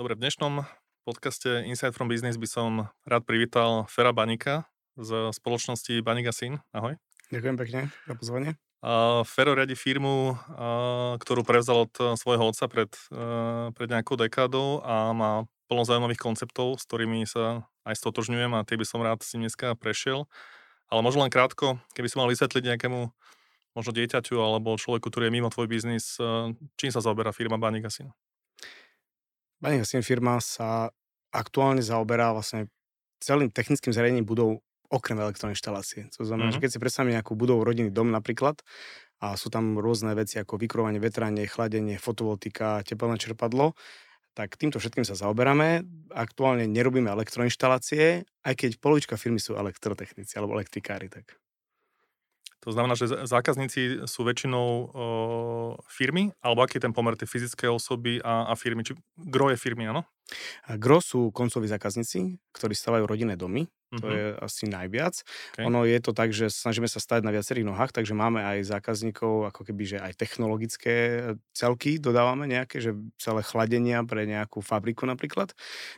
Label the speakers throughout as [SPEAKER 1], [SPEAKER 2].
[SPEAKER 1] Dobre, v dnešnom podcaste Insight from Business by som rád privítal Fera Banika z spoločnosti Banika Syn. Ahoj.
[SPEAKER 2] Ďakujem pekne za pozvanie.
[SPEAKER 1] Uh, Fero riadi firmu, uh, ktorú prevzal od svojho otca pred, uh, pred nejakou dekádou a má plno zaujímavých konceptov, s ktorými sa aj stotožňujem a tie by som rád si dneska prešiel. Ale možno len krátko, keby som mal vysvetliť nejakému možno dieťaťu alebo človeku, ktorý je mimo tvoj biznis, čím sa zaoberá firma Banik Syn?
[SPEAKER 2] Banik Syn firma sa aktuálne zaoberá vlastne celým technickým zariadením budov okrem elektroinštalácie. To znamená, mm-hmm. že mhm. keď si predstavíme nejakú budovu rodinný dom napríklad a sú tam rôzne veci ako vykrovanie, vetranie, chladenie, fotovoltika, teplné čerpadlo, tak týmto všetkým sa zaoberáme. Aktuálne nerobíme elektroinštalácie, aj keď polovička firmy sú elektrotechnici alebo elektrikári. Tak.
[SPEAKER 1] To znamená, že zákazníci sú väčšinou o, firmy, alebo aký je ten pomer tej fyzické osoby a, a firmy? Či gro je firmy, áno?
[SPEAKER 2] Gro sú koncoví zákazníci, ktorí stavajú rodinné domy, to uh-huh. je asi najviac. Okay. Ono je to tak, že snažíme sa stať na viacerých nohách, takže máme aj zákazníkov, ako keby, že aj technologické celky dodávame nejaké, že celé chladenia pre nejakú fabriku napríklad.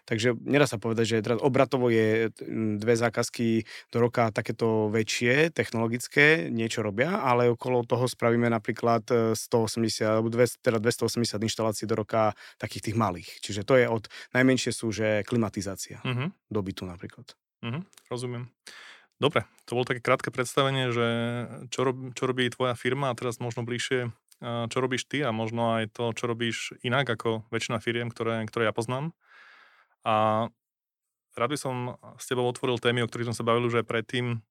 [SPEAKER 2] Takže nedá sa povedať, že teraz obratovo je dve zákazky do roka takéto väčšie, technologické, niečo robia, ale okolo toho spravíme napríklad 180 e, alebo 200, teda 280 inštalácií do roka takých tých malých. Čiže to je od najmenšie sú, že klimatizácia uh-huh. dobytu napríklad.
[SPEAKER 1] Uh-huh, rozumiem. Dobre, to bolo také krátke predstavenie, že čo, rob, čo robí tvoja firma a teraz možno bližšie, čo robíš ty a možno aj to, čo robíš inak ako väčšina firiem, ktoré, ktoré ja poznám. A rád by som s tebou otvoril témy, o ktorých som sa bavil už aj predtým,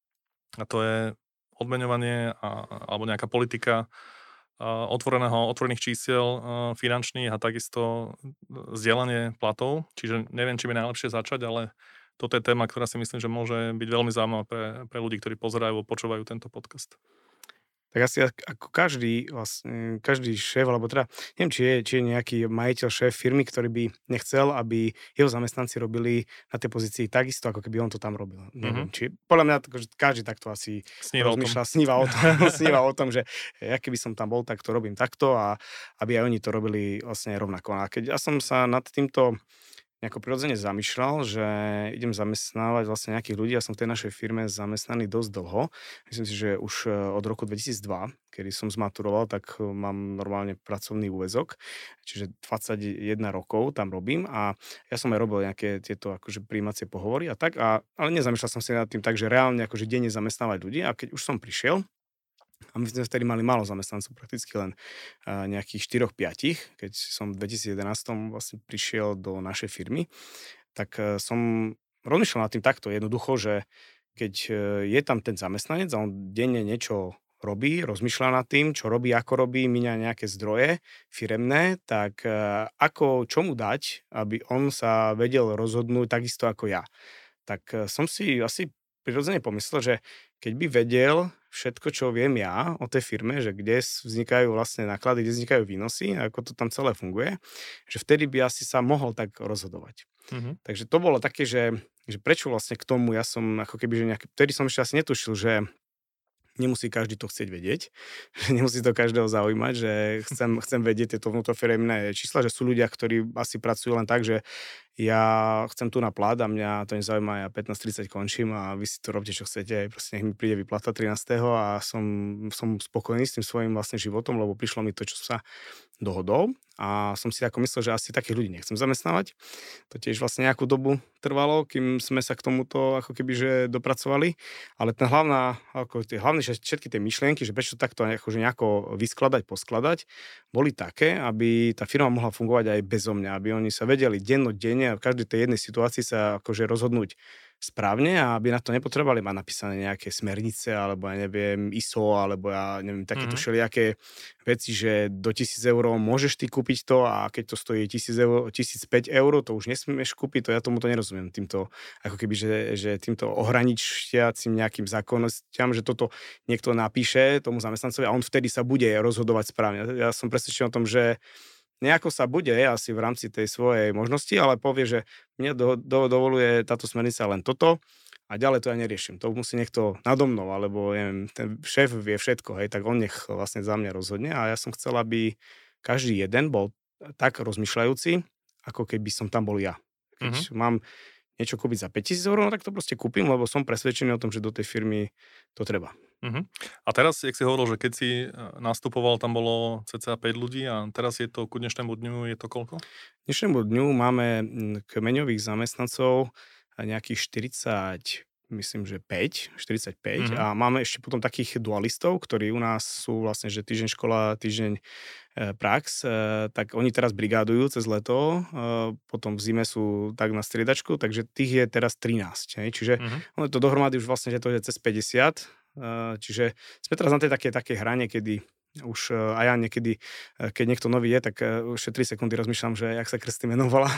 [SPEAKER 1] a to je odmeňovanie a, alebo nejaká politika otvoreného, otvorených čísiel finančných a takisto zdieľanie platov. Čiže neviem, či je najlepšie začať, ale toto je téma, ktorá si myslím, že môže byť veľmi zaujímavá pre, pre ľudí, ktorí pozerajú a počúvajú tento podcast.
[SPEAKER 2] Tak asi ako každý, vlastne, každý šéf, alebo teda, neviem, či je, či je nejaký majiteľ, šéf firmy, ktorý by nechcel, aby jeho zamestnanci robili na tej pozícii takisto, ako keby on to tam robil. Mm-hmm. Neviem, mhm. či, podľa mňa každý takto asi
[SPEAKER 1] sníva rozmýšľa,
[SPEAKER 2] o tom. sníva o tom, sníva o tom, že ja keby som tam bol, tak to robím takto a aby aj oni to robili vlastne rovnako. A keď ja som sa nad týmto nejako prirodzene zamýšľal, že idem zamestnávať vlastne nejakých ľudí. Ja som v tej našej firme zamestnaný dosť dlho. Myslím si, že už e, od roku 2002, kedy som zmaturoval, tak e, mám normálne pracovný úvezok. Čiže 21 rokov tam robím a ja som aj robil nejaké tieto akože príjmacie pohovory a tak, a, ale nezamýšľal som si nad tým tak, že reálne akože denne zamestnávať ľudí a keď už som prišiel, a my sme vtedy mali málo zamestnancov, prakticky len nejakých 4-5, keď som v 2011 vlastne prišiel do našej firmy, tak uh, som rozmýšľal nad tým takto jednoducho, že keď uh, je tam ten zamestnanec a on denne niečo robí, rozmýšľa nad tým, čo robí, ako robí, minia nejaké zdroje firemné, tak ako, čo mu dať, aby on sa vedel rozhodnúť takisto ako ja. Tak som si asi prirodzene pomyslel, že keď by vedel všetko, čo viem ja o tej firme, že kde vznikajú vlastne náklady, kde vznikajú výnosy, ako to tam celé funguje, že vtedy by asi sa mohol tak rozhodovať. Mm-hmm. Takže to bolo také, že, že prečo vlastne k tomu ja som ako keby, že nejaký, vtedy som ešte asi netušil, že nemusí každý to chcieť vedieť, že nemusí to každého zaujímať, že chcem, chcem vedieť tieto vnútrofiremné čísla, že sú ľudia, ktorí asi pracujú len tak, že ja chcem tu na plát a mňa to nezaujíma, ja 15.30 končím a vy si to robte, čo chcete, proste nech mi príde vyplata 13. a som, som spokojný s tým svojím vlastne životom, lebo prišlo mi to, čo sa dohodol a som si ako myslel, že asi takých ľudí nechcem zamestnávať. To tiež vlastne nejakú dobu trvalo, kým sme sa k tomuto ako keby že dopracovali, ale ten hlavná, ako tie hlavné všetky tie myšlienky, že prečo takto akože nejako vyskladať, poskladať, boli také, aby tá firma mohla fungovať aj bezo mňa, aby oni sa vedeli dennodenne v každej tej jednej situácii sa akože rozhodnúť správne a aby na to nepotrebovali mať napísané nejaké smernice alebo ja neviem ISO alebo ja neviem takéto mm-hmm. všelijaké veci, že do 1000 eur môžeš ty kúpiť to a keď to stojí 1000 eur, 1005 eur, to už nesmieš kúpiť, to ja tomu to nerozumiem týmto, ako keby, že, že týmto ohraničiacim nejakým zákonnostiam, že toto niekto napíše tomu zamestnancovi a on vtedy sa bude rozhodovať správne. Ja som presvedčený o tom, že nejako sa bude asi v rámci tej svojej možnosti, ale povie, že mne do, do, dovoluje táto smernica len toto a ďalej to ja neriešim. To musí niekto nado mnou, alebo neviem, ten šéf vie všetko, hej, tak on nech vlastne za mňa rozhodne a ja som chcel, aby každý jeden bol tak rozmýšľajúci ako keby som tam bol ja. Keď
[SPEAKER 1] Mhm.
[SPEAKER 2] mám niečo kúpiť za 5000 eur, no tak to proste kúpim, lebo som presvedčený o tom, že do tej firmy to treba.
[SPEAKER 1] Mhm. A teraz, jak si hovoril, že keď si e, nastupoval, tam bolo cca 5 ľudí a teraz je to ku dnešnému dňu, je to koľko?
[SPEAKER 2] Dnešnému dňu máme mm, kmeňových zamestnancov a nejakých 40, myslím, že 5, 45
[SPEAKER 1] Mhm.
[SPEAKER 2] a máme ešte potom takých dualistov, ktorí u nás sú vlastne, že týždeň škola, týždeň e, prax, e, tak oni teraz brigádujú cez leto, e, potom v zime sú tak na striedačku, takže tých je teraz 13. Hej? Čiže
[SPEAKER 1] Mhm.
[SPEAKER 2] ono je to dohromady už vlastne, že to je cez 50, e, čiže sme teraz na tej takej, takej hrane, kedy už e, a ja niekedy, e, keď niekto nový je, tak e, už 3 sekundy rozmýšľam, že jak sa krstný meno volá.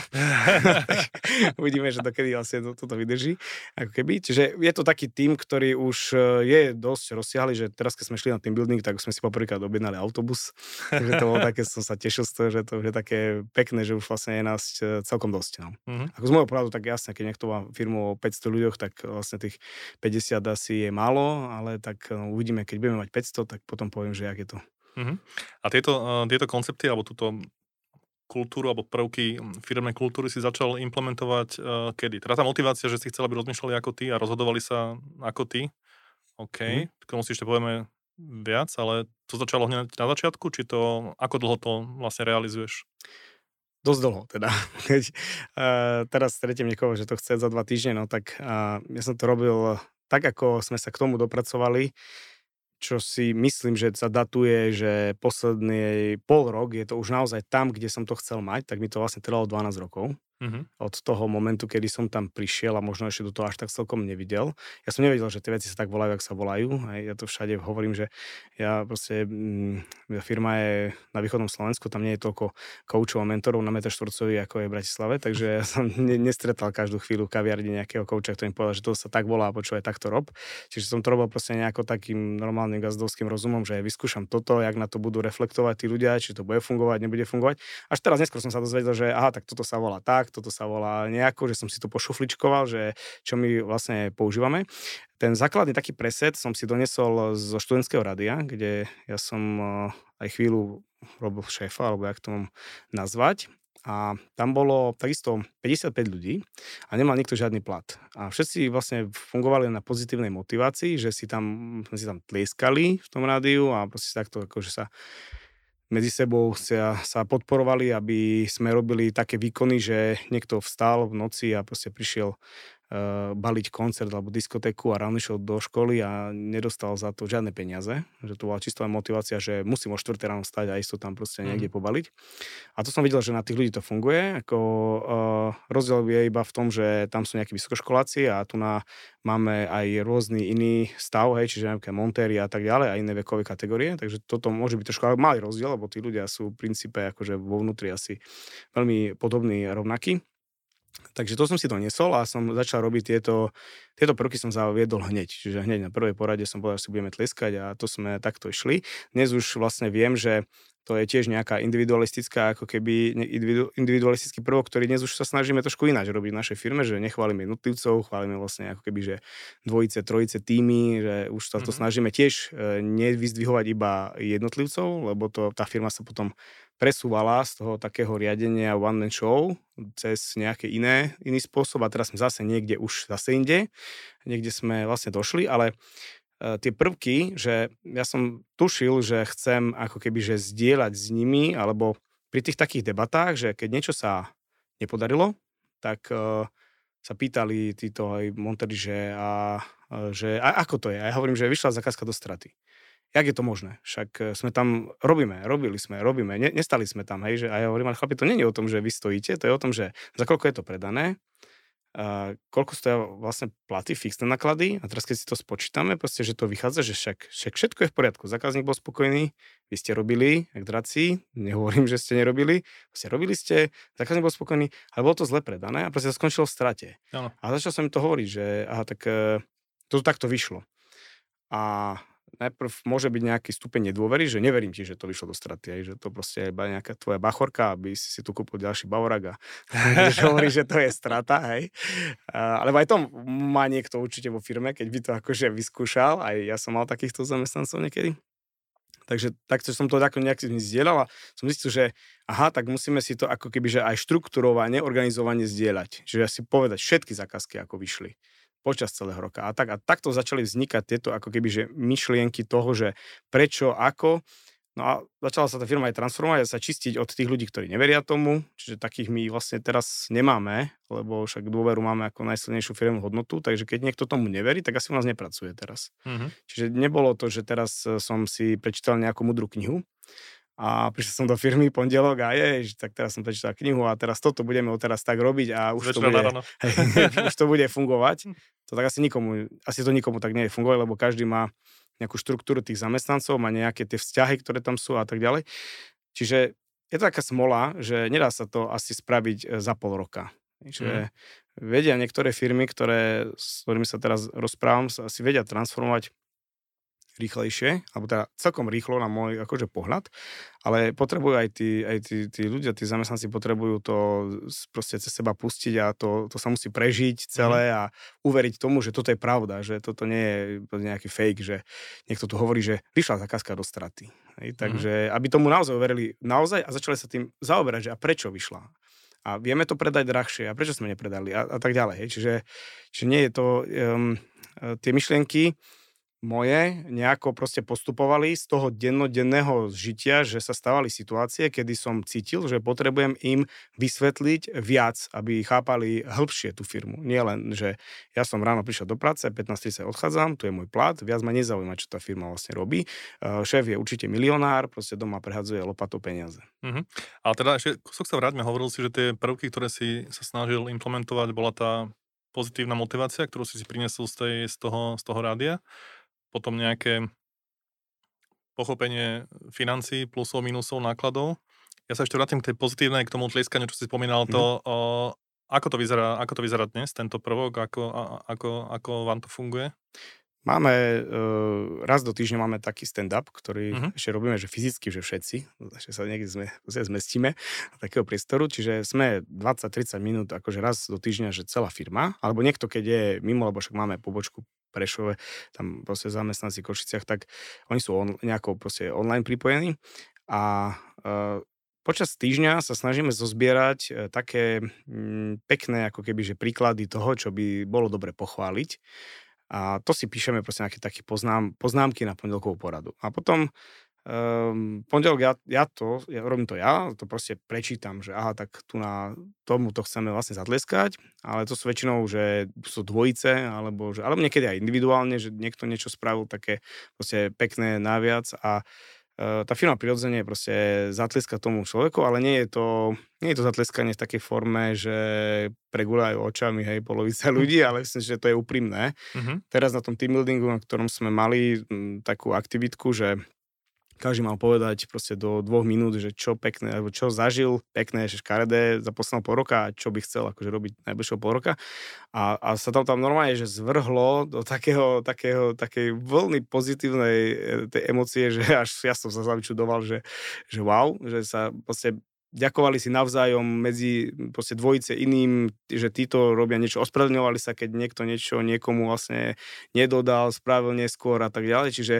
[SPEAKER 2] Uvidíme, že dokedy vlastne to, toto vydrží. Ako keby. Čiže je to taký tým, ktorý už je dosť rozsiahly, že teraz, keď sme šli na team building, tak sme si poprvýkrát objednali autobus. Takže to bolo také, som sa tešil z toho, že to je také pekné, že už vlastne je nás celkom dosť. No.
[SPEAKER 1] Mhm.
[SPEAKER 2] Ako z môjho pohľadu, tak jasne, keď niekto má firmu o 500 ľuďoch, tak vlastne tých 50 asi je málo, ale tak no, uvidíme, keď budeme mať 500, tak potom poviem, že jak je to.
[SPEAKER 1] Mhm. A tieto, uh, tieto koncepty, alebo túto kultúru, alebo prvky firmnej kultúry si začal implementovať uh, kedy? Teda tá motivácia, že si chcel, aby rozmýšľali ako ty a rozhodovali sa ako ty. OK,
[SPEAKER 2] Mhm.
[SPEAKER 1] k tomu si ešte povieme viac, ale to začalo hneď na začiatku, či to, ako dlho to vlastne realizuješ?
[SPEAKER 2] Dosť dlho teda. Keď uh, teraz stretiem niekoho, že to chce za dva týždne, no tak uh, ja som to robil tak, ako sme sa k tomu dopracovali, čo si myslím, že sa datuje, že posledný pol rok je to už naozaj tam, kde som to chcel mať, tak mi to vlastne trvalo 12 rokov
[SPEAKER 1] Mhm.
[SPEAKER 2] od toho momentu, kedy som tam prišiel a možno ešte do toho až tak celkom nevidel. Ja som nevedel, že tie veci sa tak volajú, ak sa volajú. Hej. Ja to všade hovorím, že ja proste, mm, firma je na východnom Slovensku, tam nie je toľko koučov a mentorov na meter štvorcový, ako je v Bratislave, takže ja som ne, nestretal každú chvíľu v kaviarni nejakého kouča, ktorý mi povedal, že to sa tak volá počúvaj, tak to rob. Čiže som to robil proste nejako takým normálnym gazdovským rozumom, že vyskúšam toto, jak na to budú reflektovať tí ľudia, či to bude fungovať, nebude fungovať. Až teraz neskôr som sa dozvedel, že aha, tak toto sa volá tak, toto sa volá nejako, že som si to pošufličkoval, že čo my vlastne používame. Ten základný taký preset som si donesol zo študentského rádia, kde ja som eh, aj chvíľu robil šéfa, alebo jak to mám nazvať. A tam bolo takisto 55 ľudí a nemal nikto žiadny plat. A všetci vlastne fungovali na pozitívnej motivácii, že si tam, si tam tlieskali v tom rádiu a proste takto akože sa medzi sebou sa, sa podporovali, aby sme robili také výkony, že niekto vstal v noci a proste prišiel baliť koncert alebo diskotéku a ráno išiel do školy a nedostal za to žiadne peniaze. Že to bola čistá motivácia, že musím o 4 ráno stať a ísť to tam proste niekde
[SPEAKER 1] Mhm.
[SPEAKER 2] pobaliť. A to som videl, že na tých ľudí to funguje. Ako, uh, rozdiel je iba v tom, že tam sú nejakí vysokoškoláci a tu na, máme aj rôzny iný stav, hej, čiže nejaké montéry a tak ďalej a iné vekové kategórie. Takže toto môže byť trošku malý rozdiel, lebo tí ľudia sú v princípe akože vo vnútri asi veľmi podobní a rovnakí. Takže to som si doniesol a som začal robiť tieto, tieto prvky som zaviedol hneď. Čiže hneď na prvej porade som povedal, že si budeme tlieskať a to sme takto išli. Dnes už vlastne viem, že to je tiež nejaká individualistická, ako keby individu, individualistický prvok, ktorý dnes už sa snažíme trošku ináč robiť v našej firme, že nechválime jednotlivcov, chválime vlastne ako keby, že dvojice, trojice týmy, že už sa to
[SPEAKER 1] Mhm.
[SPEAKER 2] snažíme tiež e, nevyzdvihovať iba jednotlivcov, lebo to, tá firma sa potom presúvala z toho takého riadenia one man show cez nejaké iné, iný spôsob a teraz sme zase niekde už zase inde, niekde sme vlastne došli, ale e, tie prvky, že ja som tušil, že chcem ako keby, že zdieľať s nimi, alebo pri tých takých debatách, že keď niečo sa nepodarilo, tak e, sa pýtali títo aj montery, že, a, a, že a ako to je? A ja hovorím, že vyšla zakázka do straty. Jak je to možné? Však e, sme tam, robíme, robili sme, robíme, ne, nestali sme tam, hej, že, a ja hovorím, ale chlapi, to nie je o tom, že vy stojíte, to je o tom, že za koľko je to predané, a koľko stoja vlastne platy, fixné náklady a teraz keď si to spočítame, proste, že to vychádza, že však, však všetko je v poriadku, zákazník bol spokojný, vy ste robili, jak draci, nehovorím, že ste nerobili, proste robili ste, zákazník bol spokojný, ale bolo to zle predané a proste to skončilo v strate.
[SPEAKER 1] Áno.
[SPEAKER 2] A začal som im to hovoriť, že aha, tak e, to takto vyšlo. A najprv môže byť nejaký stupeň nedôvery, že neverím ti, že to vyšlo do straty, aj, že to proste je iba nejaká tvoja bachorka, aby si si tu kúpil ďalší Bavorak a že hovorí, že to je strata, hej. Alebo aj to má niekto určite vo firme, keď by to akože vyskúšal, aj ja som mal takýchto zamestnancov niekedy. Takže takto som to ako nejak zdieľal a som zistil, že aha, tak musíme si to ako keby, že aj štruktúrovane, organizovane zdieľať. Čiže si povedať všetky zákazky, ako vyšli počas celého roka. A, tak, a takto začali vznikať tieto ako keby, že myšlienky toho, že prečo, ako. No a začala sa tá firma aj transformovať a sa čistiť od tých ľudí, ktorí neveria tomu, čiže takých my vlastne teraz nemáme, lebo však dôveru máme ako najsilnejšiu firmu hodnotu, takže keď niekto tomu neverí, tak asi u nás nepracuje teraz. Mm-hmm. Čiže nebolo to, že teraz som si prečítal nejakú mudrú knihu, a prišiel som do firmy pondelok a je, tak teraz som prečítal knihu a teraz toto budeme teraz tak robiť a už to, bude, hej, už to bude fungovať. To tak asi nikomu, asi to nikomu tak nie je fungovať, lebo každý má nejakú štruktúru tých zamestnancov, má nejaké tie vzťahy, ktoré tam sú a tak ďalej. Čiže je to taká smola, že nedá sa to asi spraviť e, za pol roka. Čiže mm. vedia niektoré firmy, ktoré, s ktorými sa teraz rozprávam, sa asi vedia transformovať rýchlejšie, alebo teda celkom rýchlo na môj akože pohľad, ale potrebujú aj tí, aj tí, tí ľudia, tí zamestnanci potrebujú to proste cez seba pustiť a to, to sa musí prežiť celé mm. a uveriť tomu, že toto je pravda, že toto nie je nejaký fake, že niekto tu hovorí, že vyšla zakázka do straty. Hej, takže mm. aby tomu naozaj uverili naozaj a začali sa tým zaoberať, že a prečo vyšla a vieme to predať drahšie a prečo sme nepredali a, a tak ďalej. Hej. Čiže, čiže nie je to, um, tie myšlienky moje nejako proste postupovali z toho dennodenného žitia, že sa stávali situácie, kedy som cítil, že potrebujem im vysvetliť viac, aby chápali hĺbšie tú firmu. Nie len, že ja som ráno prišiel do práce, 15.30 odchádzam, tu je môj plat, viac ma nezaujíma, čo tá firma vlastne robí. Šéf je určite milionár, proste doma prehadzuje lopatou peniaze. Uh-huh.
[SPEAKER 1] Ale teda ešte kúsok sa vráťme, hovoril si, že tie prvky, ktoré si sa snažil implementovať, bola tá pozitívna motivácia, ktorú si si prinesol z, tej, z, toho, z toho rádia potom nejaké pochopenie financí, plusov, minusov, nákladov. Ja sa ešte vrátim k tej pozitívnej, k tomu tlieskaniu, čo si spomínal, to, mm. o, ako, to vyzerá, ako to vyzerá dnes, tento prvok, ako, a, ako, ako vám to funguje?
[SPEAKER 2] Máme, uh, raz do týždňa máme taký stand-up, ktorý uh-huh. ešte robíme, že fyzicky, že všetci, že sa niekde sme, zmestíme do takého priestoru, čiže sme 20-30 minút, akože raz do týždňa, že celá firma, alebo niekto, keď je mimo, lebo však máme pobočku Prešove, tam proste zamestnanci v Košiciach, tak oni sú on, nejako proste online pripojení a uh, počas týždňa sa snažíme zozbierať uh, také mm, pekné ako keby, že príklady toho, čo by bolo dobre pochváliť. A to si píšeme proste nejaké také poznám, poznámky na pondelkovú poradu. A potom Um, pondelok ja, ja to, ja, robím to ja, to proste prečítam, že aha, tak tu na tomu to chceme vlastne zatlieskať, ale to sú väčšinou, že sú dvojice, alebo, že, alebo niekedy aj individuálne, že niekto niečo spravil také proste pekné naviac a uh, tá firma prirodzene proste zatleska tomu človeku, ale nie je to, nie je to zatleskanie v takej forme, že pregulajú očami, hej, polovica hm. ľudí, ale myslím, že to je úprimné. Uh-huh. Teraz na tom team buildingu, na ktorom sme mali m, takú aktivitku, že každý mal povedať proste do dvoch minút, že čo pekné, alebo čo zažil pekné, že škaredé za posledného pol roka a čo by chcel akože robiť najbližšieho pol roka. A, a sa tam tam normálne, že zvrhlo do takého, takého, takej vlny pozitívnej e, tej emócie, že až ja som sa sami čudoval, že, že wow, že sa proste ďakovali si navzájom medzi proste dvojice iným, že títo robia niečo, ospravedlňovali sa, keď niekto niečo niekomu vlastne nedodal, spravil neskôr a tak ďalej. Čiže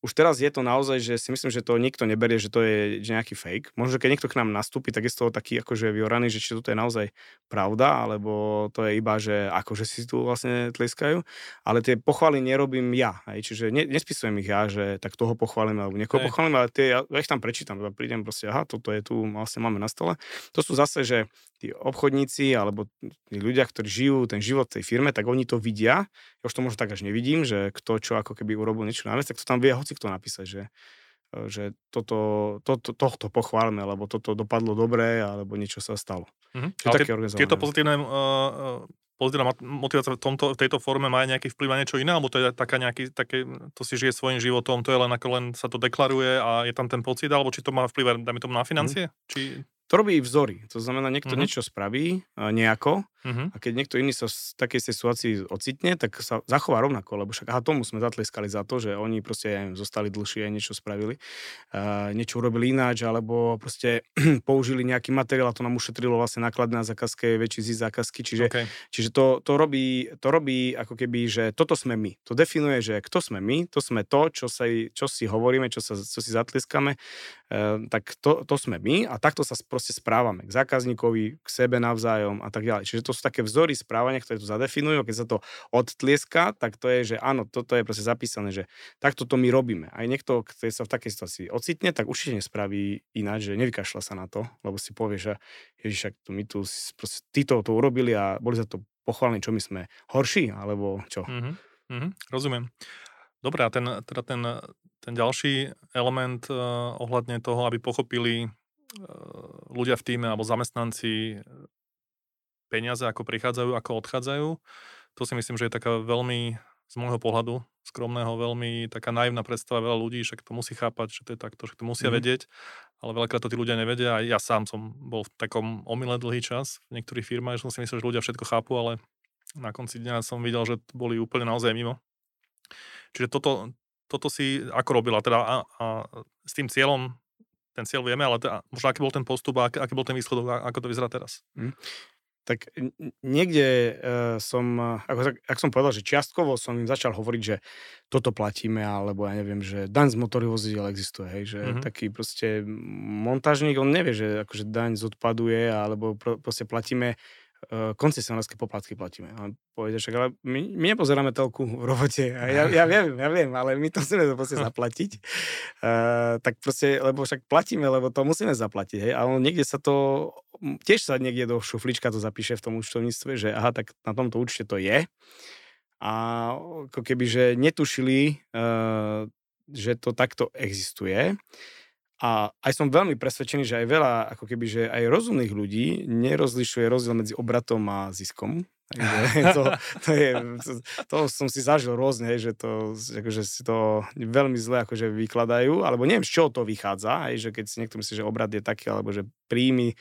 [SPEAKER 2] už teraz je to naozaj, že si myslím, že to nikto neberie, že to je že nejaký fake. Možno, keď niekto k nám nastúpi, tak je z toho taký akože vyoraný, že či toto je naozaj pravda, alebo to je iba, že akože si tu vlastne tleskajú. Ale tie pochvaly nerobím ja. Hej. Čiže ne, nespisujem ich ja, že tak toho pochválim alebo niekoho pochválim, ale tie, ja, ja ich tam prečítam. Teda prídem proste, aha, toto je tu, vlastne máme na stole. To sú zase, že tí obchodníci alebo tí ľudia, ktorí žijú ten život v tej firme, tak oni to vidia. Ja už to možno tak až nevidím, že kto čo ako keby urobil niečo na vec, tak to tam vie hoci kto napísať, že, že toto, toto, tohto pochválme, alebo toto dopadlo dobre, alebo niečo sa stalo. Mm-hmm.
[SPEAKER 1] také tie, tieto pozitívne uh, pozitívna motivácia v, tomto, v tejto forme má aj nejaký vplyv na niečo iné, alebo to je taká nejaký, také, to si žije svojim životom, to je len ako len sa to deklaruje a je tam ten pocit, alebo či to má vplyv, dajme tomu, na financie? Mm. Či...
[SPEAKER 2] To robí vzory. To znamená, niekto mm-hmm. niečo spraví nejako Uh-huh. A keď niekto iný sa v takej situácii ocitne, tak sa zachová rovnako, lebo však aha, tomu sme zatleskali za to, že oni proste ja neviem, zostali dlhšie, niečo spravili, uh, niečo urobili ináč, alebo proste použili nejaký materiál a to nám ušetrilo vlastne náklady na zákazke, väčší zisk zákazky, čiže, okay. čiže to, to, robí, to robí ako keby, že toto sme my. To definuje, že kto sme my, to sme to, čo, sa, čo si hovoríme, čo, sa, čo si zatleskame, uh, tak to, to sme my a takto sa proste správame k zákazníkovi, k sebe navzájom a tak ďalej. Čiže to sú také vzory správania, ktoré tu zadefinujú, keď sa to odtlieska, tak to je, že áno, toto je proste zapísané, že takto to my robíme. Aj niekto, kto sa v takej situácii ocitne, tak určite nespraví ináč, že nevykašľa sa na to, lebo si povie, že ježiš, to my tu proste, títo to urobili a boli za to pochválení, čo my sme horší, alebo čo.
[SPEAKER 1] Mm-hmm, mm-hmm, rozumiem. Dobre, a ten, teda ten, ten ďalší element uh, ohľadne toho, aby pochopili uh, ľudia v týme alebo zamestnanci peniaze, ako prichádzajú, ako odchádzajú. To si myslím, že je taká veľmi, z môjho pohľadu, skromného, veľmi taká naivná predstava veľa ľudí, však to musí chápať, že to je takto, že to musia mm. vedieť, ale veľakrát to tí ľudia nevedia a ja sám som bol v takom omyle dlhý čas v niektorých firmách, že som si myslel, že ľudia všetko chápu, ale na konci dňa som videl, že boli úplne naozaj mimo. Čiže toto, toto si ako robila teda a, a s tým cieľom ten cieľ vieme, ale teda, možno aký bol ten postup a aký, aký bol ten výsledok, ako to vyzerá teraz. Mm
[SPEAKER 2] tak niekde uh, som, ako, ak som povedal, že čiastkovo som im začal hovoriť, že toto platíme, alebo ja neviem, že daň z motorových vozidel existuje, hej, že mm-hmm. taký proste montážnik, on nevie, že akože daň z odpadu je, alebo pro, proste platíme koncesionárske poplatky platíme. A povede, však, ale my, my nepozeráme telku v robote. A ja, ja viem, ja viem, ale my to musíme to proste zaplatiť. Uh, tak proste, lebo však platíme, lebo to musíme zaplatiť. Hej. A on niekde sa to, tiež sa niekde do šuflička to zapíše v tom účtovníctve, že aha, tak na tomto účte to je. A ako keby, že netušili, uh, že to takto existuje. A aj som veľmi presvedčený, že aj veľa, ako keby, že aj rozumných ľudí nerozlišuje rozdiel medzi obratom a ziskom. to, to, je, to, to som si zažil rôzne, že to, akože si to veľmi zle akože vykladajú, alebo neviem, z čoho to vychádza, aj, že keď si niekto myslí, že obrad je taký, alebo že príjmy,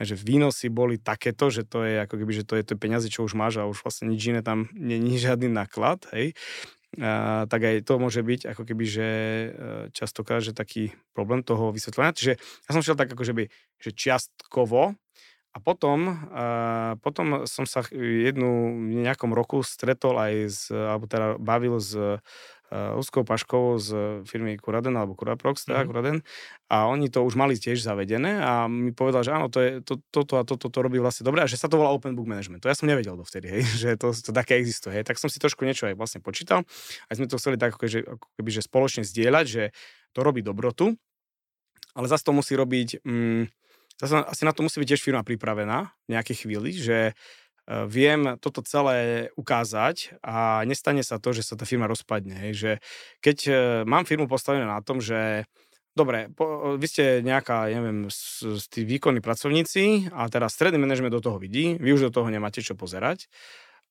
[SPEAKER 2] že výnosy boli takéto, že to je ako keby, že to je to peniaze, čo už máš a už vlastne nič iné tam není žiadny náklad, hej a, tak aj to môže byť ako keby, že e, častokrát, že taký problém toho vysvetlenia. Čiže ja som šiel tak ako, že, že čiastkovo a potom, a potom som sa jednu v nejakom roku stretol aj s, alebo teda bavil s Ľudskou Paškovou z firmy Kuraden alebo Kuraprox, teda mm-hmm. Kuraden. A oni to už mali tiež zavedené a mi povedal, že áno, to je, to, toto a toto to, robí vlastne dobre a že sa to volá Open Book Management. To ja som nevedel dovtedy, hej, že to, to také existuje. Hej. Tak som si trošku niečo aj vlastne počítal a sme to chceli tak ako, že, ako keby, že spoločne zdieľať, že to robí dobrotu, ale zase to musí robiť, mm, zase asi na to musí byť tiež firma pripravená v nejakej chvíli, že Eh, viem toto celé ukázať a nestane sa to, že sa tá firma rozpadne. Hej. Že keď eh, mám firmu postavenú na tom, že dobre, po, vy ste nejaká, neviem, tí výkonní pracovníci a teraz stredný manažment do toho vidí, vy už do toho nemáte čo pozerať.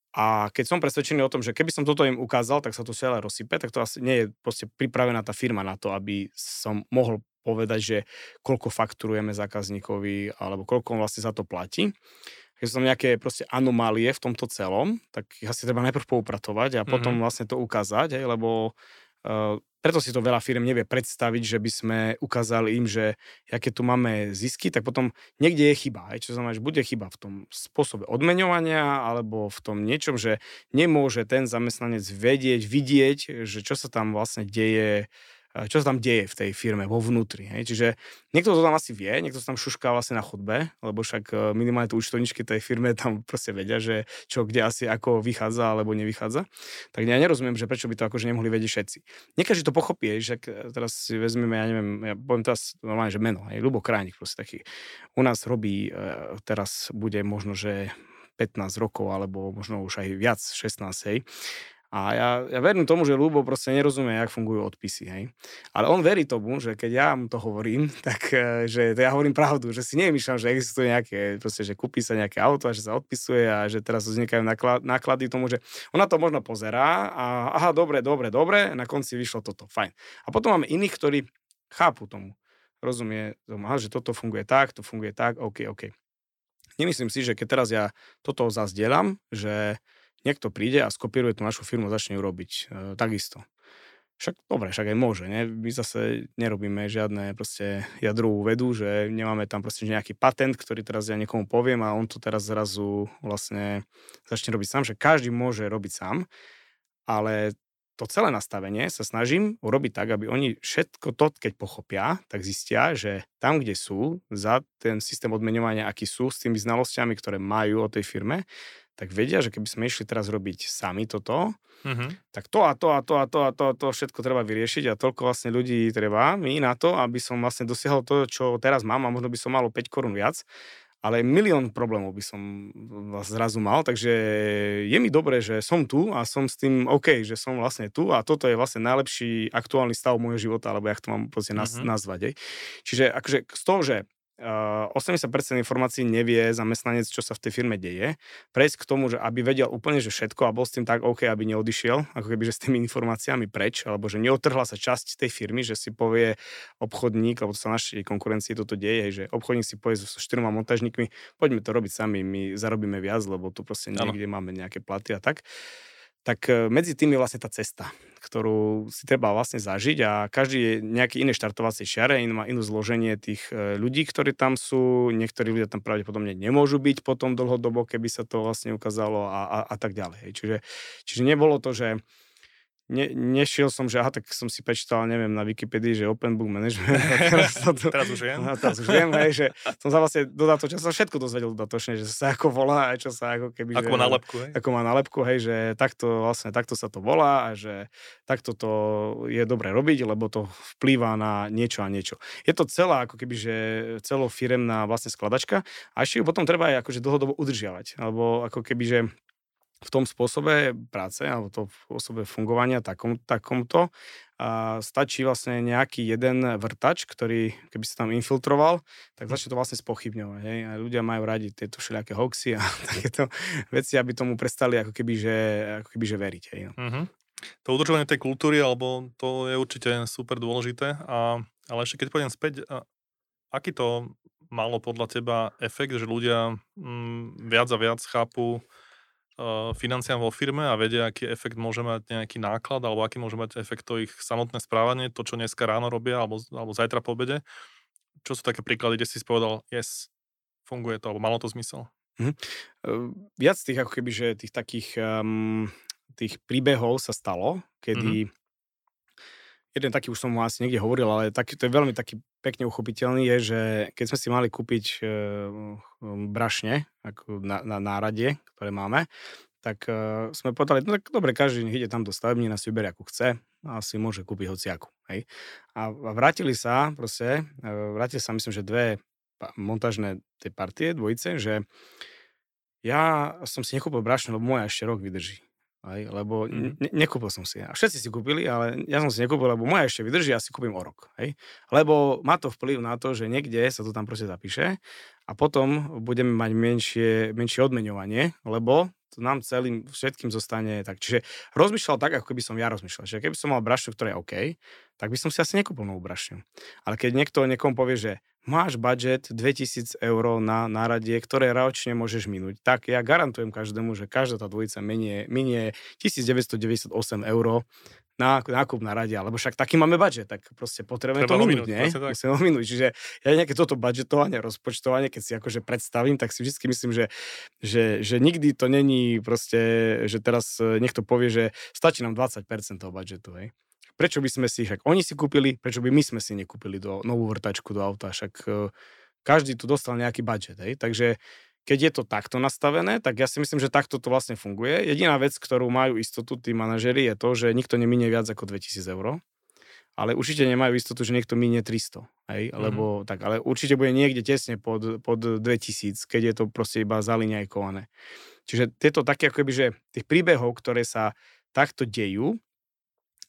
[SPEAKER 2] A keď som presvedčený o tom, že keby som toto im ukázal, tak sa to celé rozsype, tak to asi nie je proste pripravená tá firma na to, aby som mohol povedať, že koľko fakturujeme zákazníkovi alebo koľko vlastne za to platí keď sú tam nejaké proste anomálie v tomto celom, tak ich asi treba najprv poupratovať a potom mm-hmm. vlastne to ukázať, hej, lebo uh, preto si to veľa firm nevie predstaviť, že by sme ukázali im, že aké tu máme zisky, tak potom niekde je chyba. Hej, čo znamená, že bude chyba v tom spôsobe odmeňovania alebo v tom niečom, že nemôže ten zamestnanec vedieť, vidieť, že čo sa tam vlastne deje čo sa tam deje v tej firme, vo vnútri. Hej? Čiže niekto to tam asi vie, niekto sa tam šušká vlastne na chodbe, lebo však e, minimálne tu účtovničky tej firme tam proste vedia, že čo kde asi ako vychádza alebo nevychádza. Tak ja nerozumiem, že prečo by to akože nemohli vedieť všetci. Niekedy to pochopí, že teraz si vezmeme, ja neviem, ja poviem teraz normálne, že meno, hej, Ľubo Krajník proste taký. U nás robí, e, teraz bude možno, že 15 rokov, alebo možno už aj viac, 16, hej. A ja, ja verím tomu, že Lubo proste nerozumie, jak fungujú odpisy. Hej. Ale on verí tomu, že keď ja mu to hovorím, tak e, že to ja hovorím pravdu, že si nemýšľam, že existuje nejaké, proste, že kúpi sa nejaké auto a že sa odpisuje a že teraz vznikajú náklady tomu, že ona to možno pozerá a aha, dobre, dobre, dobre, na konci vyšlo toto, fajn. A potom máme iných, ktorí chápu tomu, rozumie tomu, aha, že toto funguje tak, to funguje tak, OK, OK. nemyslím si, že keď teraz ja toto zazdielam, že niekto príde a skopíruje tú našu firmu a začne ju robiť e, takisto. Však dobre, však aj môže, ne? My zase nerobíme žiadne proste jadrovú vedu, že nemáme tam proste nejaký patent, ktorý teraz ja niekomu poviem a on to teraz zrazu vlastne začne robiť sám, že každý môže robiť sám, ale to celé nastavenie sa snažím urobiť tak, aby oni všetko to, keď pochopia, tak zistia, že tam, kde sú, za ten systém odmeňovania, aký sú, s tými znalosťami, ktoré majú o tej firme, tak vedia, že keby sme išli teraz robiť sami toto, mm-hmm. tak to a to a to a to a to a to všetko treba vyriešiť a toľko vlastne ľudí treba mi na to, aby som vlastne dosiahol to, čo teraz mám a možno by som mal 5 korún viac ale milión problémov by som zrazu mal, takže je mi dobré, že som tu a som s tým OK, že som vlastne tu a toto je vlastne najlepší aktuálny stav môjho života, alebo jak to mám proste mm-hmm. nazvať. Aj. Čiže akože z toho, že 80% informácií nevie zamestnanec, čo sa v tej firme deje. Prejsť k tomu, že aby vedel úplne, že všetko a bol s tým tak OK, aby neodišiel, ako keby, že s tými informáciami preč, alebo že neotrhla sa časť tej firmy, že si povie obchodník, alebo to sa našej konkurencii toto deje, že obchodník si povie so štyroma montažníkmi, poďme to robiť sami, my zarobíme viac, lebo tu proste niekde ano. máme nejaké platy a tak tak e, medzi tým je vlastne tá cesta, ktorú si treba vlastne zažiť a každý je nejaký iné štartovacie čiare, in má inú zloženie tých e, ľudí, ktorí tam sú, niektorí ľudia tam pravdepodobne nemôžu byť potom dlhodobo, keby sa to vlastne ukázalo a, a, a tak ďalej. Čiže, čiže nebolo to, že ne, nešiel som, že aha, tak som si prečítal, neviem, na Wikipedii, že Open Book Management.
[SPEAKER 1] teraz, to, teraz už viem.
[SPEAKER 2] Teraz už viem, hej, že som sa vlastne dodatočne, som všetko dozvedel dodatočne, že sa ako volá, aj čo sa ako keby...
[SPEAKER 1] Ako že, má nálepku, hej?
[SPEAKER 2] Ako má nálepku, hej, že takto vlastne, takto sa to volá a že takto to je dobre robiť, lebo to vplýva na niečo a niečo. Je to celá, ako keby, že celofiremná vlastne skladačka a ešte ju potom treba aj akože dlhodobo udržiavať, alebo ako keby, že v tom spôsobe práce alebo to spôsobe fungovania takom, takomto a stačí vlastne nejaký jeden vrtač, ktorý keby sa tam infiltroval, tak hm. začne to vlastne spochybňovať. Hej? A ľudia majú radi tieto všelijaké hoxy a takéto veci, aby tomu prestali ako keby, že, ako keby, že veriť. Hej? No. Mm-hmm.
[SPEAKER 1] To udržovanie tej kultúry, alebo to je určite super dôležité. A, ale ešte keď pôjdem späť, aký to malo podľa teba efekt, že ľudia mm, viac a viac chápu financiám vo firme a vedia, aký efekt môže mať nejaký náklad alebo aký môže mať efekt to ich samotné správanie, to, čo dneska ráno robia alebo, alebo zajtra po obede. Čo sú také príklady, kde si povedal, yes, funguje to, alebo malo to zmysel? Mm-hmm.
[SPEAKER 2] Viac tých, ako keby, že tých takých um, tých príbehov sa stalo, kedy mm-hmm jeden taký už som mu asi niekde hovoril, ale taký, to je veľmi taký pekne uchopiteľný, je, že keď sme si mali kúpiť e, brašne ako na, na nárade, ktoré máme, tak e, sme povedali, no tak dobre, každý ide tam do stavební, si vyberie ako chce a si môže kúpiť hociaku. Hej. A, a vrátili sa, proste, e, vrátili sa myslím, že dve montážne tej partie, dvojice, že ja som si nekúpil brašne, lebo moja ešte rok vydrží. Aj, lebo mm. ne, nekúpil som si. A všetci si kúpili, ale ja som si nekúpil, lebo moja ešte vydrží, ja si kúpim o rok. Hej? Lebo má to vplyv na to, že niekde sa to tam proste zapíše a potom budeme mať menšie, menšie odmeňovanie, lebo nám celým všetkým zostane tak. Čiže rozmýšľal tak, ako keby som ja rozmýšľal. Čiže keby som mal brašňu, ktorá je OK, tak by som si asi nekúpil novú brašňu. Ale keď niekto niekomu povie, že máš budget 2000 eur na náradie, ktoré ročne môžeš minúť, tak ja garantujem každému, že každá tá dvojica minie, minie 1998 eur na nákup na rade, alebo však taký máme budget, tak proste potrebujeme to minúť, nie? Musíme ho minúť. Čiže ja nejaké toto budgetovanie, rozpočtovanie, keď si akože predstavím, tak si vždy myslím, že, že, že nikdy to není proste, že teraz e, niekto povie, že stačí nám 20% toho budžetu, hej? Prečo by sme si, však oni si kúpili, prečo by my sme si nekúpili do, novú vrtačku do auta, však uh, každý tu dostal nejaký budget, hej? Takže keď je to takto nastavené, tak ja si myslím, že takto to vlastne funguje. Jediná vec, ktorú majú istotu tí manažeri, je to, že nikto neminie viac ako 2000 eur ale určite nemajú istotu, že niekto minie 300, hej, mm-hmm. tak, ale určite bude niekde tesne pod, pod 2000, keď je to proste iba zaliňajkované. Čiže tieto také ako keby, že tých príbehov, ktoré sa takto dejú,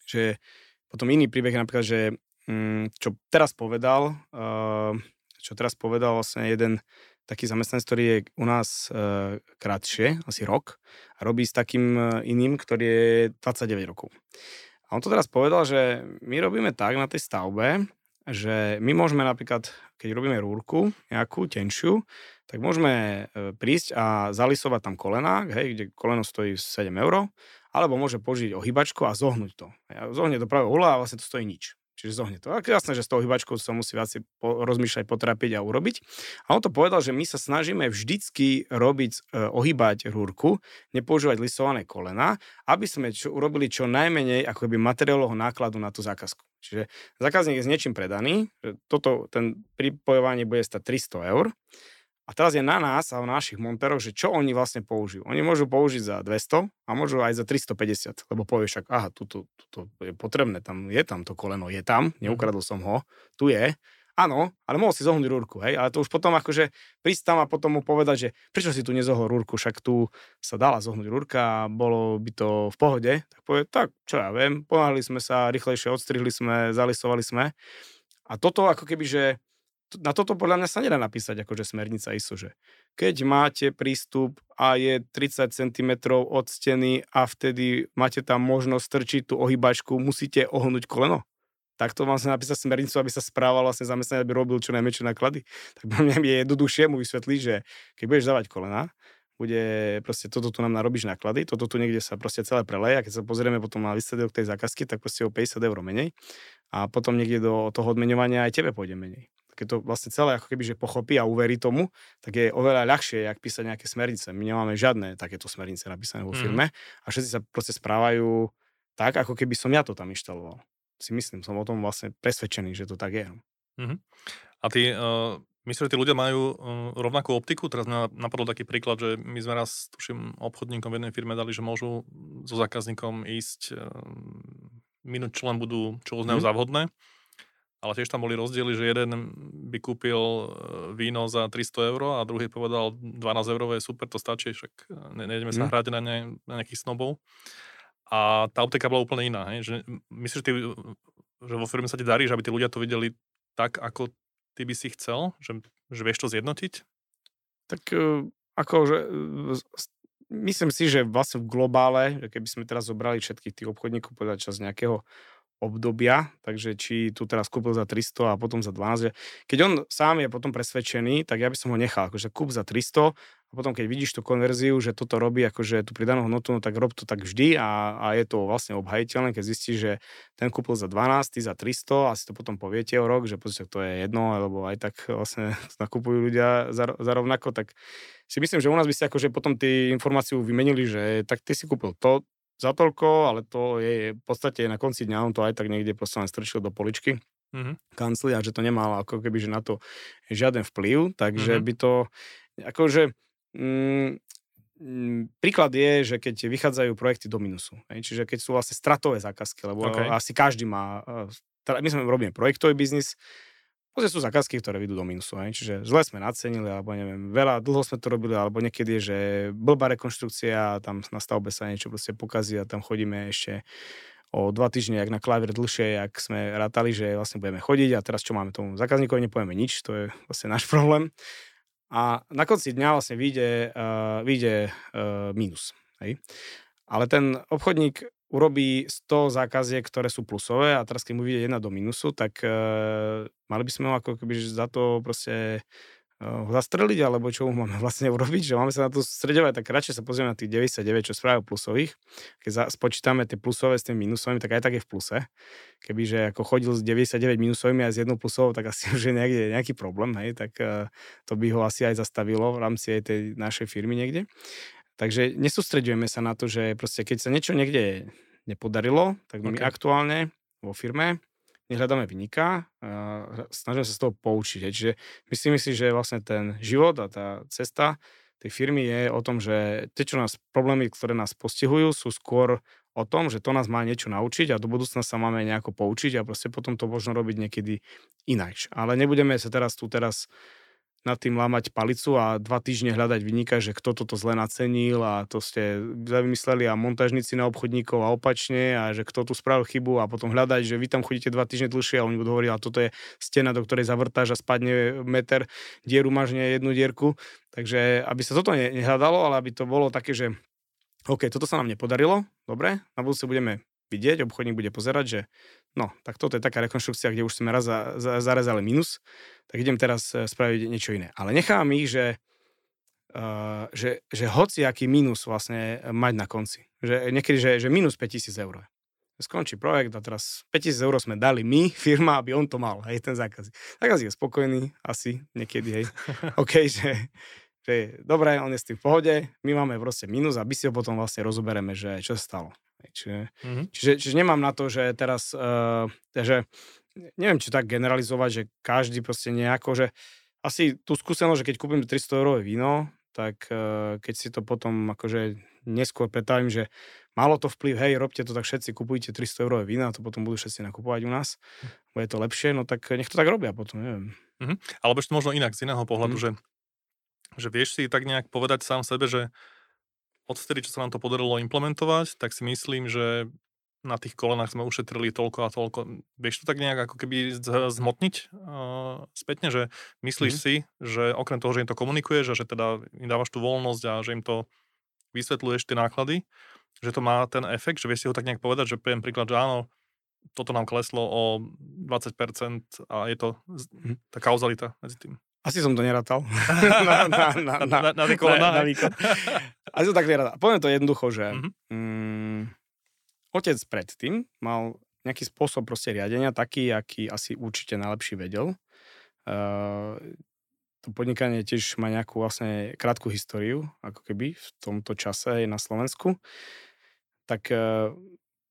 [SPEAKER 2] že potom iný príbeh napríklad, že mm, čo teraz povedal, uh, čo teraz povedal vlastne jeden taký zamestnanec, ktorý je u nás uh, krátšie, asi rok, a robí s takým uh, iným, ktorý je 29 rokov. A on to teraz povedal, že my robíme tak na tej stavbe, že my môžeme napríklad, keď robíme rúrku nejakú tenšiu, tak môžeme e, prísť a zalisovať tam kolena, hej, kde koleno stojí 7 eur, alebo môže použiť ohybačku a zohnúť to. Zohne do pravého ula a vlastne to stojí nič. Čiže zohne to. A jasné, že s tou hýbačkou sa musí viac rozmýšľať, potrapiť a urobiť. A on to povedal, že my sa snažíme vždycky robiť, e, ohýbať rúrku, nepoužívať lisované kolena, aby sme čo, urobili čo najmenej ako by materiálového nákladu na tú zákazku. Čiže zákazník je s niečím predaný, toto, ten pripojovanie bude stať 300 eur a teraz je na nás a na našich monteroch, že čo oni vlastne použijú. Oni môžu použiť za 200 a môžu aj za 350, lebo povieš však, aha, tu je potrebné, tam je tam to koleno, je tam, mhm. neukradol som ho, tu je. Áno, ale mohol si zohnúť rúrku, hej, ale to už potom akože prísť tam a potom mu povedať, že prečo si tu nezohol rúrku, však tu sa dala zohnúť rúrka a bolo by to v pohode, tak povie, tak čo ja viem, ponáhli sme sa, rýchlejšie odstrihli sme, zalisovali sme. A toto ako keby, že na toto podľa mňa sa nedá napísať akože smernica ISO, že keď máte prístup a je 30 cm od steny a vtedy máte tam možnosť strčiť tú ohýbačku, musíte ohnúť koleno. Tak to mám sa napísať smernicu, aby sa správal vlastne zamestnanie, aby robil čo najmenšie náklady. Tak pre mňa je jednoduchšie mu vysvetliť, že keď budeš dávať kolena, bude proste toto tu nám narobíš náklady, toto tu niekde sa proste celé preleje a keď sa pozrieme potom na výsledok tej zákazky, tak proste o 50 eur menej a potom niekde do toho odmeňovania aj tebe pôjde menej keď to vlastne celé ako keby, že pochopí a uverí tomu, tak je oveľa ľahšie, jak písať nejaké smernice. My nemáme žiadne takéto smernice napísané vo mhm. firme mm. a všetci sa proste správajú tak, ako keby som ja to tam inštaloval. Si myslím, som o tom vlastne presvedčený, že to tak je.
[SPEAKER 1] Mm-hmm. A ty, uh, myslíš, že tí ľudia majú uh, rovnakú optiku? Teraz mi napadol taký príklad, že my sme raz, tuším, obchodníkom v jednej firme dali, že môžu so zákazníkom ísť uh, minúť, čo len budú, čo uznajú mm. za vhodné ale tiež tam boli rozdiely, že jeden by kúpil e, víno za 300 eur a druhý povedal 12 eurové super, to stačí, však e, ne, nejdeme sa mm. hrať na, ne, na nejakých snobov. A tá optika bola úplne iná. Hej? Že, myslíš, že, ty, že vo firme sa ti darí, že aby tí ľudia to videli tak, ako ty by si chcel? Že, že vieš to zjednotiť?
[SPEAKER 2] Tak akože myslím si, že vlastne v globále, keby sme teraz zobrali všetkých tých obchodníkov, povedať čas nejakého obdobia, takže či tu teraz kúpil za 300 a potom za 12. Keď on sám je potom presvedčený, tak ja by som ho nechal, akože kúp za 300 a potom keď vidíš tú konverziu, že toto robí akože tú pridanú hodnotu, no tak rob to tak vždy a, a je to vlastne obhajiteľné, keď zistíš, že ten kúpil za 12, ty za 300 a si to potom poviete o rok, že pozrite, to je jedno, alebo aj tak vlastne nakupujú ľudia za, za rovnako, tak si myslím, že u nás by si akože potom tí informáciu vymenili, že tak ty si kúpil to, za toľko, ale to je v podstate na konci dňa, on to aj tak niekde proste len strčil do poličky mm-hmm. kancli a že to nemalo ako keby, že na to žiaden vplyv, takže mm-hmm. by to, akože, mm, príklad je, že keď vychádzajú projekty do minusu, hej, čiže keď sú vlastne stratové zákazky, lebo okay. asi každý má, e, my sme robíme projektový biznis, Proste sú zákazky, ktoré vidú do minusu. Hej. Čiže zle sme nacenili, alebo neviem, veľa, dlho sme to robili, alebo niekedy je, že blbá rekonštrukcia, tam na stavbe sa niečo proste pokazí a tam chodíme ešte o dva týždne, jak na klavír dlhšie, jak sme rátali, že vlastne budeme chodiť a teraz čo máme tomu zákazníkovi, nepovieme nič, to je vlastne náš problém. A na konci dňa vlastne vyjde, uh, vyjde uh, mínus. Hej. Ale ten obchodník urobí 100 zákaziek, ktoré sú plusové a teraz keď mu vyjde jedna do minusu, tak uh, mali by sme ho ako keby za to proste uh, zastreliť, alebo čo mu máme vlastne urobiť, že máme sa na to stredovať, tak radšej sa pozrieme na tých 99, čo spravil plusových. Keď za, spočítame tie plusové s tými minusovými, tak aj tak je v pluse. Kebyže ako chodil s 99 minusovými a s jednou plusovou, tak asi už je nejaký, nejaký problém, hej, tak uh, to by ho asi aj zastavilo v rámci aj tej našej firmy niekde. Takže nesústredujeme sa na to, že proste keď sa niečo niekde nepodarilo, tak my okay. aktuálne vo firme nehľadáme vynika, snažíme sa z toho poučiť. Čiže myslím si, že vlastne ten život a tá cesta tej firmy je o tom, že tie, čo nás, problémy, ktoré nás postihujú, sú skôr o tom, že to nás má niečo naučiť a do budúcna sa máme nejako poučiť a proste potom to možno robiť niekedy ináč. Ale nebudeme sa teraz tu teraz nad tým lámať palicu a dva týždne hľadať vynika, že kto toto zle nacenil a to ste vymysleli a montažníci na obchodníkov a opačne a že kto tu spravil chybu a potom hľadať, že vy tam chodíte dva týždne dlhšie a oni budú hovoriť, a toto je stena, do ktorej zavrtáš a spadne meter, dieru máš nie jednu dierku. Takže aby sa toto nehľadalo, ale aby to bolo také, že OK, toto sa nám nepodarilo, dobre, na budúce budeme vidieť, obchodník bude pozerať, že no, tak toto je taká rekonštrukcia, kde už sme raz za, za, zarezali minus, tak idem teraz e, spraviť niečo iné. Ale nechám ich, že uh, že, že hociaký mínus vlastne mať na konci. Že niekedy, že, že minus 5000 eur. Skončí projekt a teraz 5000 eur sme dali my, firma, aby on to mal, hej, ten zákazník. Zákazník je spokojný, asi niekedy, hej. OK, že, že dobre, on je s tým v pohode, my máme proste minus a my si ho potom vlastne rozobereme, že čo sa stalo. Čiže, mm-hmm. čiže, čiže nemám na to, že teraz, uh, že neviem, či tak generalizovať, že každý proste nejako, že asi tú skúsenosť, že keď kúpim 300 eurové víno, tak uh, keď si to potom akože neskôr pretavím, že malo to vplyv, hej, robte to tak všetci, kupujte 300 eurové vína, to potom budú všetci nakupovať u nás, bude to lepšie, no tak nech to tak robia potom, neviem.
[SPEAKER 1] Mm-hmm. Alebo ešte možno inak, z iného pohľadu, mm-hmm. že, že vieš si tak nejak povedať sám sebe, že odvtedy, čo sa nám to podarilo implementovať, tak si myslím, že na tých kolenách sme ušetrili toľko a toľko. Vieš to tak nejak ako keby zmotniť uh, spätne, že myslíš mm. si, že okrem toho, že im to komunikuješ a že teda im dávaš tú voľnosť a že im to vysvetľuješ tie náklady, že to má ten efekt, že vieš si ho tak nejak povedať, že poviem príklad, že áno, toto nám kleslo o 20% a je to mm. tá kauzalita medzi tým.
[SPEAKER 2] Asi som to nerátal. na, na, na, na, na, na, na, na výkon. Asi som tak nerátal. Poviem to jednoducho, že mm-hmm. mm, otec predtým mal nejaký spôsob proste riadenia, taký, aký asi určite najlepší vedel. Uh, to podnikanie tiež má nejakú vlastne krátku históriu, ako keby v tomto čase aj na Slovensku. Tak uh,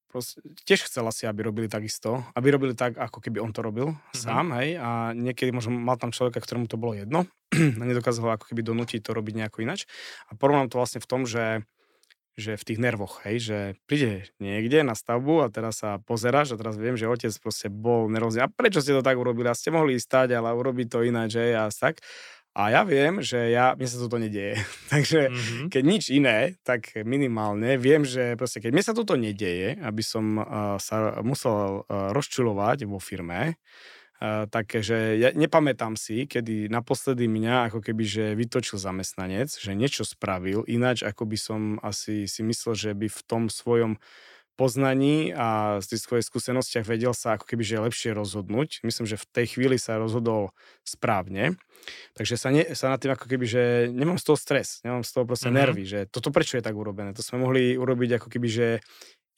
[SPEAKER 2] proste, tiež chcel asi, aby robili takisto, aby robili tak, ako keby on to robil mm-hmm. sám, hej, a niekedy možno mal tam človeka, ktorému to bolo jedno a nedokázal ho ako keby donútiť to robiť nejako inač. A porovnám to vlastne v tom, že že v tých nervoch, hej, že príde niekde na stavbu a teraz sa pozeráš a teraz viem, že otec proste bol nervózny. A prečo ste to tak urobili? A ste mohli stať, ale urobiť to ináč, že a tak. A ja viem, že ja, mne sa toto nedieje. Takže mm-hmm. keď nič iné, tak minimálne viem, že proste keď mne sa toto nedieje, aby som uh, sa musel uh, rozčulovať vo firme, Uh, takže ja nepamätám si, kedy naposledy mňa ako keby, že vytočil zamestnanec, že niečo spravil ináč, ako by som asi si myslel, že by v tom svojom poznaní a z tých svojich skúsenostiach vedel sa ako keby, že lepšie rozhodnúť. Myslím, že v tej chvíli sa rozhodol správne. Takže sa, ne, sa na tým ako keby, že nemám z toho stres, nemám z toho proste mm-hmm. nervy, že toto prečo je tak urobené. To sme mohli urobiť ako keby, že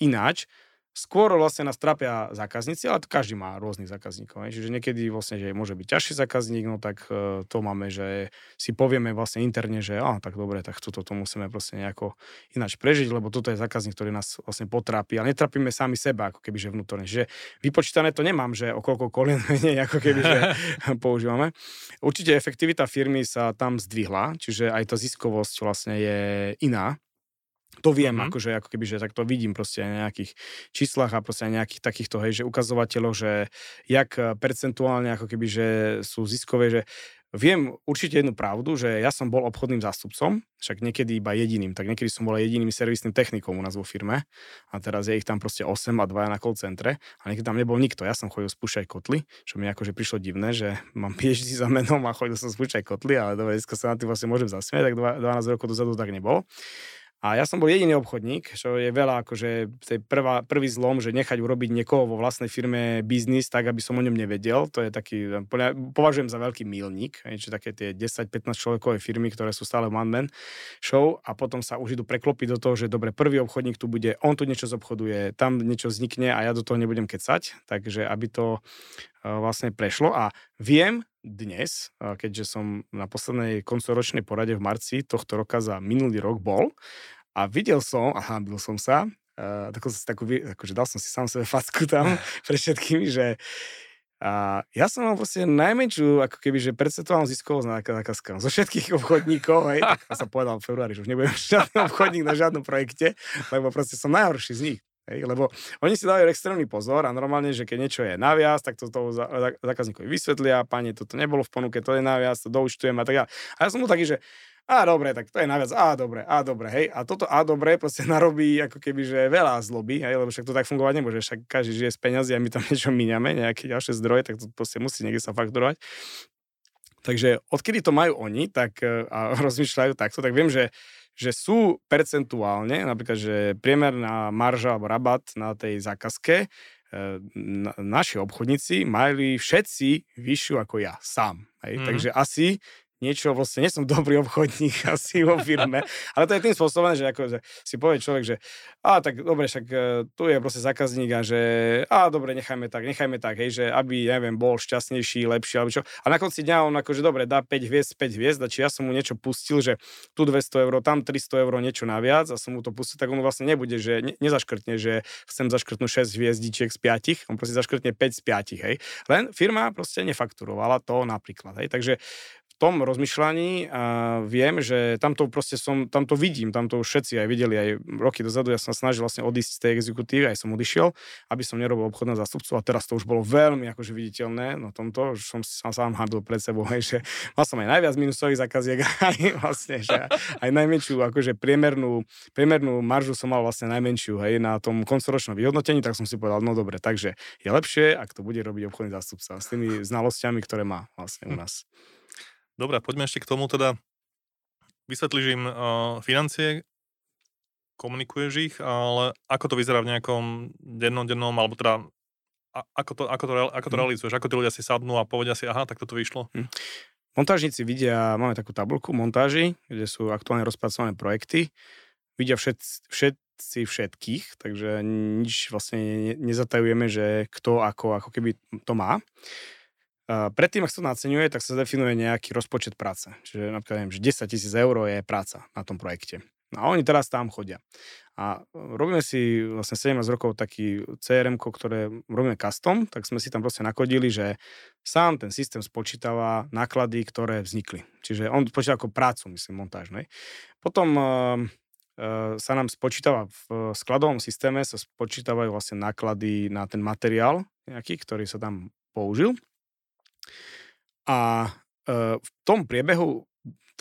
[SPEAKER 2] ináč. Skôr vlastne nás trápia zákazníci, ale to každý má rôznych zákazníkov. Ne? Čiže niekedy vlastne, že môže byť ťažší zákazník, no tak uh, to máme, že si povieme vlastne interne, že á, tak dobre, tak toto to musíme proste nejako ináč prežiť, lebo toto je zákazník, ktorý nás vlastne potrápi, ale netrápime sami seba, ako keby, že vnútorne. Čiže vypočítané to nemám, že o koľko kolien menej, ako keby, že používame. Určite efektivita firmy sa tam zdvihla, čiže aj tá ziskovosť vlastne je iná, to viem, mm. akože, ako keby, že tak to vidím proste na nejakých číslach a proste na nejakých takýchto, hej, že ukazovateľov, že jak eh, percentuálne ako keby, že sú ziskové, že viem určite jednu pravdu, že ja som bol obchodným zástupcom, však niekedy iba jediným, tak niekedy som bol jediným servisným technikom u nás vo firme a teraz je ich tam proste 8 a 2 na call centre a niekedy tam nebol nikto. Ja som chodil spúšťať kotly, čo mi akože prišlo divné, že mám PhD za menom a chodil som spúšťať kotly, ale dobre, dneska sa na tým vlastne môžem zasmiať, tak 12 rokov dozadu tak nebolo. A ja som bol jediný obchodník, čo je veľa, akože prvá, prvý zlom, že nechať urobiť niekoho vo vlastnej firme biznis tak, aby som o ňom nevedel. To je taký, považujem za veľký milník, čiže také tie 10-15 človekové firmy, ktoré sú stále one man show a potom sa už idú preklopiť do toho, že dobre, prvý obchodník tu bude, on tu niečo zobchoduje, tam niečo vznikne a ja do toho nebudem kecať. Takže aby to e, vlastne prešlo a viem dnes, keďže som na poslednej koncoročnej porade v marci tohto roka za minulý rok bol a videl som, a hábil som sa, uh, takú, takú, akože dal som si sám sebe facku tam pre všetkými, že a ja som mal proste najmenšiu, ako keby, že percentuálnu ziskovosť na zákazkách. Zo všetkých obchodníkov, hej, tak sa povedal v februári, že už nebudem žiadny obchodník na žiadnom projekte, lebo proste som najhorší z nich. Hej, lebo oni si dávajú extrémny pozor a normálne, že keď niečo je naviac, tak to toho zákazníkovi vysvetlia, pani, toto nebolo v ponuke, to je naviac, to doučtujem a tak ďalej. A ja som mu taký, že a dobre, tak to je naviac, a dobre, a dobre, hej. A toto a dobre proste narobí ako keby, že veľa zloby, hej, lebo však to tak fungovať nemôže, však každý žije z peňazí a my tam niečo míňame, nejaké ďalšie zdroje, tak to proste musí niekde sa fakturovať. Takže odkedy to majú oni, tak e, a rozmýšľajú takto, tak viem, že že sú percentuálne, napríklad, že priemerná marža alebo rabat na tej zákazke, e, na, naši obchodníci mali všetci vyššiu ako ja, sám. Hej? Mm. Takže asi niečo, vlastne nie som dobrý obchodník asi vo firme, ale to je tým spôsobom, že, ako, že si povie človek, že a tak dobre, však e, tu je proste zákazník a že a dobre, nechajme tak, nechajme tak, hej, že aby, neviem, bol šťastnejší, lepší, alebo čo. A na konci dňa on akože dobre, dá 5 hviezd, 5 hviezd, či ja som mu niečo pustil, že tu 200 eur, tam 300 eur, niečo naviac a som mu to pustil, tak on vlastne nebude, že ne, nezaškrtne, že chcem zaškrtnúť 6 hviezdičiek z 5, on proste zaškrtne 5 z 5, hej. Len firma proste nefakturovala to napríklad, hej. Takže tom rozmýšľaní a viem, že tamto proste som, tamto vidím, tamto už všetci aj videli aj roky dozadu, ja som snažil vlastne odísť z tej exekutívy, aj som odišiel, aby som nerobil obchodného zástupcu. A teraz to už bolo veľmi akože viditeľné na tomto, že som sa sám handlil pred sebou, hej, že mal som aj najviac minusových zákaziek, aj vlastne, že aj najmenšiu, akože priemernú, priemernú maržu som mal vlastne najmenšiu, hej, na tom koncoročnom vyhodnotení, tak som si povedal, no dobre, takže je lepšie, ak to bude robiť obchodný zástupca s tými znalosťami, ktoré má vlastne u nás.
[SPEAKER 1] Dobre, poďme ešte k tomu teda. Vysvetlíš im uh, financie, komunikuješ ich, ale ako to vyzerá v nejakom dennom, dennom, alebo teda a, ako, to, ako, to, ako to hm. realizuješ? Ako tí ľudia si sadnú a povedia si, aha, tak toto vyšlo? Hmm.
[SPEAKER 2] Montážnici vidia, máme takú tabulku montáži, kde sú aktuálne rozpracované projekty. Vidia všet, všetci všetkých, takže nič vlastne nezatajujeme, že kto ako, ako keby to má. Predtým, ak sa to naceňuje, tak sa definuje nejaký rozpočet práce. Čiže napríklad neviem, že 10 tisíc eur je práca na tom projekte. No a oni teraz tam chodia. A robíme si vlastne 17 rokov taký crm ktoré robíme custom, tak sme si tam proste nakodili, že sám ten systém spočítava náklady, ktoré vznikli. Čiže on spočítava ako prácu, myslím, montážnej. Potom uh, uh, sa nám spočítava v skladovom systéme, sa spočítavajú vlastne náklady na ten materiál nejaký, ktorý sa tam použil. A e, v tom priebehu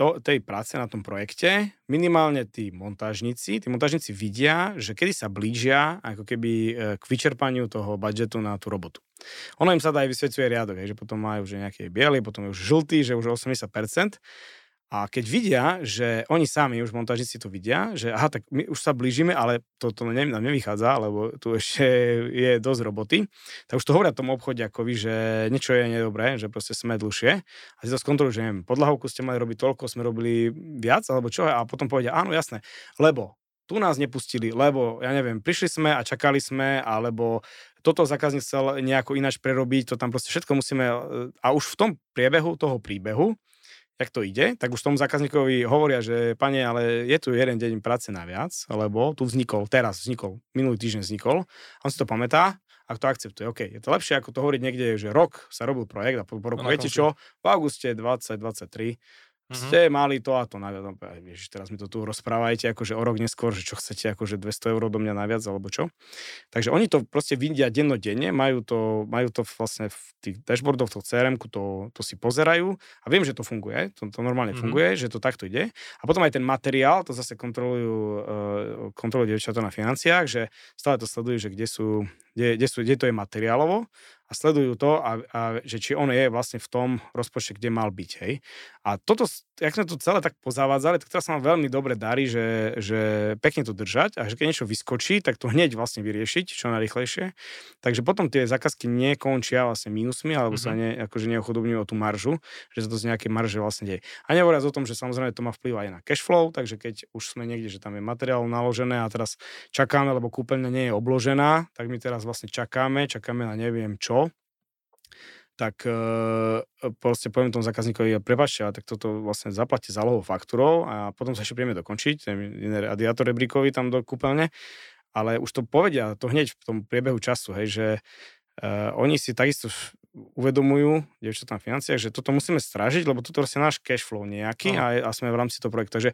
[SPEAKER 2] to, tej práce na tom projekte minimálne tí montážnici, tí montážnici vidia, že kedy sa blížia ako keby e, k vyčerpaniu toho budžetu na tú robotu. Ono im sa aj vysvetľuje riadok, že potom majú že nejaký biely, potom je už žltý, že už 80%. A keď vidia, že oni sami, už montážnici to vidia, že aha, tak my už sa blížime, ale to, to nám nevychádza, lebo tu ešte je dosť roboty, tak už to hovoria tomu obchodiakovi, že niečo je nedobré, že proste sme dlhšie. A si to skontrolujú, že neviem, podlahovku ste mali robiť toľko, sme robili viac, alebo čo, a potom povedia, áno, jasné, lebo tu nás nepustili, lebo, ja neviem, prišli sme a čakali sme, alebo toto zákazník chcel nejako ináč prerobiť, to tam proste všetko musíme, a už v tom priebehu toho príbehu jak to ide, tak už tomu zákazníkovi hovoria, že pane, ale je tu jeden deň práce naviac, lebo tu vznikol, teraz vznikol, minulý týždeň vznikol, on si to pamätá, ak to akceptuje, OK, je to lepšie ako to hovoriť niekde, že rok sa robil projekt a po, po roku, no, viete čo, v auguste 2023 Mm-hmm. Ste mali to a to naviac. No, ježiš, teraz mi to tu rozprávajte, akože o rok neskôr, že čo chcete, akože 200 eur do mňa naviac, alebo čo. Takže oni to proste vidia dennodenne, majú to, majú to vlastne v tých dashboardoch, v crm to, to si pozerajú a viem, že to funguje, to, to normálne mm-hmm. funguje, že to takto ide. A potom aj ten materiál, to zase kontrolujú, uh, kontrolujú dievčatá na financiách, že stále to sledujú, že kde sú, kde, kde, sú, kde to je materiálovo a sledujú to, a, a že či on je vlastne v tom rozpočte, kde mal byť. Hej. A toto, jak sme to celé tak pozavádzali, tak teraz sa nám veľmi dobre darí, že, že pekne to držať a že keď niečo vyskočí, tak to hneď vlastne vyriešiť čo najrychlejšie. Takže potom tie zákazky nekončia vlastne mínusmi, alebo mm-hmm. sa ne, akože neochodobňujú o tú maržu, že sa to z nejakej marže vlastne deje. A nehovoriac o tom, že samozrejme to má vplyv aj na cash flow, takže keď už sme niekde, že tam je materiál naložené a teraz čakáme, lebo kúpeľňa nie je obložená, tak my teraz vlastne čakáme, čakáme na neviem čo, tak e, proste poviem tomu zákazníkovi, prepačte, tak toto vlastne zaplatíte zálohou faktúrou a potom sa ešte príjeme dokončiť, ten radiátor rebríkový tam do kúpeľne, ale už to povedia, to hneď v tom priebehu času, hej, že uh, oni si takisto uvedomujú, dievčatá na financiách, že toto musíme strážiť, lebo toto je náš cash flow nejaký no. a, a sme v rámci toho projektu. Takže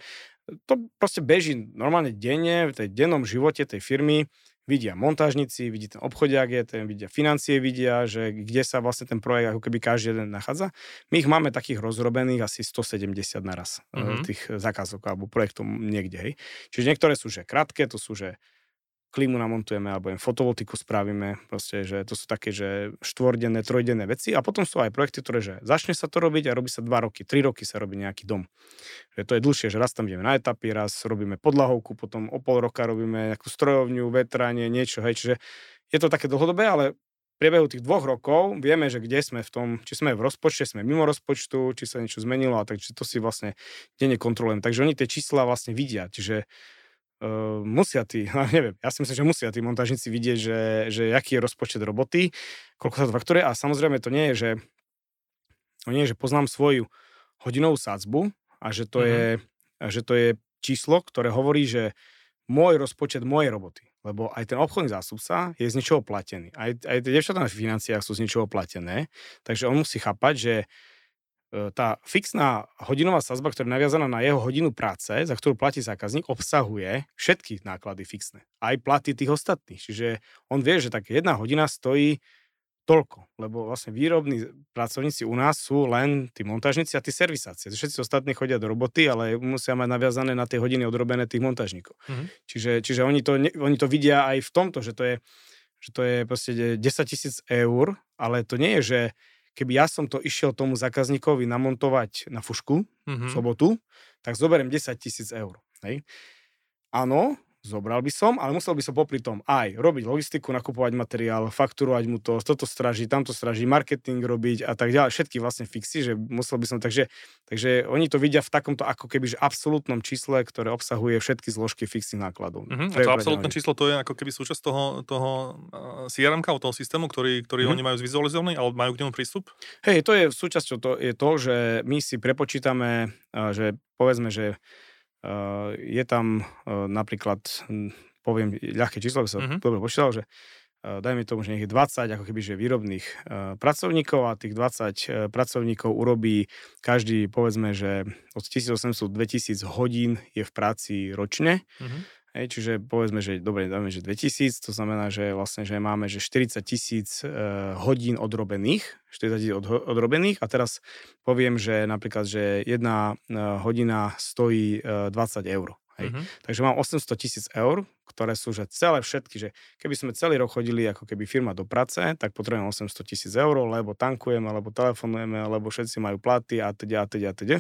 [SPEAKER 2] to proste beží normálne denne, v tej dennom živote tej firmy, vidia montážnici, vidí ten obchodiak je, ten vidia financie, vidia, že kde sa vlastne ten projekt ako keby každý jeden nachádza. My ich máme takých rozrobených asi 170 naraz, mm-hmm. tých zákazok alebo projektov niekde. Hej. Čiže niektoré sú že krátke, to sú že klímu namontujeme alebo im fotovoltiku spravíme, proste, že to sú také, že štvordenné, trojdenné veci a potom sú aj projekty, ktoré, že začne sa to robiť a robí sa dva roky, tri roky sa robí nejaký dom. Že to je dlhšie, že raz tam ideme na etapy, raz robíme podlahovku, potom o pol roka robíme nejakú strojovňu, vetranie, niečo, hej, čiže je to také dlhodobé, ale priebehu tých dvoch rokov vieme, že kde sme v tom, či sme v rozpočte, sme mimo rozpočtu, či sa niečo zmenilo a takže to si vlastne denne kontrolujem. Takže oni tie čísla vlastne vidia, čiže uh, musia tí, neviem, ja si myslím, že musia tí montážnici vidieť, že, že aký je rozpočet roboty, koľko sa to fakturuje a samozrejme to nie je, že to nie je, že poznám svoju hodinovú sádzbu a že to, mm-hmm. je, že to je číslo, ktoré hovorí, že môj rozpočet mojej roboty. Lebo aj ten obchodný zástupca je z niečoho platený. Aj, aj tie devčatá na financiách sú z niečoho platené. Takže on musí chápať, že tá fixná hodinová sazba, ktorá je naviazaná na jeho hodinu práce, za ktorú platí zákazník, obsahuje všetky náklady fixné. Aj platy tých ostatných. Čiže on vie, že tak jedna hodina stojí toľko, lebo vlastne výrobní pracovníci u nás sú len tí montážnici a tí servisáci. Všetci ostatní chodia do roboty, ale musia mať naviazané na tie hodiny odrobené tých montážnikov. Mm-hmm. Čiže, čiže oni, to, oni to vidia aj v tomto, že to je, že to je proste 10 tisíc eur, ale to nie je, že keby ja som to išiel tomu zákazníkovi namontovať na fušku mm-hmm. v sobotu, tak zoberiem 10 tisíc eur. Hej? Áno, Zobral by som, ale musel by som popri tom aj robiť logistiku, nakupovať materiál, fakturovať mu to, toto stražiť, tamto stražiť, marketing robiť a tak ďalej. Všetky vlastne fixy, že musel by som, takže, takže oni to vidia v takomto ako keby že absolútnom čísle, ktoré obsahuje všetky zložky fixných nákladov.
[SPEAKER 1] Uh-huh. A to absolútne číslo to je ako keby súčasť toho, toho uh, CRM, toho systému, ktorý, ktorý uh-huh. oni majú zvizualizovaný, alebo majú k nemu prístup?
[SPEAKER 2] Hej, to je súčasťou to, je to, že my si prepočítame, uh, že povedzme, že Eh, je tam eh, napríklad, hm, poviem ľahké číslo, by som mm-hmm. dobre počítal, že eh, dajme tomu, že nech je 20 ako keby, že výrobných pracovníkov a tých 20 pracovníkov urobí každý, povedzme, že od 1800 2000 hodín je v práci ročne. Mm-hmm. Hej, čiže povedzme, že dobre, dáme, že 2000, to znamená, že vlastne, že máme že 40 tisíc e, hodín odrobených, 40 tisíc od, odrobených a teraz poviem, že napríklad, že jedna e, hodina stojí e, 20 eur. Hej. Mm-hmm. Takže mám 800 tisíc eur, ktoré sú že celé všetky, že keby sme celý rok chodili ako keby firma do práce, tak potrebujeme 800 tisíc eur, lebo tankujeme, alebo telefonujeme, alebo všetci majú platy a teda, a teda, a teda.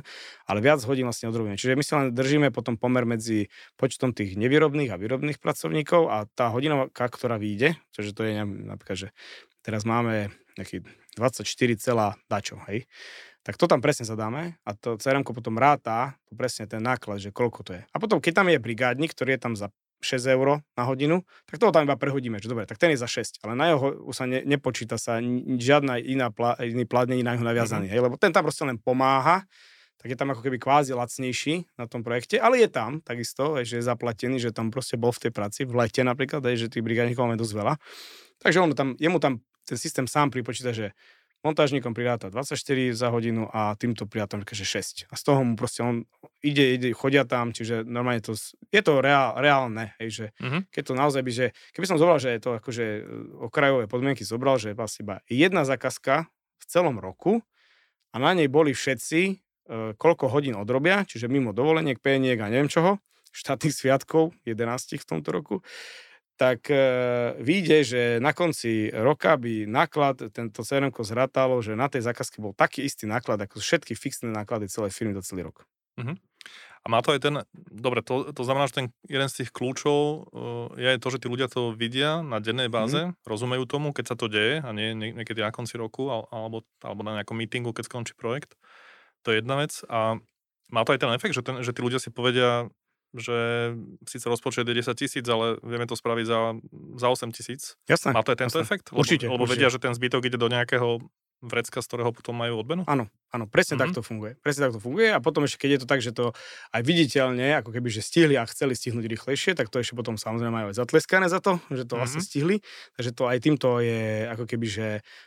[SPEAKER 2] Ale viac hodín vlastne odrobíme. Čiže my sa len držíme potom pomer medzi počtom tých nevýrobných a výrobných pracovníkov a tá hodina, ktorá vyjde, čiže to je napríklad, že teraz máme nejaký 24, dačo, hej tak to tam presne zadáme a to CRM potom ráta to presne ten náklad, že koľko to je. A potom, keď tam je brigádnik, ktorý je tam za 6 eur na hodinu, tak toho tam iba prehodíme, že dobre, tak ten je za 6, ale na jeho sa ne, nepočíta sa žiadna iná pla, iný plat na jeho naviazaný, mm-hmm. hej, lebo ten tam proste len pomáha, tak je tam ako keby kvázi lacnejší na tom projekte, ale je tam takisto, že je zaplatený, že tam proste bol v tej práci, v lete napríklad, že tých brigádnikov máme dosť veľa. Takže on tam, jemu tam ten systém sám pripočíta, že montážnikom pridáta 24 za hodinu a týmto pridáta že 6. A z toho mu proste on ide, ide, chodia tam, čiže normálne to, je to reál, reálne, hej, že uh-huh. keď to naozaj by, že keby som zobral, že je to akože e, okrajové podmienky zobral, že vlastne iba jedna zákazka v celom roku a na nej boli všetci, e, koľko hodín odrobia, čiže mimo dovoleniek, peniek a neviem čoho, štátnych sviatkov, 11 v tomto roku, tak e, vyjde, že na konci roka by náklad, tento crm zratalo, že na tej zákazke bol taký istý náklad, ako všetky fixné náklady celej firmy do celý rok. Uh-huh.
[SPEAKER 1] A má to aj ten, dobre, to, to znamená, že ten jeden z tých kľúčov uh, je to, že tí ľudia to vidia na dennej báze, mm. rozumejú tomu, keď sa to deje a nie niekedy na konci roku alebo, alebo na nejakom meetingu, keď skončí projekt. To je jedna vec. A má to aj ten efekt, že, ten, že tí ľudia si povedia, že síce rozpočet je 10 tisíc, ale vieme to spraviť za, za 8 tisíc.
[SPEAKER 2] Jasné.
[SPEAKER 1] Má to aj tento
[SPEAKER 2] jasné.
[SPEAKER 1] efekt?
[SPEAKER 2] Určite.
[SPEAKER 1] Lebo, lebo
[SPEAKER 2] určite.
[SPEAKER 1] vedia, že ten zbytok ide do nejakého vrecka, z ktorého potom majú odmenu?
[SPEAKER 2] Áno, áno, presne mm-hmm. tak to funguje. Presne tak to funguje a potom ešte, keď je to tak, že to aj viditeľne, ako keby, že stihli a chceli stihnúť rýchlejšie, tak to ešte potom samozrejme majú aj zatleskané za to, že to mm-hmm. vlastne stihli. Takže to aj týmto je ako keby, že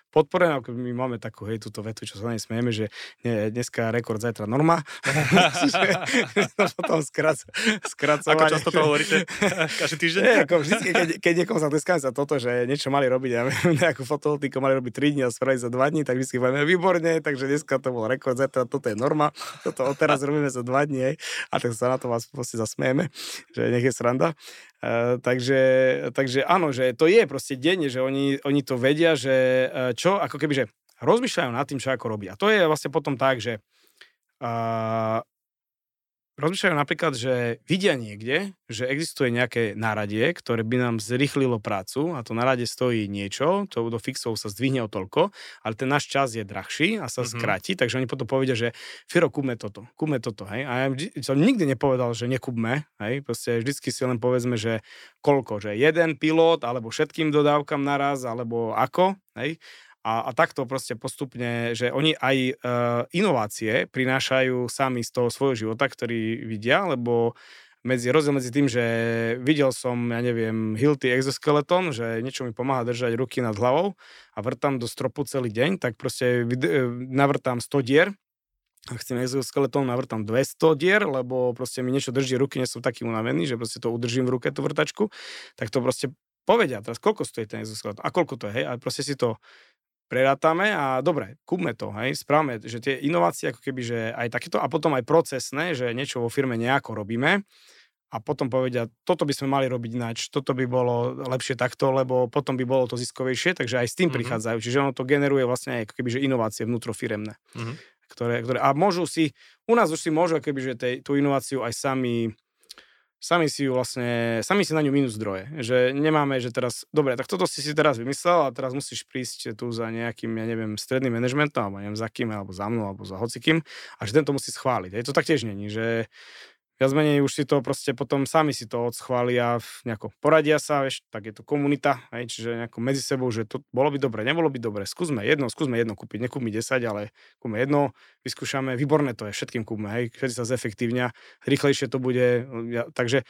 [SPEAKER 2] podporené, ako my máme takú, hej, túto vetu, čo sa na nej smieme, že nie, dneska rekord, zajtra norma. Potom skrac, skracovanie.
[SPEAKER 1] Ako často to hovoríte? Každý týždeň?
[SPEAKER 2] Nie, ako vždy, keď, keď niekomu zatleskáme za toto, že niečo mali robiť, ja nejakú fotovoltiku mali robiť 3 dní a spraviť za 2 dní, tak vždy povieme výborne, takže dneska to bol rekord, zajtra toto je norma, toto odteraz robíme za 2 dní, a tak sa na to vás proste zasmieme, že nech je sranda. Uh, takže, takže áno, že to je proste deň, že oni, oni to vedia, že uh, čo, ako keby, že rozmýšľajú nad tým, čo ako robí. A to je vlastne potom tak, že uh, rozmýšľajú napríklad, že vidia niekde, že existuje nejaké náradie, ktoré by nám zrychlilo prácu a to náradie stojí niečo, to do fixov sa zdvihne o toľko, ale ten náš čas je drahší a sa mm-hmm. skráti, takže oni potom povedia, že Firo, kúpme toto, kúpme toto, hej. A ja som nikdy nepovedal, že nekúpme, hej, proste vždycky si len povedzme, že koľko, že jeden pilot, alebo všetkým dodávkam naraz, alebo ako, hej. A, a takto proste postupne, že oni aj e, inovácie prinášajú sami z toho svojho života, ktorý vidia, lebo medzi, rozdiel medzi tým, že videl som, ja neviem, Hilty exoskeleton, že niečo mi pomáha držať ruky nad hlavou a vrtám do stropu celý deň, tak proste e, navrtám 100 dier. A chcem exoskeleton, navrtám 200 dier, lebo proste mi niečo drží ruky, nie som taký unavený, že proste to udržím v ruke, tú vrtačku, tak to proste povedia teraz, koľko stojí ten exoskeleton a koľko to je, hej, a proste si to prerátame a dobre, kúpme to, hej, správame, že tie inovácie ako keby, že aj takéto a potom aj procesné, že niečo vo firme nejako robíme a potom povedia, toto by sme mali robiť ináč, toto by bolo lepšie takto, lebo potom by bolo to ziskovejšie, takže aj s tým mm-hmm. prichádzajú. Čiže ono to generuje vlastne aj keby, že inovácie vnútrofiremné. Mm-hmm. Ktoré, ktoré, a môžu si, u nás už si môžu keby, že tej, tú inováciu aj sami sami si ju vlastne, sami si na ňu minus zdroje. Že nemáme, že teraz, dobre, tak toto si si teraz vymyslel a teraz musíš prísť tu za nejakým, ja neviem, stredným manažmentom, alebo neviem za kým, alebo za mnou, alebo za hocikým a že tento musí schváliť. Je to tak tiež není, že viac menej už si to proste potom sami si to odschvália, nejako poradia sa, vieš, tak je to komunita, hej, čiže nejako medzi sebou, že to bolo by dobre, nebolo by dobre, skúsme jedno, skúsme jedno kúpiť, nekúpme 10, ale kúpme jedno, vyskúšame, výborné to je, všetkým kúpme, hej, všetci sa zefektívňa, rýchlejšie to bude, ja, takže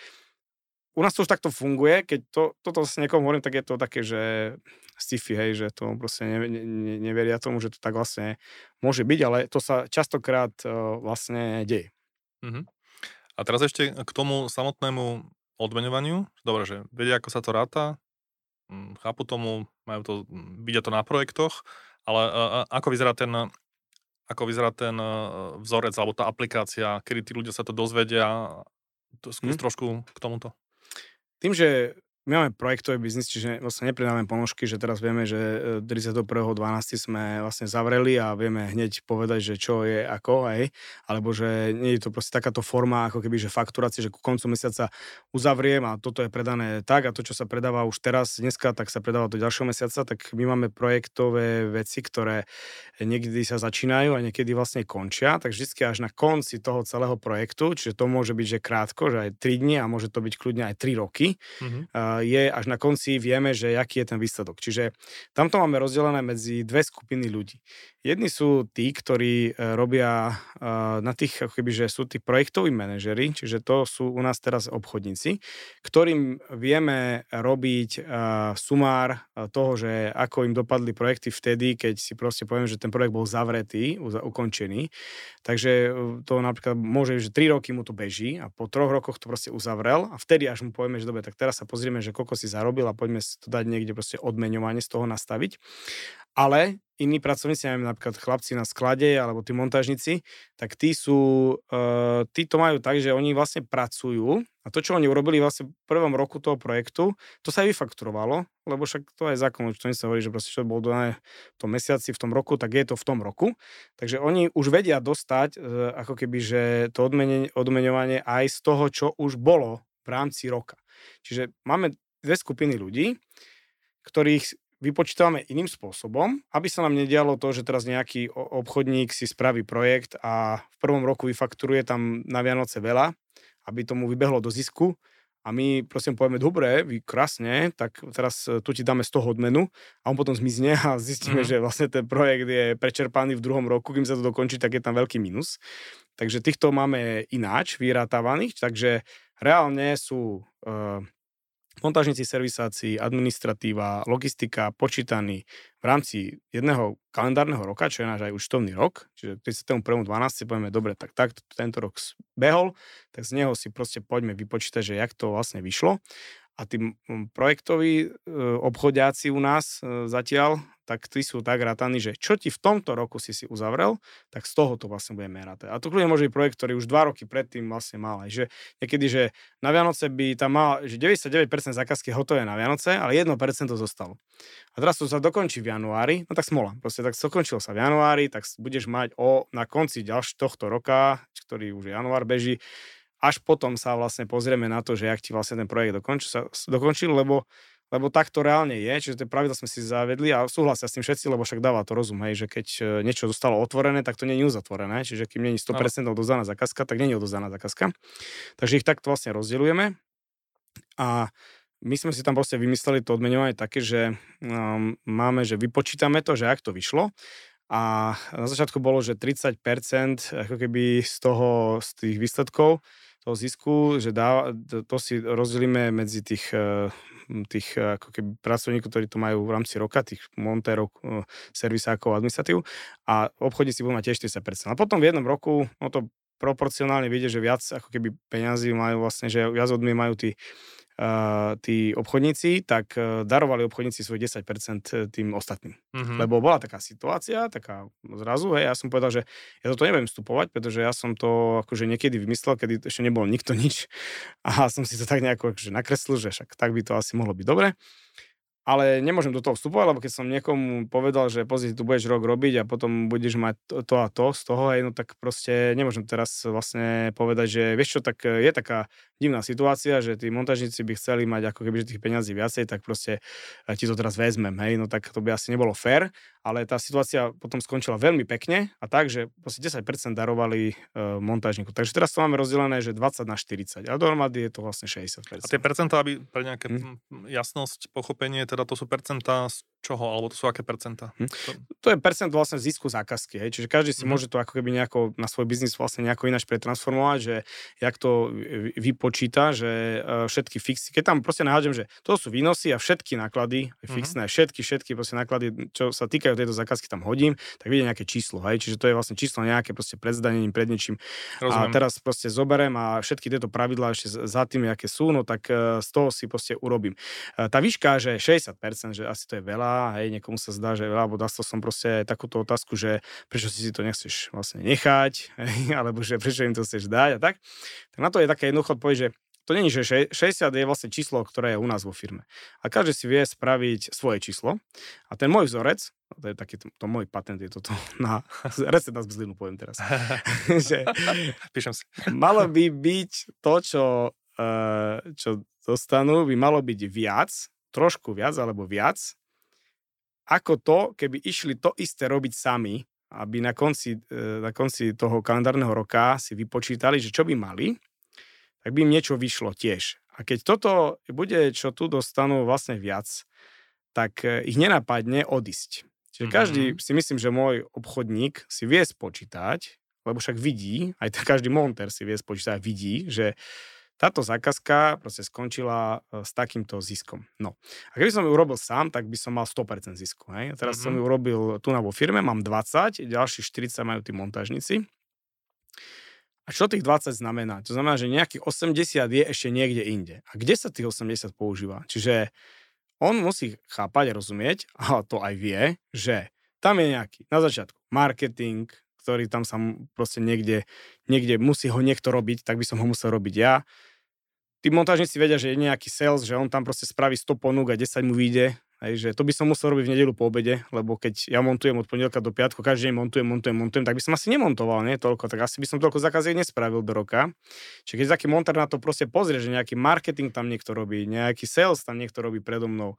[SPEAKER 2] u nás to už takto funguje, keď to, toto s niekomu hovorím, tak je to také, že sci-fi, hej, že to proste ne, ne, neveria tomu, že to tak vlastne môže byť, ale to sa častokrát uh, vlastne deje. Mm-hmm.
[SPEAKER 1] A teraz ešte k tomu samotnému odmeňovaniu. Dobre, že vedia, ako sa to ráta, mm, chápu tomu, majú to, mm, vidia to na projektoch, ale ako vyzerá ten, ako vyzerá ten e, vzorec alebo tá aplikácia, kedy tí ľudia sa to dozvedia, to skús hmm. trošku k tomuto.
[SPEAKER 2] Tým, že my máme projektový biznis, čiže vlastne nepridávame ponožky, že teraz vieme, že 31.12. E, sme vlastne zavreli a vieme hneď povedať, že čo je ako, aj, alebo že nie je to proste takáto forma, ako keby, že fakturácie, že ku koncu mesiaca uzavriem a toto je predané tak a to, čo sa predáva už teraz, dneska, tak sa predáva do ďalšieho mesiaca, tak my máme projektové veci, ktoré niekedy sa začínajú a niekedy vlastne končia, tak vždy až na konci toho celého projektu, čiže to môže byť, že krátko, že aj 3 dni a môže to byť kľudne aj 3 roky, mm-hmm je až na konci vieme, že aký je ten výsledok. Čiže tamto máme rozdelené medzi dve skupiny ľudí. Jedni sú tí, ktorí e, robia e, na tých, ako keby, že sú tí projektoví manažery, čiže to sú u nás teraz obchodníci, ktorým vieme robiť e, sumár toho, že ako im dopadli projekty vtedy, keď si proste poviem, že ten projekt bol zavretý, ukončený. Takže to napríklad môže, že 3 roky mu to beží a po troch rokoch to proste uzavrel a vtedy až mu povieme, že dobre, tak teraz sa pozrieme, že koľko si zarobil a poďme si to dať niekde proste odmeňovanie z toho nastaviť. Ale iní pracovníci, neviem, napríklad chlapci na sklade alebo tí montážnici, tak tí sú, uh, tí to majú tak, že oni vlastne pracujú a to, čo oni urobili vlastne v prvom roku toho projektu, to sa aj vyfakturovalo, lebo však to aj zákon, čo sa hovorí, že proste čo bolo dané v tom mesiaci, v tom roku, tak je to v tom roku. Takže oni už vedia dostať uh, ako keby, že to odmeňovanie aj z toho, čo už bolo v rámci roka. Čiže máme dve skupiny ľudí, ktorých vypočítavame iným spôsobom, aby sa nám nedialo to, že teraz nejaký obchodník si spraví projekt a v prvom roku vyfakturuje tam na Vianoce veľa, aby tomu vybehlo do zisku a my prosím povieme, dobre, vy krásne, tak teraz e, tu ti dáme z toho odmenu a on potom zmizne a zistíme, mm-hmm. že vlastne ten projekt je prečerpaný v druhom roku, kým sa to dokončí, tak je tam veľký minus. Takže týchto máme ináč vyrátávaných, takže reálne sú uh, montážnici, servisáci, administratíva, logistika počítaní v rámci jedného kalendárneho roka, čo je náš aj účtovný rok, čiže 31.12. povieme, dobre, tak, tak tento rok behol, tak z neho si proste poďme vypočítať, že jak to vlastne vyšlo a tí projektoví e, obchodiaci u nás e, zatiaľ, tak tí sú tak rátaní, že čo ti v tomto roku si si uzavrel, tak z toho to vlastne budeme merať. A to kľudne môže byť projekt, ktorý už dva roky predtým vlastne mal. Že niekedy, že na Vianoce by tam mal, že 99% zákazky hotové na Vianoce, ale 1% to zostalo. A teraz to sa dokončí v januári, no tak smola. Proste tak dokončilo sa v januári, tak budeš mať o, na konci ďalšieho tohto roka, ktorý už január beží, až potom sa vlastne pozrieme na to, že ak ti vlastne ten projekt dokončil, dokončil lebo lebo tak to reálne je, čiže tie pravidla sme si zavedli a súhlasia s tým všetci, lebo však dáva to rozum, hej, že keď e, niečo zostalo otvorené, tak to nie je uzatvorené, čiže kým nie je 100% no. odozdaná zákazka, tak nie je odozdaná zákazka. Takže ich takto vlastne rozdeľujeme a my sme si tam proste vymysleli to odmeňovanie také, že um, máme, že vypočítame to, že ak to vyšlo a na začiatku bolo, že 30% ako keby z toho, z tých výsledkov toho zisku, že dá, to, to si rozdelíme medzi tých uh, tých eh, ako keby pracovníkov, ktorí to majú v rámci roka, tých montérov, eh, servisákov, administratív a obchodníci budú mať tiež 40%. A potom v jednom roku, no to proporcionálne vidie, že viac ako keby peňazí majú vlastne, že viac odmie majú tí tí obchodníci, tak e, darovali obchodníci svoj 10% e, tým ostatným. Mm-hmm. Lebo bola taká situácia, taká zrazu, hej, ja som povedal, že ja toto nebudem vstupovať, pretože ja som to akože niekedy vymyslel, kedy ešte nebol nikto nič a som si to tak nejako akože nakreslil, že však tak by to asi mohlo byť dobre ale nemôžem do toho vstupovať, lebo keď som niekomu povedal, že pozri, tu budeš rok robiť a potom budeš mať to a to z toho, hej, no tak proste nemôžem teraz vlastne povedať, že vieš čo, tak je taká divná situácia, že tí montažníci by chceli mať ako keby že tých peňazí viacej, tak proste eh, ti to teraz vezmem, hej, no tak to by asi nebolo fér, ale tá situácia potom skončila veľmi pekne a tak, že proste 10% darovali e, montážniku. Takže teraz to máme rozdelené, že 20 na 40, a dohromady je to vlastne 60%.
[SPEAKER 1] A tie percentá, aby pre nejaké hm. jasnosť, pochopenie, teda to sú percentá z čoho, alebo to sú aké percentá? Hm.
[SPEAKER 2] To... to je percent vlastne zisku zákazky, hej? čiže každý si hm. môže to ako keby nejako na svoj biznis vlastne nejako ináč pretransformovať, že jak to vypočíta, že e, všetky fixy, keď tam proste nahádžem, že to sú výnosy a všetky náklady, mhm. fixné, mm-hmm. všetky, všetky proste náklady, čo sa týka týkajú tejto zákazky, tam hodím, tak vidie nejaké číslo, hej, čiže to je vlastne číslo nejaké proste pred zdanením, pred niečím. Rozumiem. A teraz proste zoberiem a všetky tieto pravidlá ešte za tým, aké sú, no tak e, z toho si proste urobím. E, tá výška, že 60%, že asi to je veľa, hej, niekomu sa zdá, že alebo dostal som proste takúto otázku, že prečo si si to nechceš vlastne nechať, hej, alebo že prečo im to chceš dať a tak. Tak na to je také jednoducho odpoveď, že to není, že 60 je vlastne číslo, ktoré je u nás vo firme. A každý si vie spraviť svoje číslo. A ten môj vzorec, to je taký, to, to môj patent je toto, na recept na zbzlinu poviem teraz. že
[SPEAKER 1] Píšem si.
[SPEAKER 2] malo by byť to, čo, uh, čo dostanú, by malo byť viac, trošku viac alebo viac, ako to, keby išli to isté robiť sami, aby na konci, uh, na konci toho kalendárneho roka si vypočítali, že čo by mali tak by im niečo vyšlo tiež. A keď toto bude, čo tu dostanú vlastne viac, tak e, ich nenapadne odísť. Čiže mm-hmm. každý si myslím, že môj obchodník si vie spočítať, lebo však vidí, aj každý monter si vie spočítať vidí, že táto zákazka proste skončila e, s takýmto ziskom. No. A keby som ju urobil sám, tak by som mal 100% zisku. Hej? A teraz mm-hmm. som ju urobil tu na vo firme, mám 20, ďalších 40 majú tí montážnici. A čo tých 20 znamená? To znamená, že nejakých 80 je ešte niekde inde. A kde sa tých 80 používa? Čiže on musí chápať a rozumieť, a to aj vie, že tam je nejaký, na začiatku, marketing, ktorý tam sa proste niekde, niekde musí ho niekto robiť, tak by som ho musel robiť ja. Tí montážnici vedia, že je nejaký sales, že on tam proste spraví 100 ponúk a 10 mu vyjde Hej, že to by som musel robiť v nedelu po obede, lebo keď ja montujem od pondelka do piatku, každý deň montujem, montujem, montujem, tak by som asi nemontoval, nie toľko, tak asi by som toľko zákaziek nespravil do roka. Čiže keď taký monter na to proste pozrie, že nejaký marketing tam niekto robí, nejaký sales tam niekto robí predo mnou,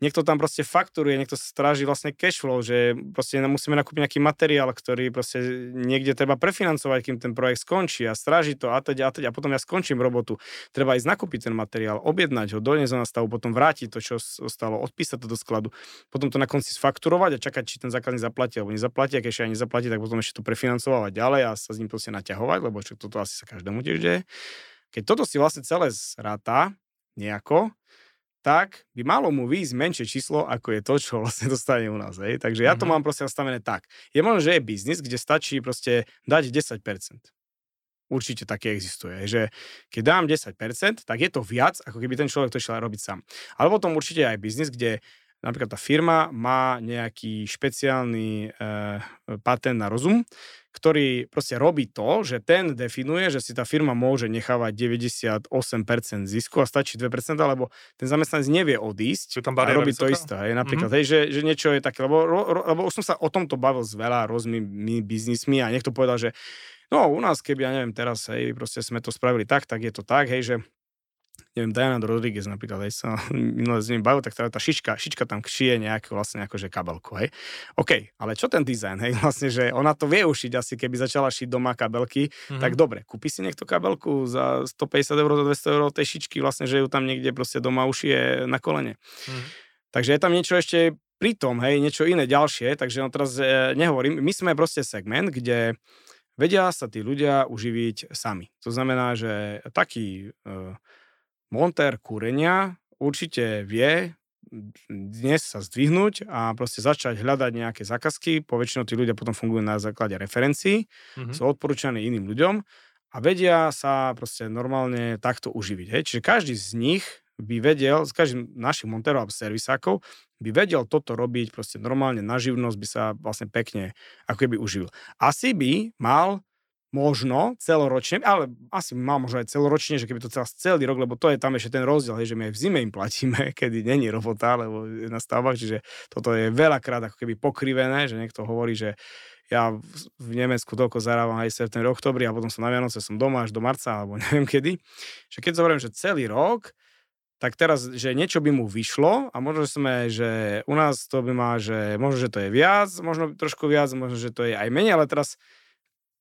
[SPEAKER 2] niekto tam proste fakturuje, niekto stráži vlastne cash flow, že proste musíme nakúpiť nejaký materiál, ktorý proste niekde treba prefinancovať, kým ten projekt skončí a stráži to a teď a teď a potom ja skončím robotu. Treba ísť nakúpiť ten materiál, objednať ho, doniesť na stavu, potom vrátiť to, čo ostalo, odpísať to do skladu, potom to na konci sfakturovať a čakať, či ten zákazník zaplatí alebo nezaplatí, a keď ešte aj nezaplatí, tak potom ešte to prefinancovať ďalej a sa s ním proste naťahovať, lebo čo toto asi sa každému tiež deje. Keď toto si vlastne celé zráta nejako, tak by malo mu výjsť menšie číslo, ako je to, čo vlastne dostane u nás. Hej. Takže ja to mm-hmm. mám proste nastavené tak. Je možné, že je biznis, kde stačí proste dať 10%. Určite také existuje, že keď dám 10%, tak je to viac, ako keby ten človek to išiel robiť sám. Ale potom určite aj biznis, kde napríklad tá firma má nejaký špeciálny e, patent na rozum, ktorý proste robí to, že ten definuje, že si tá firma môže nechávať 98% zisku a stačí 2%, lebo ten zamestnanec nevie odísť
[SPEAKER 1] tam
[SPEAKER 2] a robí to isté. Hej, napríklad, mm-hmm. hej, že, že niečo je také, lebo, ro, lebo už som sa o tomto bavil s veľa rôznymi biznismi a niekto povedal, že No, u nás, keby, ja neviem, teraz, hej, proste sme to spravili tak, tak je to tak, hej, že neviem, Diana Rodriguez napríklad, hej, sa minule s ním bavil, tak tá, tá šička, šička tam šije nejakú vlastne akože kabelku, hej. OK, ale čo ten dizajn, hej, vlastne, že ona to vie ušiť asi, keby začala šiť doma kabelky, mm-hmm. tak dobre, kúpi si niekto kabelku za 150 eur, za 200 eur tej šičky, vlastne, že ju tam niekde proste doma ušije na kolene. Mm-hmm. Takže je tam niečo ešte pri tom, hej, niečo iné ďalšie, takže no teraz e, nehovorím, my sme proste segment, kde vedia sa tí ľudia uživiť sami. To znamená, že taký e, montér kúrenia určite vie dnes sa zdvihnúť a proste začať hľadať nejaké zákazky. Poväčšinou tí ľudia potom fungujú na základe referencií, mm-hmm. sú odporúčaní iným ľuďom a vedia sa proste normálne takto uživiť. Hej. Čiže každý z nich by vedel, z každým našich montérov a servisákov by vedel toto robiť proste normálne na živnosť, by sa vlastne pekne ako keby uživil. Asi by mal možno celoročne, ale asi má možno aj celoročne, že keby to celá celý rok, lebo to je tam ešte ten rozdiel, hej, že my aj v zime im platíme, kedy není robota, lebo je na stavbách, čiže toto je veľakrát ako keby pokrivené, že niekto hovorí, že ja v Nemecku toľko zarávam aj september, oktobri a potom som na Vianoce som doma až do marca alebo neviem kedy. Že keď zoberiem, že celý rok, tak teraz, že niečo by mu vyšlo a možno, sme, že u nás to by má, že možno, že to je viac, možno trošku viac, možno, že to je aj menej, ale teraz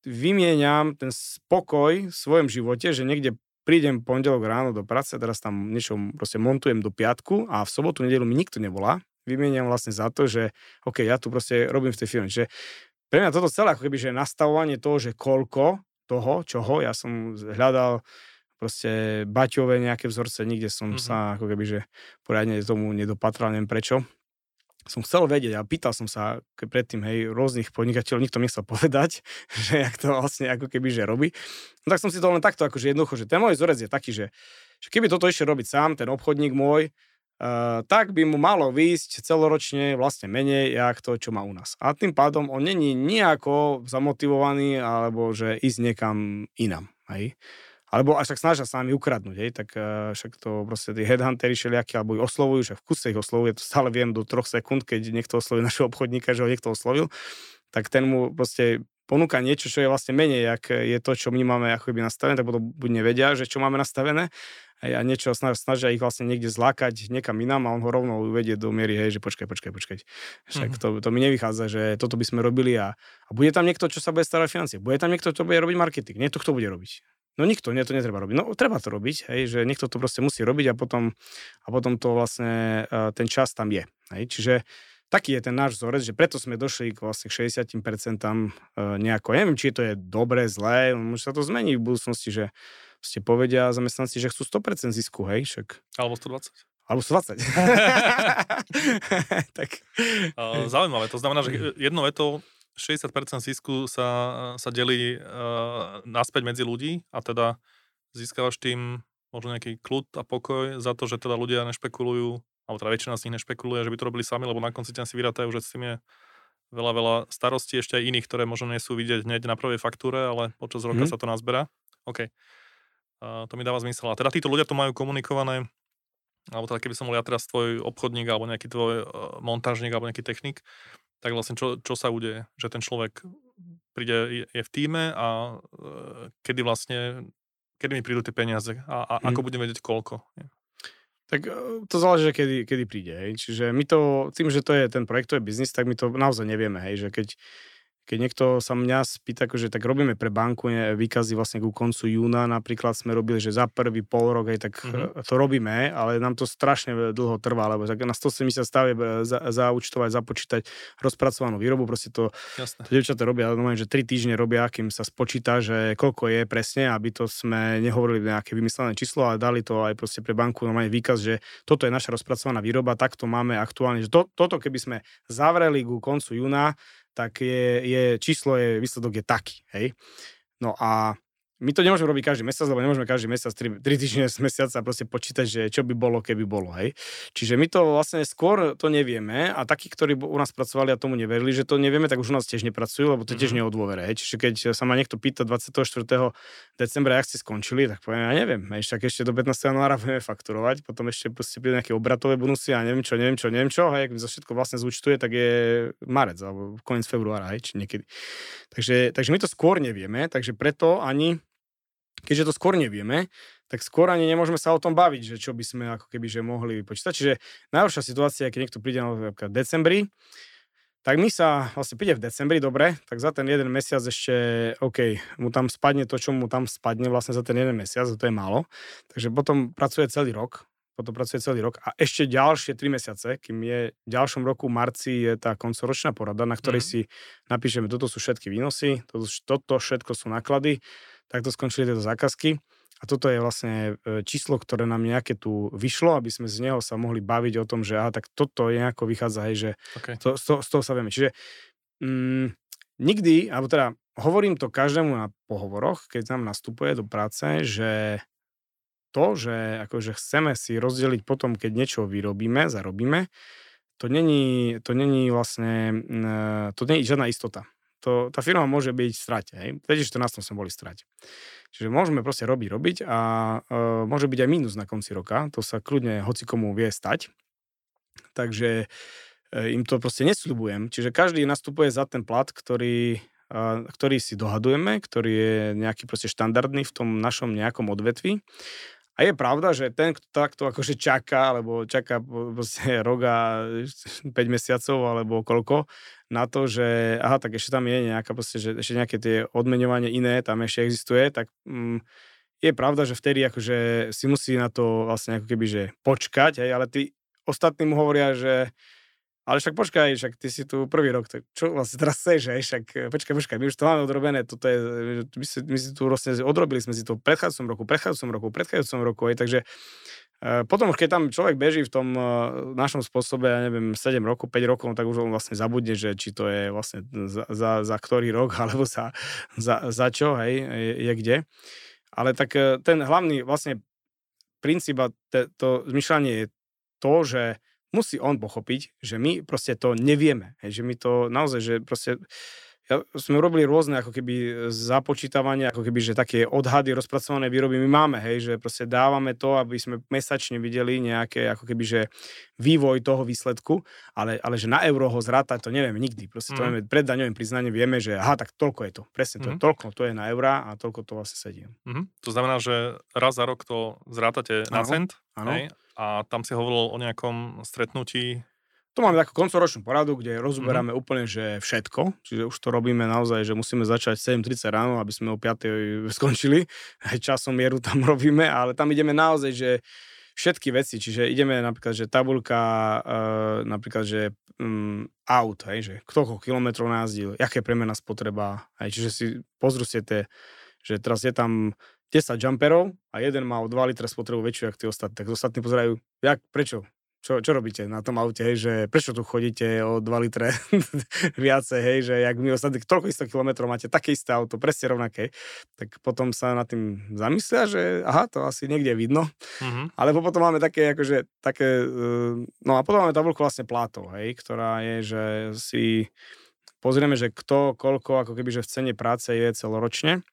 [SPEAKER 2] vymieňam ten spokoj v svojom živote, že niekde prídem pondelok ráno do práce, teraz tam niečo proste montujem do piatku a v sobotu, nedelu mi nikto nevolá. Vymieňam vlastne za to, že OK, ja tu proste robím v tej firme. Čiže pre mňa toto celé ako keby, že nastavovanie toho, že koľko toho, čoho, ja som hľadal proste baťové nejaké vzorce, nikde som mm-hmm. sa ako keby, že poriadne tomu nedopatral, neviem prečo som chcel vedieť a pýtal som sa predtým, hej, rôznych podnikateľov, nikto mi chcel povedať, že jak to vlastne ako keby, že robí. No tak som si to len takto akože jednoducho, že ten môj vzorec je taký, že, že keby toto ešte robiť sám, ten obchodník môj, Uh, tak by mu malo výjsť celoročne vlastne menej, jak to, čo má u nás. A tým pádom on není nejako zamotivovaný, alebo že ísť niekam inam. Hej? Alebo až tak snažia sa nami ukradnúť, hej, tak uh, však to proste tí headhunteri všelijakí, alebo ich oslovujú, že v kuse ich oslovuje, to stále viem do troch sekúnd, keď niekto oslovuje našeho obchodníka, že ho niekto oslovil, tak ten mu proste ponúka niečo, čo je vlastne menej, ak je to, čo my máme ako by nastavené, tak potom buď nevedia, že čo máme nastavené a niečo snažia ich vlastne niekde zlákať niekam inám a on ho rovno uvedie do miery, hej, že počkaj, počkaj, počkaj. Však mm-hmm. to, to mi nevychádza, že toto by sme robili a, a bude tam niekto, čo sa bude starať financie. Bude tam niekto, čo bude robiť marketing. Nie to, kto bude robiť. No nikto, nie, to netreba robiť. No treba to robiť, hej, že niekto to proste musí robiť a potom, a potom to vlastne uh, ten čas tam je. Hej. Čiže taký je ten náš vzorec, že preto sme došli k vlastne 60% uh, nejako. neviem, či to je dobré, zlé, môže sa to zmeniť v budúcnosti, že ste povedia zamestnanci, že chcú 100% zisku, hej, však.
[SPEAKER 1] Alebo 120.
[SPEAKER 2] Alebo 120. tak.
[SPEAKER 1] Uh, zaujímavé, to znamená, že jedno veto 60% zisku sa, sa delí uh, naspäť medzi ľudí a teda získavaš tým možno nejaký kľud a pokoj za to, že teda ľudia nešpekulujú, alebo teda väčšina z nich nešpekuluje, že by to robili sami, lebo na konci si vyrátajú, že s tým je veľa, veľa starostí, ešte aj iných, ktoré možno nie sú vidieť hneď na prvej faktúre, ale počas roka mm. sa to nazberá. OK. Uh, to mi dáva zmysel. A teda títo ľudia to majú komunikované, alebo teda keby som bol ja teraz tvoj obchodník, alebo nejaký tvoj uh, montážnik, alebo nejaký technik, tak vlastne čo, čo sa udeje? Že ten človek príde, je v týme a e, kedy vlastne, kedy mi prídu tie peniaze a, a hmm. ako budem vedieť koľko?
[SPEAKER 2] Tak e, to záleží, kedy, kedy príde. Hej. Čiže my to, tým, že to je ten projektový biznis, tak my to naozaj nevieme. Hej, že keď keď niekto sa mňa spýta, akože tak robíme pre banku ne, výkazy vlastne ku koncu júna, napríklad sme robili, že za prvý pol rok, aj tak mm-hmm. to robíme, ale nám to strašne dlho trvá, lebo tak na 170 stavie za, zaúčtovať, započítať rozpracovanú výrobu, proste to, Jasne. to devčaté robia, normálne, že 3 týždne robia, akým sa spočíta, že koľko je presne, aby to sme nehovorili nejaké vymyslené číslo, ale dali to aj proste pre banku normálne výkaz, že toto je naša rozpracovaná výroba, takto máme aktuálne, že to, toto keby sme zavreli ku koncu júna, tak je, je číslo, je, výsledok je taký, hej. No a my to nemôžeme robiť každý mesiac, lebo nemôžeme každý mesiac, 3, 3 týždne z mesiaca proste počítať, že čo by bolo, keby bolo, hej. Čiže my to vlastne skôr to nevieme a takí, ktorí u nás pracovali a tomu neverili, že to nevieme, tak už u nás tiež nepracujú, lebo to tiež mm-hmm. nie o dôvere, hej. Čiže keď sa ma niekto pýta 24. decembra, ak ste skončili, tak poviem, ja neviem, hej, však ešte do 15. januára budeme fakturovať, potom ešte proste príde nejaké obratové bonusy a neviem čo, neviem čo, neviem čo, hej, ak za všetko vlastne zúčtuje, tak je marec alebo koniec februára, hej, či niekedy. Takže, takže my to skôr nevieme, takže preto ani keďže to skôr nevieme, tak skôr ani nemôžeme sa o tom baviť, že čo by sme ako keby že mohli vypočítať. Čiže najhoršia situácia, keď niekto príde v decembri, tak my sa vlastne príde v decembri, dobre, tak za ten jeden mesiac ešte, OK, mu tam spadne to, čo mu tam spadne vlastne za ten jeden mesiac, to je málo. Takže potom pracuje celý rok, potom pracuje celý rok a ešte ďalšie 3 mesiace, kým je v ďalšom roku, marci, je tá koncoročná porada, na ktorej mm. si napíšeme, toto sú všetky výnosy, toto, toto všetko sú náklady, takto skončili tieto zákazky. A toto je vlastne e, číslo, ktoré nám nejaké tu vyšlo, aby sme z neho sa mohli baviť o tom, že aha, tak toto je nejako vychádza, hej, že okay. to, z, toho, z toho sa vieme. Čiže mm, nikdy, alebo teda hovorím to každému na pohovoroch, keď nám nastupuje do práce, že to, že akože chceme si rozdeliť potom, keď niečo vyrobíme, zarobíme, to není, to není vlastne, mm, e, to není žiadna istota to, tá firma môže byť v strate. Hej. V 2014 sme boli v strate. Čiže môžeme proste robiť, robiť a uh, môže byť aj mínus na konci roka. To sa kľudne hoci komu vie stať. Takže uh, im to proste nesľubujem. Čiže každý nastupuje za ten plat, ktorý, uh, ktorý si dohadujeme, ktorý je nejaký proste štandardný v tom našom nejakom odvetvi. A je pravda, že ten, kto takto akože čaká, alebo čaká proste rok a 5 mesiacov, alebo koľko, na to, že aha, tak ešte tam je nejaká proste, že ešte nejaké tie odmeňovanie iné tam ešte existuje, tak mm, je pravda, že vtedy akože si musí na to vlastne ako keby, že počkať, hej, ale tí ostatní mu hovoria, že ale však počkaj, však ty si tu prvý rok, tak čo vlastne teraz chceš, hej, však eh, počkaj, počkaj, my už to máme odrobené, toto je, my si, my si tu vlastne odrobili sme si to v predchádzajúcom roku, predchádzajúcom roku, predchádzajúcom roku, hej, takže uh, potom keď tam človek beží v tom našom spôsobe, ja neviem, 7 rokov, 5 rokov, tak už on vlastne zabudne, že či to je vlastne za, za, za ktorý rok, alebo za, za, za čo, hej, je, je kde. Ale tak ten hlavný vlastne princíp a te, to zmyšľanie je to, že musí on pochopiť, že my proste to nevieme. Hej, že my to naozaj, že proste ja, sme robili rôzne ako keby započítavania, ako keby, že také odhady rozpracované výroby my máme, hej, že proste dávame to, aby sme mesačne videli nejaké ako keby, že vývoj toho výsledku, ale, ale že na euro ho zrátať to nevieme nikdy. Proste to mm. vieme, pred daňovým priznaním vieme, že aha, tak toľko je to. Presne to, mm. toľko to je na eurá a toľko to vlastne sedí.
[SPEAKER 1] Mm. To znamená, že raz za rok to zrátate na cent,
[SPEAKER 2] Áno. Hej,
[SPEAKER 1] a tam si hovoril o nejakom stretnutí
[SPEAKER 2] tu máme takú koncoročnú poradu, kde rozoberáme mm-hmm. úplne, že všetko. Čiže už to robíme naozaj, že musíme začať 7.30 ráno, aby sme o 5. skončili. Aj časom mieru tam robíme, ale tam ideme naozaj, že všetky veci. Čiže ideme napríklad, že tabulka, uh, napríklad, že um, aut, hej, že kto kilometrov najazdil, jaké premena spotreba. Hej, čiže si pozrú si tie, že teraz je tam 10 jumperov a jeden má o 2 litre spotrebu väčšiu, ako tí ostatní. Tak ostatní pozerajú, jak, prečo? Čo, čo robíte na tom aute, hej, že prečo tu chodíte o 2 litre viacej, hej, že jak my ostatní toľko isto kilometrov máte také isté auto, presne rovnaké, tak potom sa nad tým zamyslia, že aha, to asi niekde vidno, mm-hmm. alebo potom máme také, akože, také, eh, no a potom máme tabulku vlastne plátov, hej, ktorá je, že si pozrieme, že kto, koľko, ako keby, že v cene práce je celoročne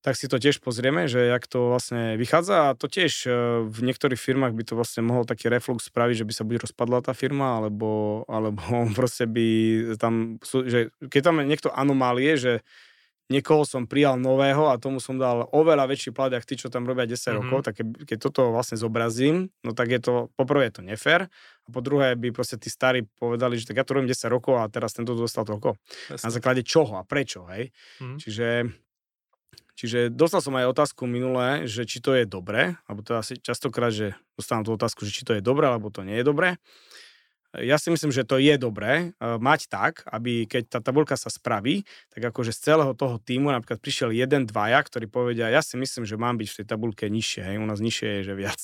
[SPEAKER 2] tak si to tiež pozrieme, že jak to vlastne vychádza a to tiež e, v niektorých firmách by to vlastne mohol taký reflux spraviť, že by sa buď rozpadla tá firma, alebo, alebo proste by tam, že keď tam je niekto anomálie, že niekoho som prijal nového a tomu som dal oveľa väčší plat, ako tí, čo tam robia 10 mm-hmm. rokov, tak keď, keď toto vlastne zobrazím, no tak je to, poprvé je to nefér a po druhé by proste tí starí povedali, že tak ja to robím 10 rokov a teraz tento dostal toľko. Jasne. Na základe čoho a prečo, hej? Mm-hmm. Čiže Čiže dostal som aj otázku minulé, že či to je dobré, alebo to asi častokrát, že dostávam tú otázku, že či to je dobré, alebo to nie je dobré. Ja si myslím, že to je dobré uh, mať tak, aby keď tá tabulka sa spraví, tak akože z celého toho týmu napríklad prišiel jeden, dvaja, ktorí povedia, ja si myslím, že mám byť v tej tabulke nižšie, hej, u nás nižšie je, že viac.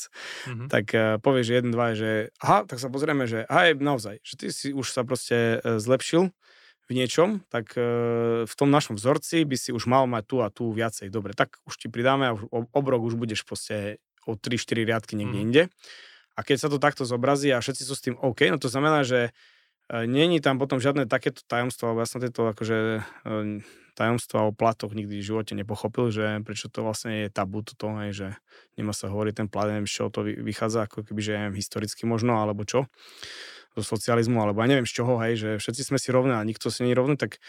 [SPEAKER 2] Mm-hmm. Tak uh, povie, že jeden, dvaja, že aha, tak sa pozrieme, že aj naozaj, že ty si už sa proste uh, zlepšil, v niečom, tak e, v tom našom vzorci by si už mal mať tu a tu viacej. Dobre, tak už ti pridáme a už obrok už budeš proste o 3-4 riadky niekde mm. inde. A keď sa to takto zobrazí a všetci sú s tým OK, no to znamená, že e, není tam potom žiadne takéto tajomstvo, alebo ja som tieto akože e, tajomstva o platoch nikdy v živote nepochopil, že prečo to vlastne je tabu toto, hej, že nemá sa hovoriť ten plat, neviem, z čoho to vychádza, ako keby, že neviem, historicky možno, alebo čo socializmu, alebo ja neviem z čoho, hej, že všetci sme si rovní a nikto si nie je rovný, tak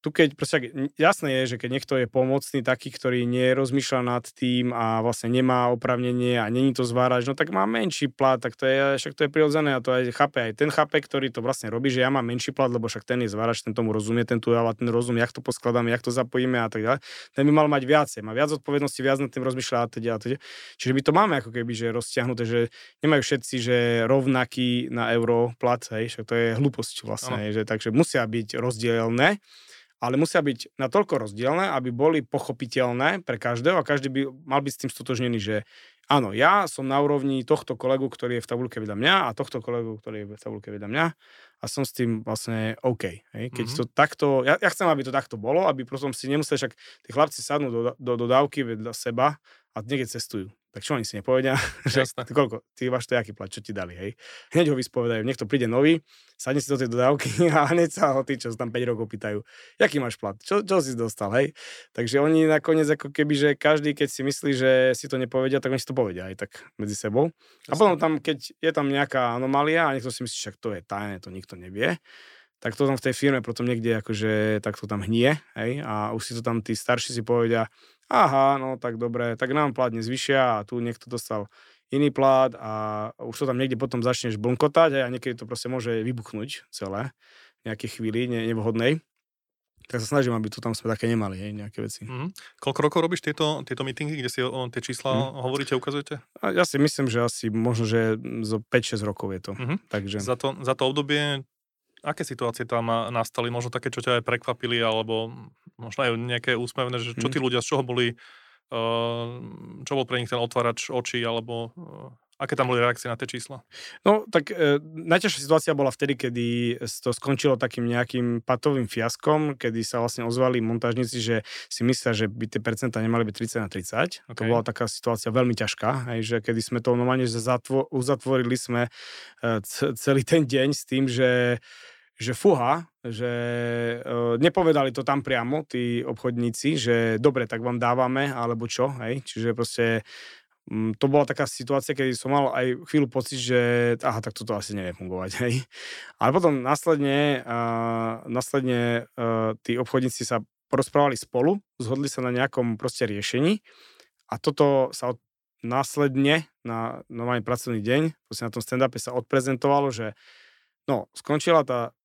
[SPEAKER 2] tu keď, proste, jasné je, že keď niekto je pomocný, taký, ktorý nerozmýšľa nad tým a vlastne nemá opravnenie a není to zvárač, no tak má menší plat, tak to je, však to je prirodzené a to aj chápe aj ten chápe, ktorý to vlastne robí, že ja mám menší plat, lebo však ten je zvárač, ten tomu rozumie, ten tu dáva ten rozum, jak to poskladáme, jak to zapojíme a tak ďalej. Ten by mal mať viacej, má viac odpovednosti, viac nad tým rozmýšľa a teda teda. Čiže my to máme ako keby, že roztiahnuté, že nemajú všetci, že rovnaký na euro plat, hej, však to je hlúposť vlastne, hej, že takže musia byť rozdielne ale musia byť natoľko rozdielne, aby boli pochopiteľné pre každého a každý by mal byť s tým stotožnený, že áno, ja som na úrovni tohto kolegu, ktorý je v tabulke vedľa mňa a tohto kolegu, ktorý je v tabulke vedľa mňa a som s tým vlastne OK. Hej? Keď mm-hmm. to takto, ja, ja chcem, aby to takto bolo, aby proste si nemuseli, však tí chlapci sadnú do, do dodávky vedľa seba a niekde cestujú tak čo oni si nepovedia? že, ty koľko, ty máš to jaký plat, čo ti dali, hej? Hneď ho vyspovedajú, niekto príde nový, sadne si do tej dodávky a hneď sa ho tí, čo tam 5 rokov pýtajú, jaký máš plat, čo, čo si dostal, hej? Takže oni nakoniec ako keby, že každý, keď si myslí, že si to nepovedia, tak oni si to povedia aj tak medzi sebou. Jasne. A potom tam, keď je tam nejaká anomália a niekto si myslí, že to je tajné, to nikto nevie, tak to tam v tej firme potom niekde akože tak to tam hnie, hej, a už si to tam tí starší si povedia, aha, no tak dobre, tak nám plat nezvyšia a tu niekto dostal iný plát a už to tam niekde potom začneš blnkotať a niekedy to proste môže vybuchnúť celé v nejakej chvíli ne, nevhodnej. Tak sa snažím, aby tu tam sme také nemali, hej, nejaké veci.
[SPEAKER 1] Mm. Koľko rokov robíš tieto, tieto meetingy, kde si o, o tie čísla mm. hovoríte, ukazujete?
[SPEAKER 2] A ja si myslím, že asi možno, že zo 5-6 rokov je to. Mm-hmm. Takže...
[SPEAKER 1] Za, to, za to obdobie aké situácie tam nastali? Možno také, čo ťa aj prekvapili, alebo možno aj nejaké úsmevné, že čo tí mhm. ľudia, z čoho boli, čo bol pre nich ten otvárač očí, alebo aké tam boli reakcie na tie čísla?
[SPEAKER 2] No, tak e, najťažšia situácia bola vtedy, kedy to skončilo takým nejakým patovým fiaskom, kedy sa vlastne ozvali montážnici, že si myslia, že by tie percentá nemali byť 30 na 30. Okay. To bola taká situácia veľmi ťažká, hej, že kedy sme to normálne zatvo- uzatvorili sme e, celý ten deň s tým, že že fuha, že uh, nepovedali to tam priamo, tí obchodníci, že dobre, tak vám dávame, alebo čo, hej, čiže proste um, to bola taká situácia, kedy som mal aj chvíľu pocit, že aha, tak toto asi nevie fungovať, hej. Ale potom následne, uh, následne uh, tí obchodníci sa porozprávali spolu, zhodli sa na nejakom proste riešení a toto sa od, následne na normálny pracovný deň, proste na tom stand-upe sa odprezentovalo, že no, skončila tá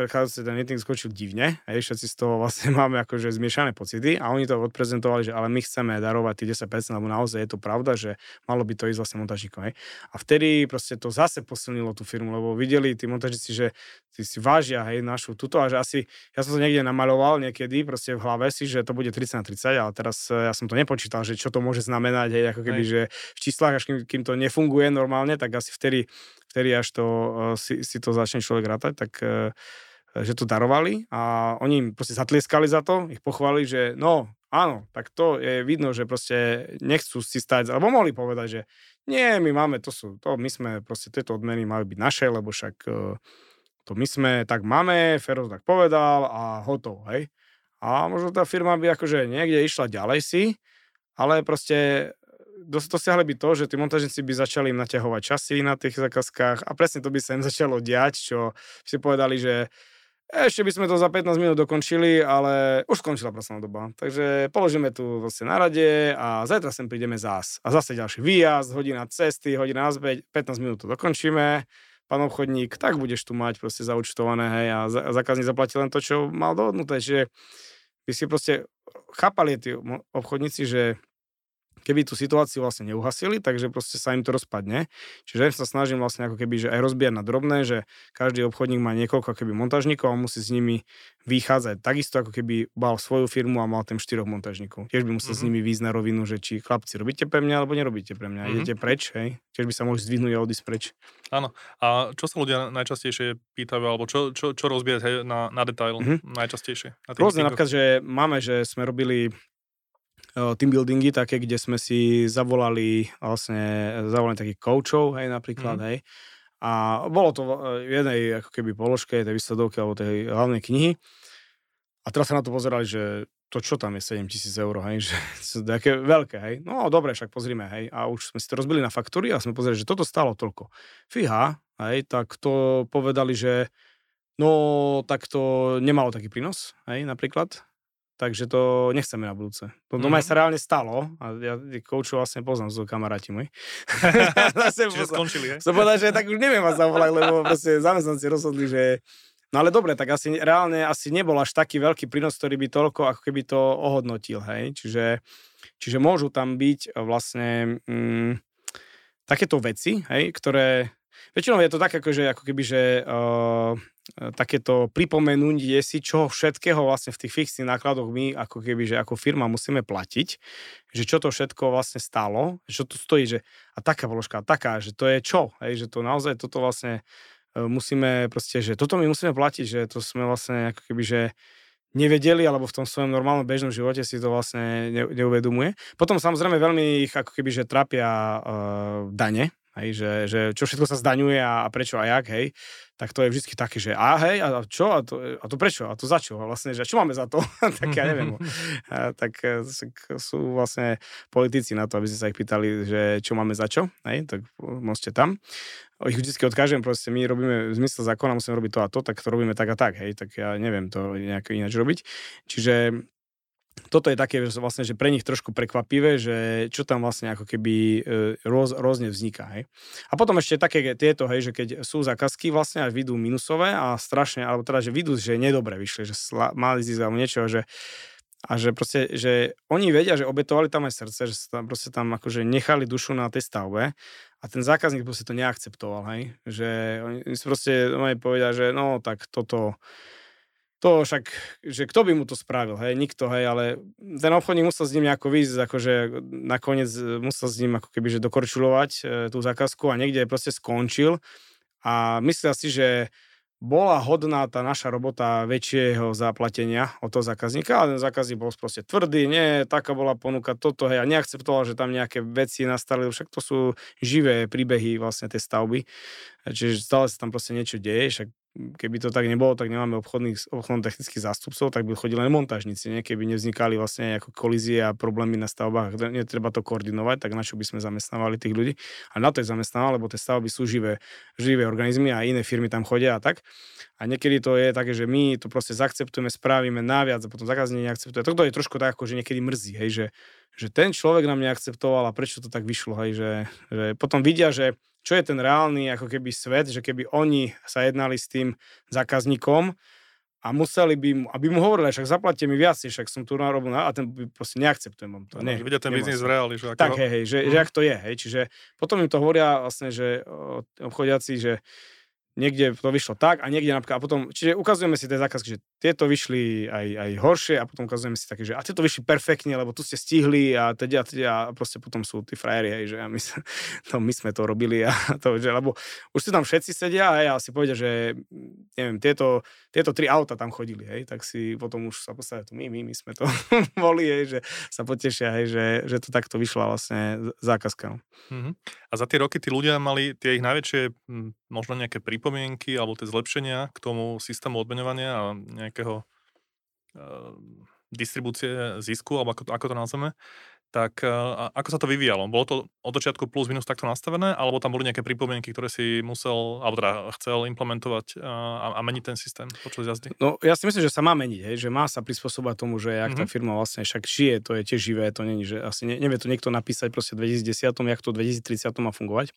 [SPEAKER 2] predchádzajúci ten meeting skočil divne, hej, všetci z toho vlastne máme akože zmiešané pocity a oni to odprezentovali, že ale my chceme darovať tých 10%, lebo naozaj je to pravda, že malo by to ísť vlastne montažníkom. Hej. A vtedy proste to zase posilnilo tú firmu, lebo videli tí montažníci, že tí si vážia hej, našu tuto a že asi, ja som to niekde namaloval niekedy proste v hlave si, že to bude 30 na 30, ale teraz eh, ja som to nepočítal, že čo to môže znamenať, hej, ako keby, hej. že v číslach, až kým, kým to nefunguje normálne, tak asi vtedy, vtedy až to uh, si, si to začne človek rátať, tak uh, že to darovali a oni im proste zatlieskali za to, ich pochválili, že no, áno, tak to je vidno, že proste nechcú si stať, alebo mohli povedať, že nie, my máme, to sú, to my sme, proste tieto odmeny majú byť naše, lebo však e, to my sme, tak máme, Feroz tak povedal a hotov, hej. A možno tá firma by akože niekde išla ďalej si, ale proste dosiahli by to, že tí montažníci by začali im naťahovať časy na tých zákazkách a presne to by sa im začalo diať, čo si povedali, že ešte by sme to za 15 minút dokončili, ale už skončila pracovná doba. Takže položíme tu vlastne na rade a zajtra sem prídeme zás. A zase ďalší výjazd, hodina cesty, hodina nazpäť, 15 minút to dokončíme. Pán obchodník, tak budeš tu mať proste zaučtované, hej, a zákazník zaplatí len to, čo mal dohodnuté. Čiže by si proste chápali tí obchodníci, že keby tú situáciu vlastne neuhasili, takže proste sa im to rozpadne. Čiže sa snažím vlastne ako keby, že aj rozbíjať na drobné, že každý obchodník má niekoľko keby montážnikov a musí s nimi vychádzať. Takisto ako keby mal svoju firmu a mal tam štyroch montážnikov. Tiež by musel mm-hmm. s nimi výjsť na rovinu, že či chlapci robíte pre mňa alebo nerobíte pre mňa. Mm-hmm. Idete preč, hej? Tiež by sa mohli zdvihnúť a odísť preč.
[SPEAKER 1] Áno. A čo sa ľudia najčastejšie pýtajú, alebo čo, čo, čo rozbíjať hej, na, na detail mm-hmm. najčastejšie? Na
[SPEAKER 2] Rôzne, napríklad, že máme, že sme robili team buildingy také, kde sme si zavolali vlastne, zavolali takých coachov, hej, napríklad, mm. hej. A bolo to v jednej ako keby položke tej výsledovky alebo tej hlavnej knihy. A teraz sa na to pozerali, že to čo tam je 7 tisíc eur, hej, že sú také veľké, hej. No dobre, však pozrime, hej. A už sme si to rozbili na faktúry a sme pozreli, že toto stalo toľko. Fíha, hej, tak to povedali, že no tak to nemalo taký prínos, hej, napríklad. Takže to nechceme na budúce. To mm-hmm. sa reálne stalo a ja koučov vlastne poznám, sú kamaráti moji.
[SPEAKER 1] Čiže skončili, hej?
[SPEAKER 2] Som povedal, že tak už neviem vás zavolať, lebo proste zamestnanci rozhodli, že No ale dobre, tak asi reálne asi nebol až taký veľký prínos, ktorý by toľko, ako keby to ohodnotil, hej. Čiže, čiže môžu tam byť vlastne mm, takéto veci, hej, ktoré Väčšinou je to tak, ako, že, ako keby, že uh, takéto pripomenúť si, čo všetkého vlastne v tých fixných nákladoch my ako keby, že ako firma musíme platiť, že čo to všetko vlastne stalo, čo tu stojí, že a taká vložka, taká, že to je čo, hej, že to naozaj toto vlastne uh, musíme proste, že toto my musíme platiť, že to sme vlastne ako keby, že nevedeli, alebo v tom svojom normálnom bežnom živote si to vlastne neuvedomuje. Potom samozrejme veľmi ich ako keby, že trápia uh, dane, hej, že, že čo všetko sa zdaňuje a, a prečo a jak, hej, tak to je vždy také, že a hej, a čo, a to, a to prečo, a to za čo, vlastne, že čo máme za to, tak ja neviem. a, tak, e, tak sú vlastne politici na to, aby ste sa ich pýtali, že čo máme za čo, hej, tak môžete tam. Ich vždy odkážem, proste my robíme v zmysle zákona, musíme robiť to a to, tak to robíme tak a tak, hej, tak ja neviem to nejak ináč robiť. Čiže toto je také že vlastne, že pre nich trošku prekvapivé, že čo tam vlastne ako keby e, roz, rôzne vzniká. Hej. A potom ešte také tieto, hej, že keď sú zákazky vlastne až vidú minusové a strašne, alebo teda, že vidú, že nedobre vyšli, že sla, mali zisk alebo niečo, že a že proste, že oni vedia, že obetovali tam aj srdce, že sa tam proste tam akože nechali dušu na tej stavbe a ten zákazník proste to neakceptoval, hej. Že oni si proste povedia, že no tak toto to však, že kto by mu to spravil, hej, nikto, hej, ale ten obchodník musel s ním nejako výjsť, akože nakoniec e, musel s ním ako keby, dokorčulovať e, tú zákazku a niekde proste skončil. A myslel si, že bola hodná tá naša robota väčšieho zaplatenia od toho zákazníka, ale ten zákazník bol proste tvrdý, nie, taká bola ponuka toto, hej, a neakceptoval, že tam nejaké veci nastali, však to sú živé príbehy vlastne tej stavby, čiže stále sa tam proste niečo deje, však keby to tak nebolo, tak nemáme obchodných, obchodno-technických zástupcov, tak by chodili len montážnici, nie? keby nevznikali vlastne ako kolízie a problémy na stavbách, netreba to koordinovať, tak na čo by sme zamestnávali tých ľudí. A na to je zamestnávali, lebo tie stavby sú živé, živé organizmy a iné firmy tam chodia a tak. A niekedy to je také, že my to proste zaakceptujeme, spravíme naviac a potom zákazník neakceptuje. Toto je trošku tak, ako že niekedy mrzí, hej, že, že ten človek nám neakceptoval a prečo to tak vyšlo, hej, že, že potom vidia, že čo je ten reálny ako keby svet, že keby oni sa jednali s tým zákazníkom a museli by mu, aby mu hovorili, však zaplatte mi viac, však som tu narobil a ten by proste neakceptujem vám to.
[SPEAKER 1] No, ne, vidia ten biznis v reáli. Že
[SPEAKER 2] ako... Tak, hej, hej, že, mm. že ak to je, hej, čiže potom im to hovoria vlastne, že obchodiaci, že niekde to vyšlo tak a niekde napríklad, a potom, čiže ukazujeme si tie zákazky, že tieto vyšli aj, aj horšie a potom ukazujeme si také, že a tieto vyšli perfektne, lebo tu ste stihli a teda, teda a proste potom sú tí frajeri, hej, že a my, to, my sme to robili a to, že, lebo už si tam všetci sedia a ja si povedia, že neviem, tieto, tieto tri auta tam chodili, hej, tak si potom už sa postavia tu my, my, my sme to boli, hej, že sa potešia, hej, že, že to takto vyšla vlastne zákazka.
[SPEAKER 1] Mm-hmm. A za tie roky tí ľudia mali tie ich najväčšie, možno nejaké pripomienky alebo tie zlepšenia k tomu systému odmeňovania a nejakého uh, distribúcie zisku, alebo ako to, ako to nazveme, tak uh, ako sa to vyvíjalo? Bolo to od začiatku plus minus takto nastavené, alebo tam boli nejaké pripomienky, ktoré si musel, alebo teda chcel implementovať uh, a, a meniť ten systém počas jazdy?
[SPEAKER 2] No ja si myslím, že sa má meniť, hej, že má sa prispôsobať tomu, že ak mm-hmm. tá mhm. firma vlastne však žije, to je tiež živé, to není, že asi ne, nevie to niekto napísať proste v 2010, jak to v 2030 má fungovať.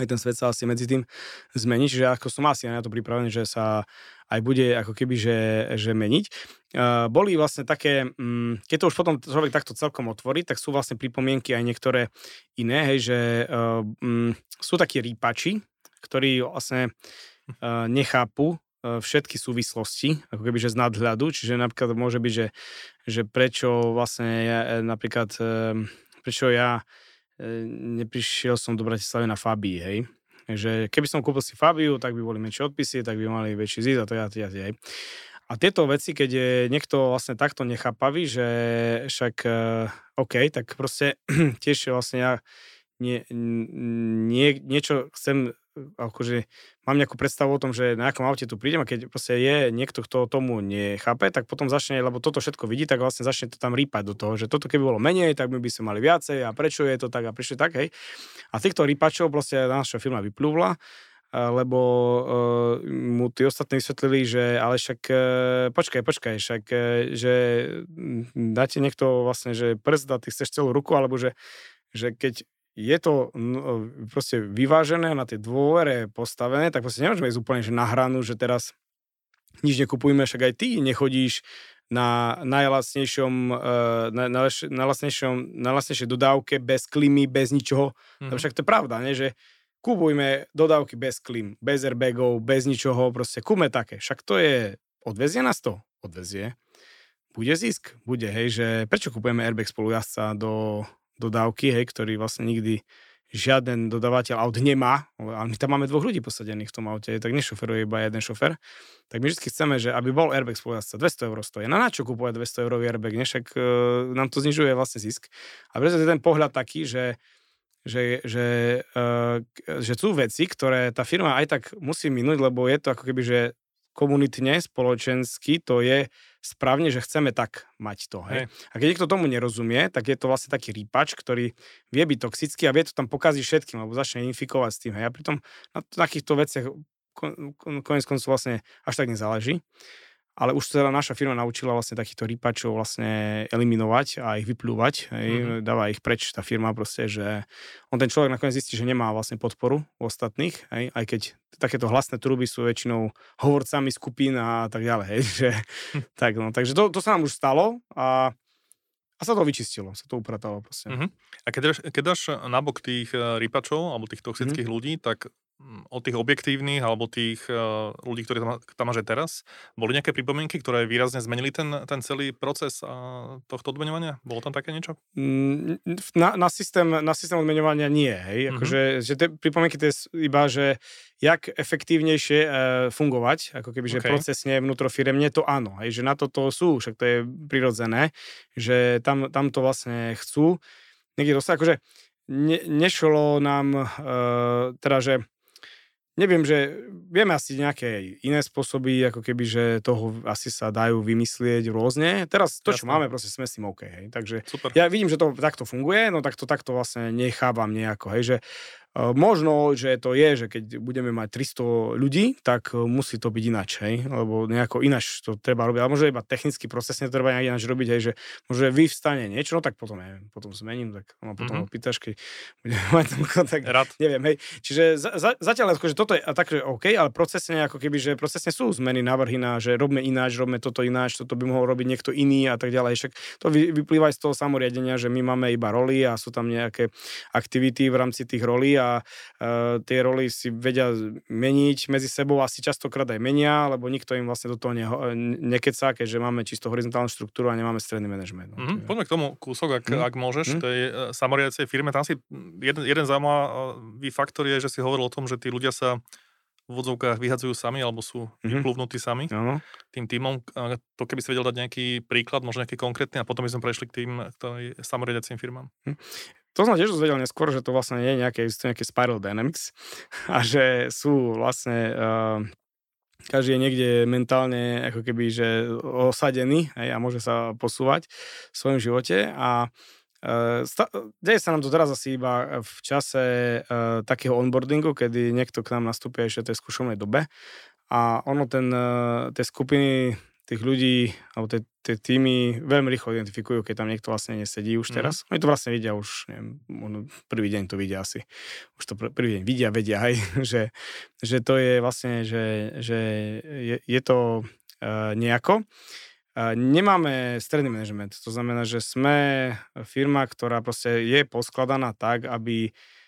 [SPEAKER 2] Aj ten svet sa asi medzi tým zmení, čiže ako som asi na to pripravený, že sa aj bude ako keby, že, že meniť. Uh, boli vlastne také, um, keď to už potom človek takto celkom otvorí, tak sú vlastne pripomienky aj niektoré iné, hej, že um, sú takí rýpači, ktorí vlastne uh, nechápu všetky súvislosti, ako keby, že z nadhľadu, čiže napríklad môže byť, že, že prečo vlastne ja, napríklad, prečo ja neprišiel som do Bratislavy na Fabii, hej. Že keby som kúpil si Fabiu, tak by boli menšie odpisy, tak by mali väčší zisk a to ja, ja, ja, A tieto veci, keď je niekto vlastne takto nechápavý, že však uh, OK, tak proste tiež vlastne ja nie, nie, niečo chcem akože mám nejakú predstavu o tom, že na akom aute tu prídem a keď proste je niekto, kto tomu nechápe, tak potom začne, lebo toto všetko vidí, tak vlastne začne to tam rýpať do toho, že toto keby bolo menej, tak my by sme mali viacej a prečo je to tak a je tak, hej. A týchto rýpačov proste naša firma vyplúvla, lebo uh, mu tí ostatní vysvetlili, že ale však uh, počkaj, počkaj, však uh, že dáte niekto vlastne, že prst a ty chceš celú ruku, alebo že, že keď je to no, proste vyvážené na tej dôvere postavené, tak proste nemôžeme ísť úplne že na hranu, že teraz nič nekupujeme, však aj ty nechodíš na najlacnejšom, uh, na, na, najlacnejšom, najlacnejšej dodávke bez klímy, bez ničoho. Mm-hmm. Však to je pravda, ne? že kupujme dodávky bez klím, bez airbagov, bez ničoho, proste kúme také. Však to je, odvezie nás to? Odvezie. Bude zisk? Bude, hej, že prečo kupujeme airbag spolujazca do dodávky, hej, ktorý vlastne nikdy žiaden dodávateľ aut nemá, ale my tam máme dvoch ľudí posadených v tom aute, tak nešoferuje iba jeden šofer, tak my vždy chceme, že aby bol airbag spolujazca 200 eur stojí. Na čo kúpovať 200 eurový airbag, nešak uh, nám to znižuje vlastne zisk. A preto je ten pohľad taký, že že, že, uh, že sú veci, ktoré tá firma aj tak musí minúť, lebo je to ako keby, že komunitne, spoločensky, to je správne, že chceme tak mať to. Hej? A keď niekto tomu nerozumie, tak je to vlastne taký rýpač, ktorý vie byť toxický a vie to tam pokaziť všetkým, lebo začne infikovať s tým. Hej? A pritom na takýchto veciach konec koncov vlastne až tak nezáleží ale už sa naša firma naučila vlastne takýchto rýpačov vlastne eliminovať a ich vyplúvať. Hej, mm-hmm. Dáva ich preč tá firma proste, že on ten človek nakoniec zistí, že nemá vlastne podporu u ostatných, hej, aj keď takéto hlasné truby sú väčšinou hovorcami skupín a tak ďalej. Hej, že, hm. tak, no, takže to, to sa nám už stalo a a sa to vyčistilo, sa to upratalo proste.
[SPEAKER 1] Uh-huh. A keď, dáš, keď dáš nabok tých eh, rýpačov alebo tých toxických uh-huh. ľudí, tak od tých objektívnych alebo tých uh, ľudí, ktorí tam, tam máš aj teraz, boli nejaké pripomienky, ktoré výrazne zmenili ten, ten celý proces uh, tohto odmeňovania? Bolo tam také niečo?
[SPEAKER 2] Mm, na, na, systém, na systém odmeňovania nie, hej. Mm-hmm. Že tie pripomienky to je iba, že jak efektívnejšie uh, fungovať, ako keby, že okay. procesne vnútrofiremne, to áno, hej, že na toto sú, však to je prirodzené, že tam, tam to vlastne chcú niekde dostať, akože ne, nešlo nám, uh, teda, že Neviem, že vieme asi nejaké iné spôsoby, ako keby, že toho asi sa dajú vymyslieť rôzne. Teraz to, čo máme, proste sme s tým OK. Hej. Takže Super. ja vidím, že to takto funguje, no tak to takto vlastne nechávam nejako. Hej, že možno, že to je, že keď budeme mať 300 ľudí, tak eh, musí to byť ináč, hej? lebo nejako ináč to treba robiť, ale možno iba technicky procesne to treba nejak ináč robiť, hej, že možno vyvstane niečo, no tak potom neviem, potom zmením, tak no, potom mm-hmm. pýtaš, keď budeme mať ten kontakt, Rád. neviem, hej. Čiže za, za, zatiaľ, že toto je tak, že OK, ale procesne ako keby, že procesne sú zmeny, návrhy na, že robme ináč, robme toto ináč, toto by mohol robiť niekto iný a tak ďalej. Však to vy, vyplýva aj z toho samoriadenia, že my máme iba roli a sú tam nejaké aktivity v rámci tých rolí a uh, tie roly si vedia meniť medzi sebou, asi častokrát aj menia, lebo nikto im vlastne do toho ne, nekecá, keďže máme čisto horizontálnu štruktúru a nemáme stredný manažment. No.
[SPEAKER 1] Mm-hmm. Poďme k tomu kúsok, ak, mm-hmm. ak môžeš, mm-hmm. tej uh, samoriacej firme. Tam si jeden, jeden zaujímavý faktor je, že si hovoril o tom, že tí ľudia sa v vodzovkách vyhadzujú sami alebo sú mm-hmm. vyplúvnutí sami ano. tým týmom. To keby si vedel dať nejaký príklad, možno nejaký konkrétny a potom by sme prešli k tým k samoriadiacím firmám.
[SPEAKER 2] To som tiež dozvedel neskôr, že to vlastne nie je nejaké, nejaké spiral dynamics a že sú vlastne uh, každý je niekde mentálne ako keby, že osadený hej, a môže sa posúvať v svojom živote a uh, deje sa nám to teraz asi iba v čase uh, takého onboardingu, kedy niekto k nám nastúpi ešte v tej skúšovnej dobe a ono ten, uh, tie skupiny tých ľudí, alebo tie, tie týmy veľmi rýchlo identifikujú, keď tam niekto vlastne nesedí už mhm. teraz. Mm. Oni to vlastne vidia už, neviem, prvý deň to vidia asi. Už to prvý deň vidia, vedia aj, že, že to je vlastne, že, že je, je to uh, nejako. Uh, nemáme stredný manažment, to znamená, že sme firma, ktorá proste je poskladaná tak, aby uh,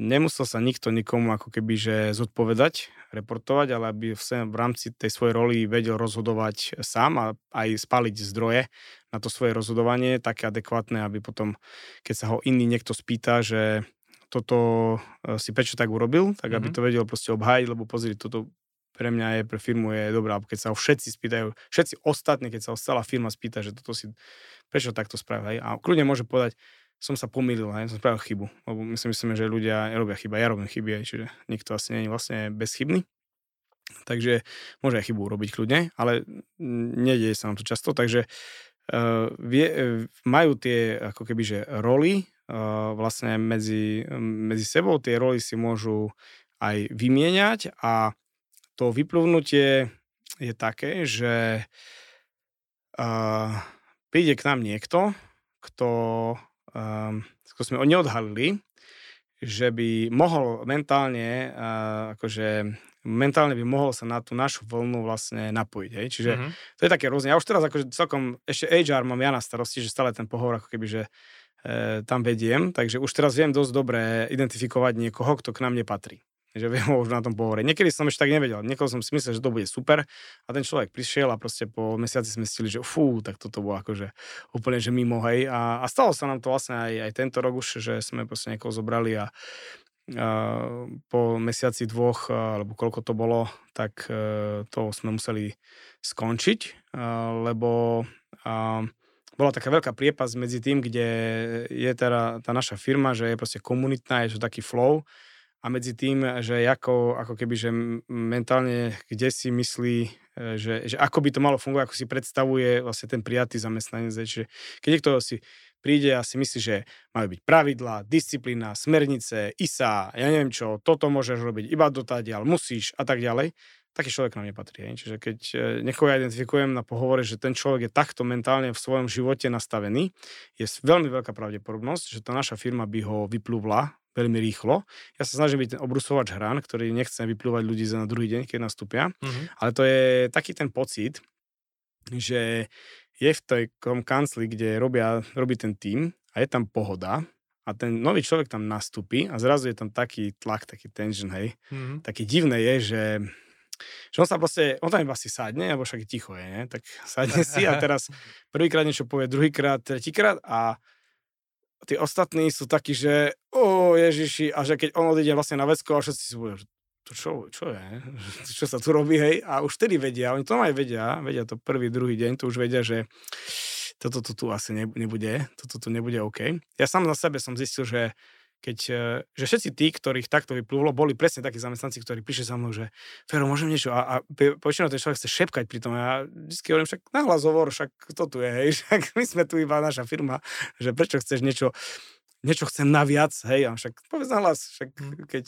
[SPEAKER 2] nemusel sa nikto nikomu ako keby že zodpovedať reportovať, ale aby v rámci tej svojej roli vedel rozhodovať sám a aj spaliť zdroje na to svoje rozhodovanie, také adekvátne, aby potom, keď sa ho iný niekto spýta, že toto e, si prečo tak urobil, tak aby mm-hmm. to vedel proste obhájiť, lebo pozri, toto pre mňa je, pre firmu je alebo keď sa ho všetci spýtajú, všetci ostatní, keď sa ho celá firma spýta, že toto si, prečo takto spravil, a kľudne môže povedať, som sa pomýlil, hej, som spravil chybu. Lebo my si myslíme, že ľudia robia chyba, ja robím chyby, hej, čiže nikto asi nie je vlastne bezchybný. Takže môže aj chybu urobiť kľudne, ale nedieje sa nám to často, takže uh, vie, uh, majú tie ako keby, že roli uh, vlastne medzi, medzi sebou, tie roly si môžu aj vymieňať a to vypluvnutie je také, že uh, príde k nám niekto, kto um, sme ho neodhalili, že by mohol mentálne, uh, akože mentálne by mohol sa na tú našu vlnu vlastne napojiť. Hej? Čiže mm-hmm. to je také rôzne. Ja už teraz akože celkom, ešte HR mám ja na starosti, že stále ten pohovor ako keby, že e, tam vediem, takže už teraz viem dosť dobre identifikovať niekoho, kto k nám nepatrí že viem už na tom pohovore. Niekedy som ešte tak nevedel, niekoho som si myslel, že to bude super a ten človek prišiel a proste po mesiaci sme stili, že fú, tak toto bolo akože úplne, že mimo, hej. A, a stalo sa nám to vlastne aj, aj tento rok už, že sme proste niekoho zobrali a, po mesiaci dvoch, alebo koľko to bolo, tak e, to sme museli skončiť, lebo bola taká veľká priepas medzi tým, kde je teda tá naša firma, že je proste komunitná, je to taký flow a medzi tým, že ako, ako keby, že mentálne kde si myslí, e, že, že ako by to malo fungovať, ako si predstavuje vlastne ten prijatý zamestnanec. Čiže keď niekto si príde a si myslí, že majú byť pravidlá, disciplína, smernice, ISA, ja neviem čo, toto môžeš robiť iba dotadiaľ, musíš a tak ďalej, taký človek nám nepatrí. Čiže keď e, niekoho ja identifikujem na pohovore, že ten človek je takto mentálne v svojom živote nastavený, je veľmi veľká pravdepodobnosť, že tá naša firma by ho vyplúvla veľmi rýchlo. Ja sa snažím byť ten obrusovač hran, ktorý nechcem vyplúvať ľudí za na druhý deň, keď nastúpia. Mm-hmm. Ale to je taký ten pocit, že je v tej kancli, kde robia, robí ten tým a je tam pohoda a ten nový človek tam nastúpi a zrazu je tam taký tlak, taký tension, hej. Mm-hmm. Také divné je, že že on sa proste, on tam iba si sadne, alebo však je ticho je, ne? tak sadne si a teraz prvýkrát niečo povie, druhýkrát, tretíkrát a tí ostatní sú takí, že o Ježiši, a že keď on odíde vlastne na vecko a všetci si budú, to čo, čo je, čo sa tu robí, hej, a už vtedy vedia, oni to aj vedia, vedia to prvý, druhý deň, to už vedia, že toto tu asi nebude, toto tu nebude OK. Ja sám na sebe som zistil, že keď, e, že všetci tí, ktorých takto vyplúvlo, boli presne takí zamestnanci, ktorí prišli za mnou, že Fero, môžem niečo? A, a poväčšinou ten človek chce šepkať pri tom. Ja vždy hovorím, však nahlas hovor, však to tu je, hej, však my sme tu iba naša firma, že prečo chceš niečo niečo chcem naviac, hej, a však povedz na hlas, však hm. keď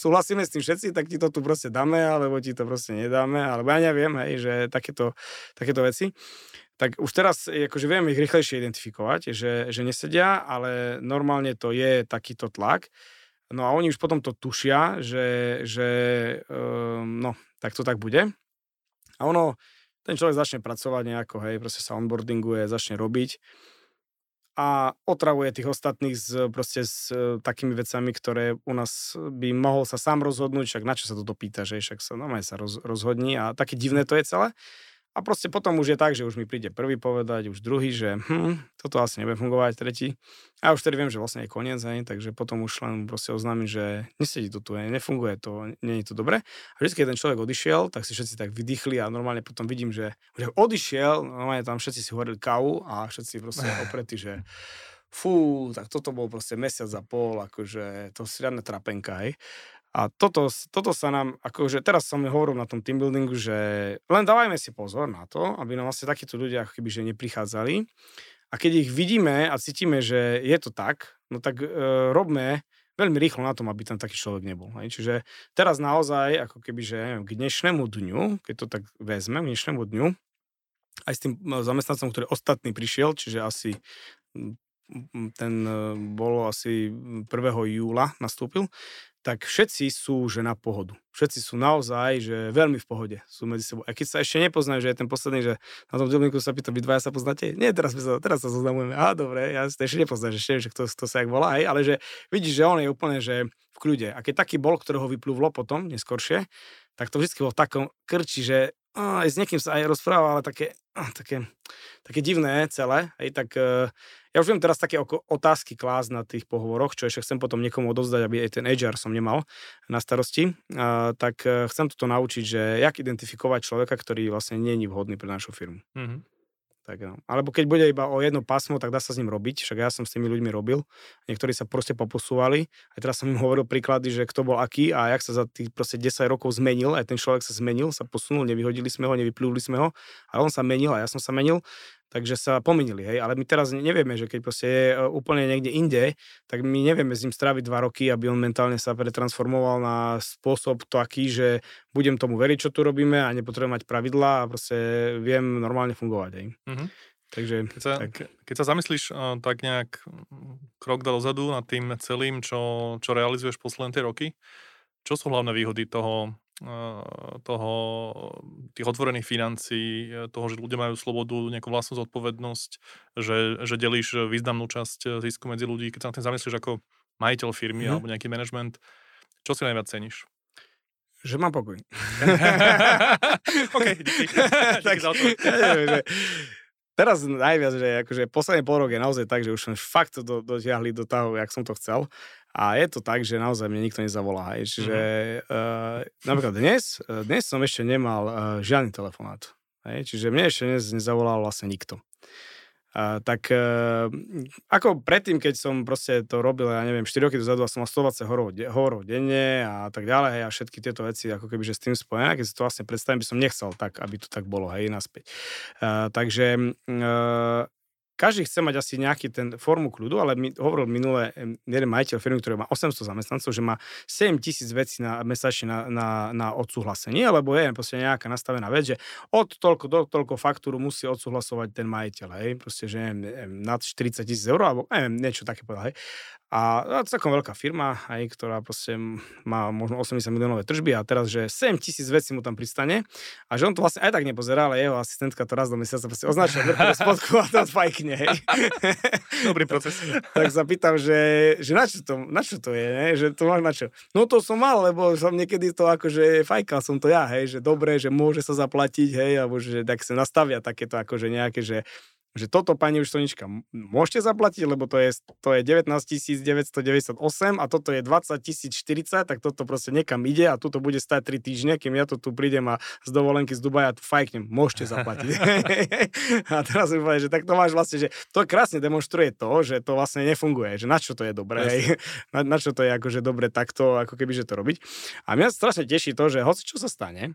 [SPEAKER 2] súhlasíme s tým všetci, tak ti to tu proste dáme, alebo ti to proste nedáme, alebo ja neviem, hej, že takéto, takéto veci tak už teraz akože vieme ich rýchlejšie identifikovať, že, že nesedia, ale normálne to je takýto tlak. No a oni už potom to tušia, že, že um, no, tak to tak bude. A ono, ten človek začne pracovať nejako, hej, proste sa onboardinguje, začne robiť a otravuje tých ostatných s, proste s uh, takými vecami, ktoré u nás by mohol sa sám rozhodnúť, však na čo sa toto pýta, že však sa normálne sa roz, rozhodní a také divné to je celé. A proste potom už je tak, že už mi príde prvý povedať, už druhý, že hm, toto asi nebude fungovať, tretí. A už tedy viem, že vlastne je koniec, hej, takže potom už len proste oznámim, že nesedí to tu, hej, nefunguje to, nie je to dobre. A vždy, keď ten človek odišiel, tak si všetci tak vydýchli a normálne potom vidím, že už odišiel, normálne tam všetci si hovorili kávu a všetci proste opretí, že fú, tak toto bol proste mesiac a pol, akože to si riadne trapenka, hej. A toto, toto sa nám, akože teraz som hovoril na tom team buildingu, že len dávajme si pozor na to, aby nám vlastne takíto ľudia ako keby, že neprichádzali. A keď ich vidíme a cítime, že je to tak, no tak e, robme veľmi rýchlo na tom, aby tam taký človek nebol. Hej. Čiže teraz naozaj, ako keby, že k dnešnému dňu, keď to tak vezmem, k dnešnému dňu, aj s tým zamestnancom, ktorý ostatný prišiel, čiže asi ten bolo asi 1. júla nastúpil, tak všetci sú že na pohodu. Všetci sú naozaj, že veľmi v pohode sú medzi sebou. A keď sa ešte nepoznajú, že je ten posledný, že na tom delníku sa pýta, vy dvaja sa poznáte? Nie, teraz, sa, teraz sa zoznamujeme. Á, dobre, ja si ešte nepoznám, že že kto, kto sa jak volá, hej, ale že vidíš, že on je úplne, že v kľude. A keď taký bol, ktorého vyplúvlo potom, neskôršie, tak to vždy bol v takom krči, že aj s niekým sa aj rozprával, ale také, také, také divné celé. Hej, tak uh, ja už viem teraz také otázky klásť na tých pohovoroch, čo ešte chcem potom niekomu odovzdať, aby aj ten HR som nemal na starosti. Uh, tak uh, chcem toto naučiť, že jak identifikovať človeka, ktorý vlastne nie je vhodný pre našu firmu. Mm-hmm. Tak, no. Alebo keď bude iba o jedno pásmo, tak dá sa s ním robiť, však ja som s tými ľuďmi robil. Niektorí sa proste poposúvali. Aj teraz som im hovoril príklady, že kto bol aký a jak sa za tých proste 10 rokov zmenil. Aj ten človek sa zmenil, sa posunul, nevyhodili sme ho, nevyplúli sme ho. Ale on sa menil a ja som sa menil takže sa pomenili, hej, ale my teraz nevieme, že keď proste je e, úplne niekde inde, tak my nevieme s ním stráviť dva roky, aby on mentálne sa pretransformoval na spôsob taký, že budem tomu veriť, čo tu robíme a nepotrebujem mať pravidlá a proste viem normálne fungovať, hej. Mm-hmm. Takže,
[SPEAKER 1] keď, sa, tak... keď sa zamyslíš uh, tak nejak krok dozadu nad tým celým, čo, čo realizuješ posledné tie roky, čo sú hlavné výhody toho, toho, tých otvorených financií, e, toho, že ľudia majú slobodu, nejakú vlastnú zodpovednosť, že, že delíš významnú časť e, zisku medzi ľudí. Keď sa na tým zamyslíš ako majiteľ firmy mm. alebo nejaký management, čo si najviac ceníš?
[SPEAKER 2] Že mám pokoj.
[SPEAKER 1] OK, díky. tak, za
[SPEAKER 2] teraz najviac, že akože posledný pol rok je naozaj tak, že už sme fakt to do, dotiahli do toho, jak som to chcel. A je to tak, že naozaj mne nikto nezavolá. Hej. Čiže mm-hmm. uh, napríklad dnes, uh, dnes som ešte nemal uh, žiadny telefonát. Hej. Čiže mne ešte dnes nezavolal vlastne nikto. Uh, tak uh, ako predtým, keď som proste to robil, ja neviem, 4 roky dozadu a som mal 120 horov, de- horov denne a tak ďalej, hej, a všetky tieto veci, ako keby, že s tým spojené, keď si to vlastne predstavím, by som nechcel tak, aby to tak bolo, hej, naspäť. Uh, takže uh, každý chce mať asi nejaký ten formu kľudu, ale mi hovoril minule jeden majiteľ firmy, ktorý má 800 zamestnancov, že má 7 tisíc vecí na mesačne na, na, na odsúhlasenie, lebo je proste nejaká nastavená vec, že od toľko do toľko faktúru musí odsúhlasovať ten majiteľ, hej, proste, že neviem, nad 40 tisíc eur, alebo neviem, niečo také povedal, hej. A to celkom veľká firma, aj, ktorá proste má možno 80 miliónové tržby a teraz, že 7 tisíc vecí mu tam pristane a že on to vlastne aj tak nepozerá, ale jeho asistentka to raz do mesiaca proste označila do spodku a to fajkne, hej.
[SPEAKER 1] Dobrý proces.
[SPEAKER 2] tak sa pýtam, že, že na, čo to, na čo to je, ne? že to máš na čo? No to som mal, lebo som niekedy to akože fajkal som to ja, hej, že dobre, že môže sa zaplatiť, hej, alebo že tak sa nastavia takéto akože nejaké, že že toto pani Uštonička môžete zaplatiť, lebo to je, to je 19 998 a toto je 20 040, tak toto proste niekam ide a toto bude stať 3 týždne, kým ja to tu prídem a z dovolenky z Dubaja tu fajknem, môžete zaplatiť. a teraz mi povie, že tak to máš vlastne, že to krásne demonstruje to, že to vlastne nefunguje, že na čo to je dobré, na, na čo to je akože dobre takto, ako keby, že to robiť. A mňa strašne teší to, že hoci čo sa stane,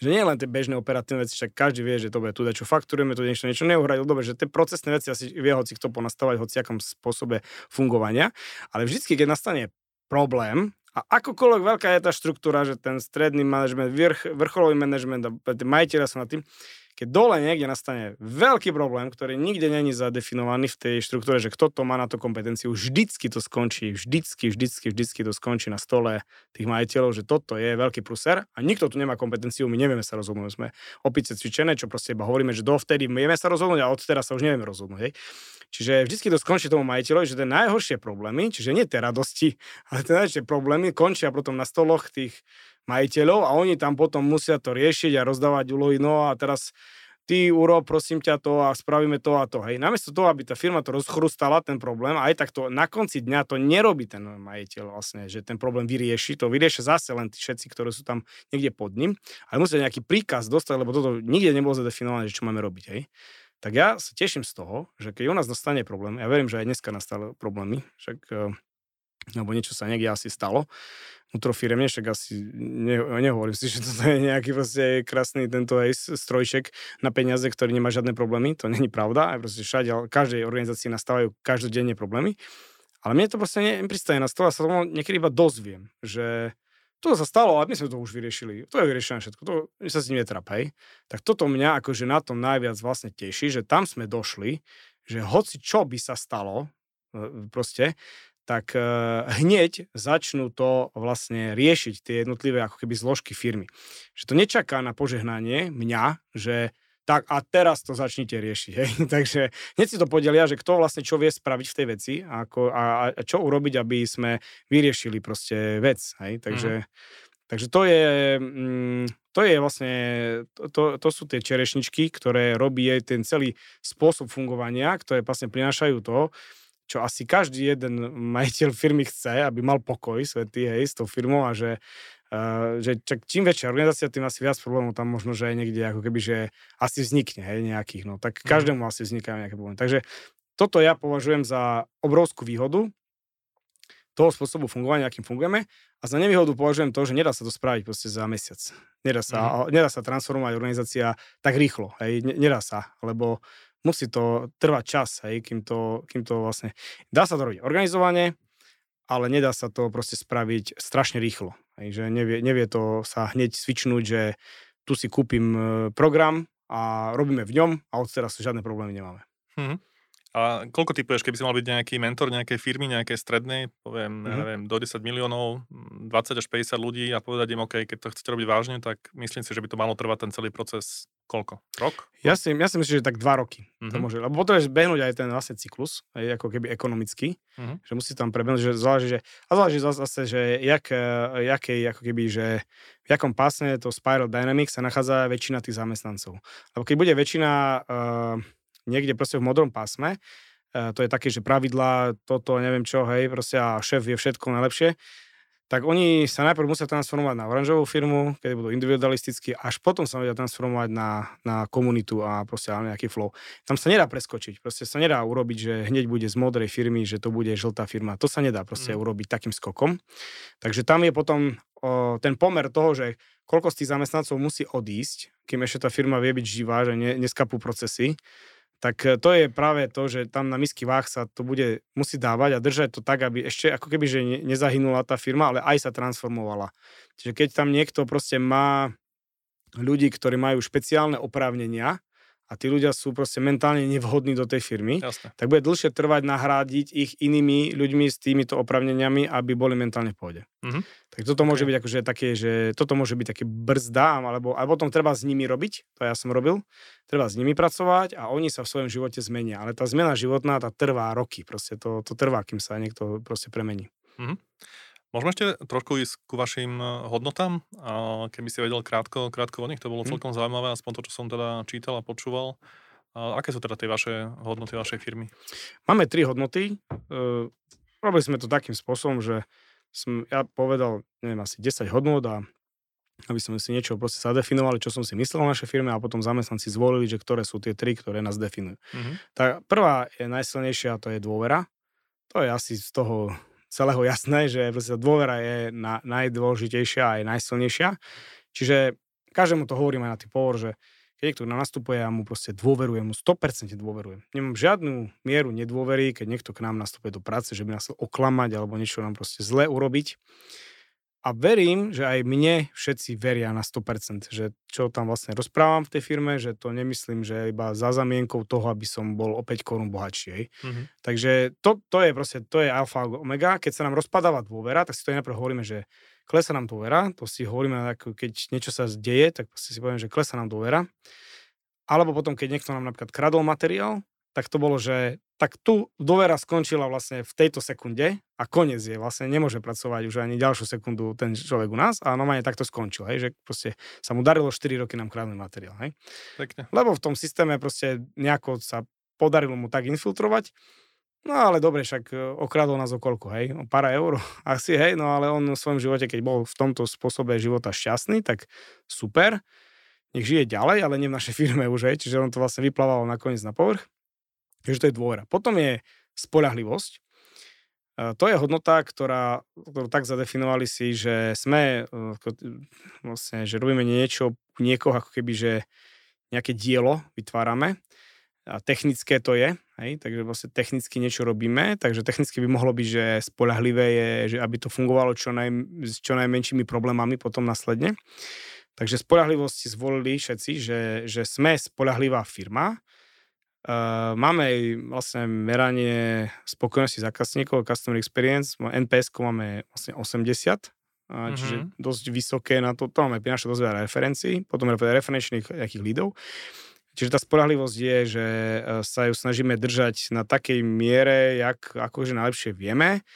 [SPEAKER 2] že nie len tie bežné operatívne veci, však každý vie, že to bude tu čo fakturujeme, tu niečo, niečo neuhradiť, dobre, že tie procesné veci asi vie hoci kto ponastavať v akom spôsobe fungovania, ale vždycky, keď nastane problém, a akokoľvek veľká je tá štruktúra, že ten stredný manažment, vrch, vrcholový manažment a majiteľa sú na tým, keď dole niekde nastane veľký problém, ktorý nikde není zadefinovaný v tej štruktúre, že kto to má na to kompetenciu, vždycky to skončí, vždycky, vždycky, vždycky to skončí na stole tých majiteľov, že toto je veľký pruser a nikto tu nemá kompetenciu, my nevieme sa rozhodnúť, sme opice cvičené, čo proste iba hovoríme, že dovtedy vieme sa rozhodnúť a od teraz sa už nevieme rozhodnúť. Hej. Čiže vždycky to skončí tomu majiteľovi, že tie najhoršie problémy, čiže nie tie radosti, ale tie najhoršie problémy končia potom na stoloch tých majiteľov a oni tam potom musia to riešiť a rozdávať úlohy. No a teraz ty urob, prosím ťa to a spravíme to a to. Hej. Namiesto toho, aby tá firma to rozchrustala, ten problém, aj tak to na konci dňa to nerobí ten majiteľ vlastne, že ten problém vyrieši. To vyriešia zase len tí všetci, ktorí sú tam niekde pod ním. Ale musia nejaký príkaz dostať, lebo toto nikde nebolo zadefinované, že čo máme robiť. Hej. Tak ja sa teším z toho, že keď u nás nastane problém, ja verím, že aj dneska nastali problémy, však eh, alebo niečo sa niekde asi stalo, firemne, však asi ne, nehovorím si, že toto je nejaký proste krásny tento aj strojček na peniaze, ktorý nemá žiadne problémy, to není pravda, aj proste všade, každej organizácii nastávajú každodenne problémy, ale mne to proste nepristane na stole, a sa tomu niekedy iba dozviem, že to sa stalo, ale my sme to už vyriešili. To je vyriešené všetko. To sa s ním netrap, hej. Tak toto mňa akože na tom najviac vlastne teší, že tam sme došli, že hoci čo by sa stalo, e, proste, tak uh, hneď začnú to vlastne riešiť tie jednotlivé ako keby zložky firmy. Že to nečaká na požehnanie mňa, že tak a teraz to začnite riešiť. Hej. Takže hneď si to podelia, že kto vlastne čo vie spraviť v tej veci a, ako, a, a čo urobiť, aby sme vyriešili proste vec. Hej. Takže, mm. takže to je... Mm, to je vlastne, to, to sú tie čerešničky, ktoré robí ten celý spôsob fungovania, ktoré vlastne prinášajú to, čo asi každý jeden majiteľ firmy chce, aby mal pokoj svetý, hej, s tou firmou a že Uh, že čak, čím väčšia organizácia, tým asi viac problémov tam možno, že aj niekde ako keby, že asi vznikne, hej, nejakých, no, tak mhm. každému asi vznikajú nejaké problémy. Takže toto ja považujem za obrovskú výhodu toho spôsobu fungovania, akým fungujeme a za nevýhodu považujem to, že nedá sa to spraviť proste za mesiac. Nedá sa, mm. nedá sa transformovať organizácia tak rýchlo, hej, nedá sa, lebo musí to trvať čas, hej, kým to, kým to vlastne... Dá sa to robiť organizovane, ale nedá sa to proste spraviť strašne rýchlo. Hej, že nevie, nevie to sa hneď svičnúť, že tu si kúpim e, program a robíme v ňom a odteraz žiadne problémy nemáme.
[SPEAKER 1] Hmm. A koľko typuješ, keby si mal byť nejaký mentor nejakej firmy, nejakej strednej, poviem, mm-hmm. ja neviem, do 10 miliónov, 20 až 50 ľudí a povedať im, OK, keď to chcete robiť vážne, tak myslím si, že by to malo trvať ten celý proces koľko? Rok?
[SPEAKER 2] Ja si, ja si myslím, že tak dva roky mm-hmm. to mhm. môže, lebo potrebuješ behnúť aj ten vlastne cyklus, aj ako keby ekonomický, mm-hmm. že musí tam prebehnúť, že záleží, že, a záleží zase, že jak, jakej, ako keby, že v jakom pásne to Spiral Dynamics sa nachádza väčšina tých zamestnancov. Lebo keď bude väčšina uh, niekde proste v modrom pásme, e, to je také, že pravidlá, toto, neviem čo, hej, proste a šéf vie všetko najlepšie, tak oni sa najprv musia transformovať na oranžovú firmu, keď budú individualistickí, až potom sa vedia transformovať na, na komunitu a proste na nejaký flow. Tam sa nedá preskočiť, proste sa nedá urobiť, že hneď bude z modrej firmy, že to bude žltá firma. To sa nedá proste mm. urobiť takým skokom. Takže tam je potom o, ten pomer toho, že koľko z tých zamestnancov musí odísť, kým ešte tá firma vie byť živá, že ne, neskapú procesy tak e, to je práve to, že tam na misky váh sa to bude musí dávať a držať to tak, aby ešte ako keby, že nezahynula tá firma, ale aj sa transformovala. Čiže keď tam niekto proste má ľudí, ktorí majú špeciálne oprávnenia, a tí ľudia sú proste mentálne nevhodní do tej firmy, Jasne. tak bude dlhšie trvať nahrádiť ich inými ľuďmi s týmito opravneniami, aby boli mentálne v pohode. Mm-hmm. Tak toto okay. môže byť akože také, že toto môže byť také brzda, alebo, alebo potom treba s nimi robiť, to ja som robil, treba s nimi pracovať a oni sa v svojom živote zmenia. Ale tá zmena životná, tá trvá roky, proste to, to trvá, kým sa niekto proste premení. Mm-hmm.
[SPEAKER 1] Môžeme ešte trošku ísť ku vašim eh, hodnotám, keby si vedel krátko, krátko o nich, to bolo mhm. celkom zaujímavé, aspoň to, čo som teda čítal a počúval. A aké sú teda tie vaše hodnoty vašej firmy?
[SPEAKER 2] Máme tri hodnoty. Uh, robili sme to takým spôsobom, že som ja povedal, neviem, asi 10 hodnot a aby sme si niečo proste zadefinovali, čo som si myslel o našej firme a potom zamestnanci zvolili, že ktoré sú tie tri, ktoré nás definujú. Mm-hmm. Tá prvá je najsilnejšia to je dôvera. To je asi z toho celého jasné, že dôvera je na, najdôležitejšia a aj najsilnejšia. Čiže každému to hovorím aj na tým povor, že keď niekto na nastupuje, ja mu proste dôverujem, mu 100% dôverujem. Nemám žiadnu mieru nedôvery, keď niekto k nám nastupuje do práce, že by nás chcel oklamať alebo niečo nám proste zle urobiť a verím, že aj mne všetci veria na 100%, že čo tam vlastne rozprávam v tej firme, že to nemyslím, že iba za zamienkou toho, aby som bol o 5 korún bohatší. Mm-hmm. Takže to, to je proste, to je alfa a omega. Keď sa nám rozpadáva dôvera, tak si to najprv hovoríme, že klesa nám dôvera, to si hovoríme, ako keď niečo sa deje, tak si poviem, že klesa nám dôvera. Alebo potom, keď niekto nám napríklad kradol materiál, tak to bolo, že tak tu dôvera skončila vlastne v tejto sekunde a koniec je, vlastne nemôže pracovať už ani ďalšiu sekundu ten človek u nás a normálne takto skončil, hej, že proste sa mu darilo 4 roky nám krádny materiál, hej. Pekne. Lebo v tom systéme proste nejako sa podarilo mu tak infiltrovať, no ale dobre, však e, okradol nás o koľko, hej, o pár eur, asi, hej, no ale on v svojom živote, keď bol v tomto spôsobe života šťastný, tak super, nech žije ďalej, ale nie v našej firme už, hej, čiže on to vlastne vyplávalo nakoniec na povrch. Takže to je dôvera. Potom je spolahlivosť. To je hodnota, ktorá, ktorú tak zadefinovali si, že sme, e, vlastne, že robíme niečo, niekoho ako keby, že nejaké dielo vytvárame. a technické to je, hej, takže vlastne technicky niečo robíme, takže technicky by mohlo byť, že spolahlivé je, že aby to fungovalo čo, naj, s čo najmenšími problémami potom následne. Takže spolahlivosť si zvolili všetci, že, že sme spolahlivá firma, Uh, máme aj vlastne meranie spokojnosti zákazníkov, customer experience, NPS máme vlastne 80, mm-hmm. čiže dosť vysoké na to, to máme prináša dosť veľa referencií, potom referenčných nejakých lídov. Čiže tá spolahlivosť je, že e, sa ju snažíme držať na takej miere, jak akože najlepšie vieme.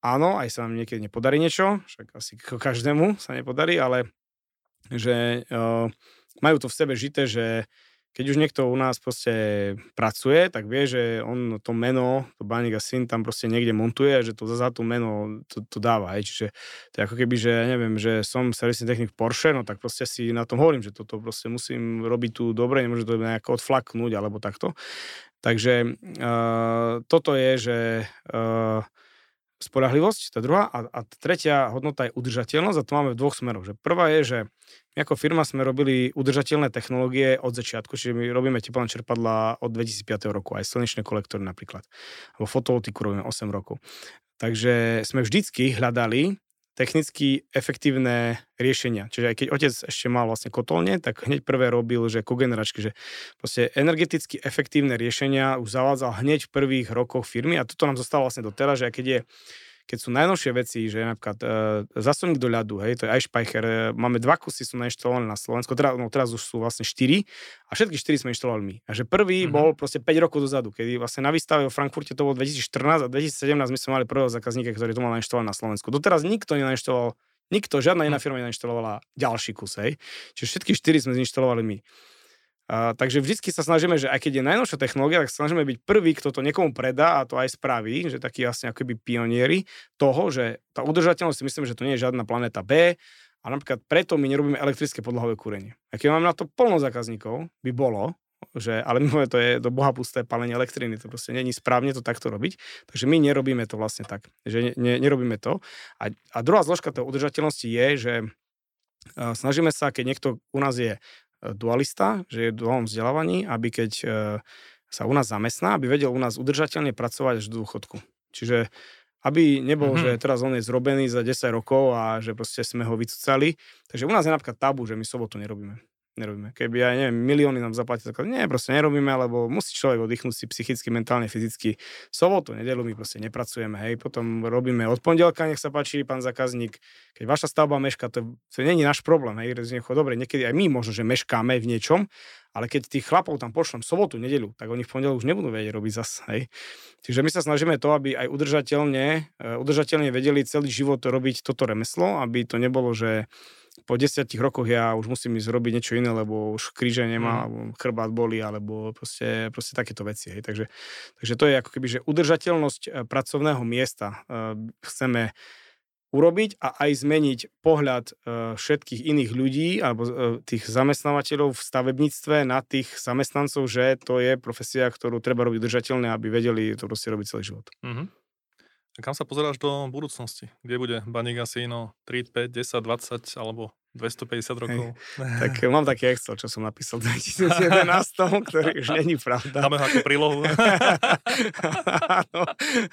[SPEAKER 2] Áno, aj sa nám niekedy nepodarí niečo, však asi každému sa nepodarí, ale že uh, majú to v sebe žité, že keď už niekto u nás proste pracuje, tak vie, že on to meno, to Baník a syn tam proste niekde montuje a že to za to meno to, to dáva. Aj. Čiže to je ako keby, že neviem, že som servisný technik Porsche, no tak proste si na tom hovorím, že toto proste musím robiť tu dobre, nemôže to nejako odflaknúť alebo takto. Takže uh, toto je, že uh, spolahlivosť, tá druhá. A, a tretia hodnota je udržateľnosť a to máme v dvoch smeroch. Že prvá je, že my ako firma sme robili udržateľné technológie od začiatku, čiže my robíme teplné čerpadla od 2005 roku, aj slnečné kolektory napríklad. Alebo fotovoltiku robíme 8 rokov. Takže sme vždycky hľadali technicky efektívne riešenia. Čiže aj keď otec ešte mal vlastne kotolne, tak hneď prvé robil, že kogeneračky, že proste energeticky efektívne riešenia už zavádzal hneď v prvých rokoch firmy a toto nám zostalo vlastne doteraz, že aj keď je keď sú najnovšie veci, že napríklad e, zasobník do ľadu, hej, to je špajcher, e, máme dva kusy, sú nainštalované na Slovensku, teda, no, teraz už sú vlastne štyri a všetky štyri sme inštalovali my. A že prvý mm-hmm. bol proste 5 rokov dozadu, kedy vlastne na výstave vo Frankfurte to bolo 2014 a 2017 my sme mali prvého zákazníka, ktorý to mal nainštalovaný na Slovensku. Doteraz nikto nenainštaloval, nikto, žiadna iná mhm. firma nenainštalovala ďalší kus, hej. Čiže všetky štyri sme zinštalovali my. Uh, takže vždy sa snažíme, že aj keď je najnovšia technológia, tak snažíme byť prvý, kto to niekomu predá a to aj spraví, že takí vlastne akoby pionieri toho, že tá udržateľnosť myslím, že to nie je žiadna planéta B a napríklad preto my nerobíme elektrické podlahové kúrenie. A keď máme na to plno zákazníkov, by bolo, že, ale my to je do boha pusté palenie elektriny, to proste není správne to takto robiť, takže my nerobíme to vlastne tak, že ne, ne, nerobíme to. A, a druhá zložka tej udržateľnosti je, že snažíme sa, keď niekto u nás je dualista, že je v duálnom vzdelávaní, aby keď e, sa u nás zamestná, aby vedel u nás udržateľne pracovať až do dôchodku. Čiže aby nebol, mm-hmm. že teraz on je zrobený za 10 rokov a že proste sme ho vycúcali. Takže u nás je napríklad tabu, že my sobotu nerobíme nerobíme. Keby aj neviem, milióny nám zaplatili, tak nie, proste nerobíme, lebo musí človek oddychnúť si psychicky, mentálne, fyzicky. Sobotu, nedelu my proste nepracujeme, hej, potom robíme od pondelka, nech sa páči, pán zákazník. Keď vaša stavba meška, to, to není náš problém, hej, dobre, niekedy aj my možno, že meškáme v niečom, ale keď tých chlapov tam pošlem sobotu, nedelu, tak oni v pondelok už nebudú vedieť robiť zas. Hej. Čiže my sa snažíme to, aby aj udržateľne, eh, udržateľne vedeli celý život robiť toto remeslo, aby to nebolo, že po desiatich rokoch ja už musím ísť robiť niečo iné, lebo už kríže nemá, mm. chrbát boli, alebo proste, proste takéto veci. Hej. Takže, takže to je ako keby, že udržateľnosť eh, pracovného miesta uh, chceme urobiť a aj zmeniť pohľad uh, všetkých iných ľudí alebo tých zamestnávateľov v stavebníctve na tých zamestnancov, že to je profesia, ktorú treba robiť udržateľne, aby vedeli to proste robiť celý život. Mm-hmm.
[SPEAKER 1] Kam sa pozeráš do budúcnosti? Kde bude Baník Asino 3, 5, 10, 20 alebo 250 rokov?
[SPEAKER 2] Hej. Tak mám taký Excel, čo som napísal v 2011, ktorý už není pravda.
[SPEAKER 1] Dáme ho ako prílohu.
[SPEAKER 2] áno,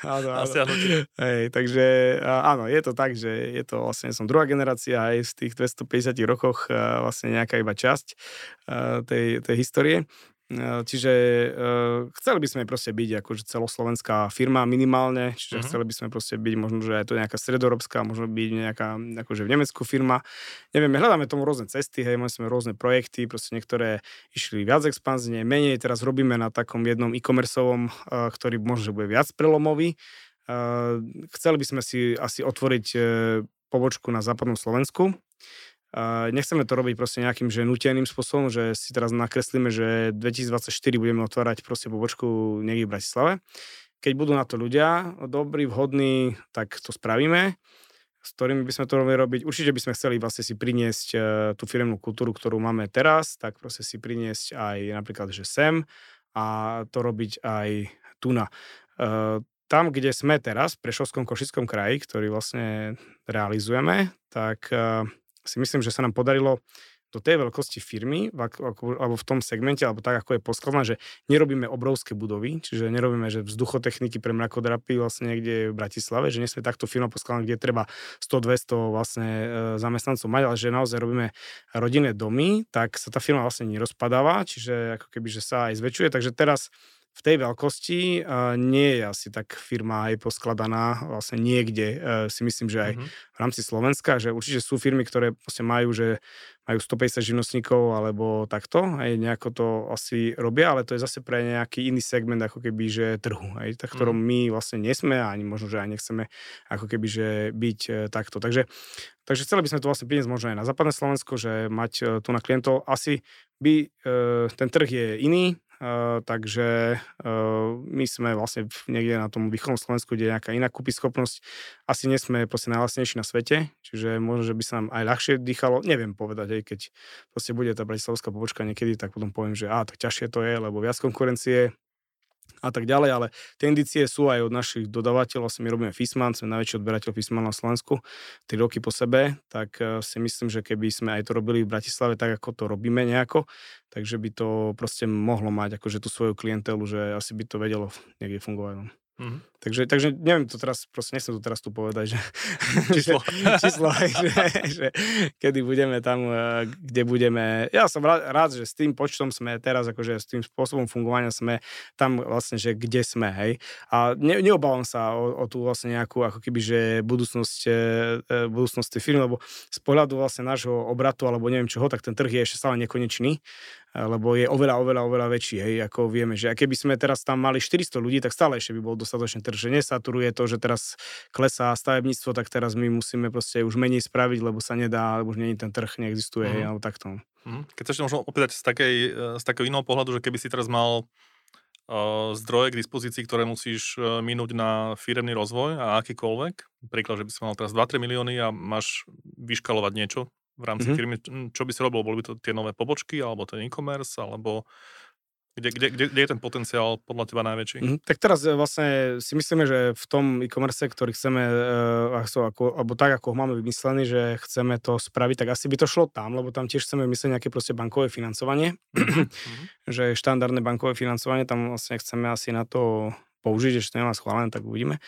[SPEAKER 2] áno, áno. Hej, takže áno, je to tak, že je to vlastne, som druhá generácia aj z tých 250 rokoch vlastne nejaká iba časť tej, tej histórie. Čiže uh, chceli by sme proste byť akože celoslovenská firma minimálne, čiže uh-huh. chceli by sme proste byť možno, že aj to nejaká stredoeurópska, možno byť nejaká akože v Nemecku firma. Nevieme, hľadáme tomu rôzne cesty, hej, mali sme rôzne projekty, proste niektoré išli viac expanzne, menej, teraz robíme na takom jednom e-commerceovom, uh, ktorý možno, že bude viac prelomový. Uh, chceli by sme si asi otvoriť uh, pobočku na západnom Slovensku, Uh, nechceme to robiť proste nejakým že nuteným spôsobom, že si teraz nakreslíme, že 2024 budeme otvárať proste pobočku niekde v Bratislave. Keď budú na to ľudia dobrí, vhodní, tak to spravíme. S ktorými by sme to robili robiť. Určite by sme chceli vlastne si priniesť uh, tú firmnú kultúru, ktorú máme teraz, tak proste si priniesť aj napríklad, že sem a to robiť aj tu na. Uh, tam, kde sme teraz, v Prešovskom Košickom kraji, ktorý vlastne realizujeme, tak uh, si myslím, že sa nám podarilo do tej veľkosti firmy, alebo v tom segmente, alebo tak, ako je poskladané, že nerobíme obrovské budovy, čiže nerobíme, že vzduchotechniky pre mrakodrapy vlastne niekde v Bratislave, že nie sme takto firma poskladaná, kde treba 100-200 vlastne e, zamestnancov mať, ale že naozaj robíme rodinné domy, tak sa tá firma vlastne nerozpadáva, čiže ako keby, že sa aj zväčšuje, takže teraz v tej veľkosti nie je asi tak firma aj poskladaná vlastne niekde, uh, si myslím, že aj mm-hmm. v rámci Slovenska, že určite sú firmy, ktoré majú, že majú 150 živnostníkov alebo takto, aj nejako to asi robia, ale to je zase pre nejaký iný segment ako keby, že trhu, aj tak, ktorom mm. my vlastne nesme a ani možno, že aj nechceme ako keby, že byť e, takto. Takže, takže chceli by sme to vlastne priniesť možno aj na západné Slovensko, že mať e, tu na klientov asi by, e, ten trh je iný, Uh, takže uh, my sme vlastne niekde na tom východnom Slovensku, kde je nejaká iná schopnosť. Asi nie sme proste najlasnejší na svete, čiže možno, že by sa nám aj ľahšie dýchalo. Neviem povedať, aj keď proste bude tá bratislavská pobočka niekedy, tak potom poviem, že á, tak ťažšie to je, lebo viac konkurencie, a tak ďalej, ale tie indície sú aj od našich dodávateľov, vlastne my robíme Fisman, sme najväčší odberateľ Fisman na Slovensku, 3 roky po sebe, tak eh, si myslím, že keby sme aj to robili v Bratislave tak, ako to robíme nejako, takže by to proste mohlo mať akože tú svoju klientelu, že asi by to vedelo niekde fungovať. Mm-hmm. Takže, takže neviem to teraz, proste nechcem to teraz tu povedať, že
[SPEAKER 1] číslo,
[SPEAKER 2] číslo že, že kedy budeme tam, eh, kde budeme. Ja som rád, rád, že s tým počtom sme teraz, akože s tým spôsobom fungovania sme tam vlastne, že kde sme, hej. A ne, neobávam sa o, o tú vlastne nejakú, ako keby, že budúcnosť, eh, eh, budúcnosť tej firmy, lebo z pohľadu vlastne nášho obratu, alebo neviem čoho, tak ten trh je ešte stále nekonečný lebo je oveľa, oveľa, oveľa väčší, hej, ako vieme, že a keby sme teraz tam mali 400 ľudí, tak stále ešte by bol dostatočný trh, že nesaturuje to, že teraz klesá stavebníctvo, tak teraz my musíme proste už menej spraviť, lebo sa nedá, lebo už nie ten trh, neexistuje, mm. hej, mhm. alebo takto.
[SPEAKER 1] Mm. Keď sa ešte možno opýtať z, takej, z takého iného pohľadu, že keby si teraz mal uh, zdroje k dispozícii, ktoré musíš uh, minúť na firemný rozvoj a akýkoľvek, príklad, že by si mal teraz 2-3 milióny a máš vyškalovať niečo, v rámci mm-hmm. firmy, čo by si robil? Boli by to tie nové pobočky, alebo ten e-commerce, alebo kde, kde, kde, kde je ten potenciál podľa teba najväčší?
[SPEAKER 2] Mm, tak teraz e, vlastne si myslíme, že v tom e-commerce, ktorý chceme, uh, ako, alebo tak, ako ho máme vymyslený, že chceme to spraviť, tak asi by to šlo tam, lebo tam tiež chceme myslieť nejaké proste bankové financovanie, mm-hmm. že štandardné bankové financovanie, tam vlastne chceme asi na to použiť, ešte to nemá schválené, tak uvidíme.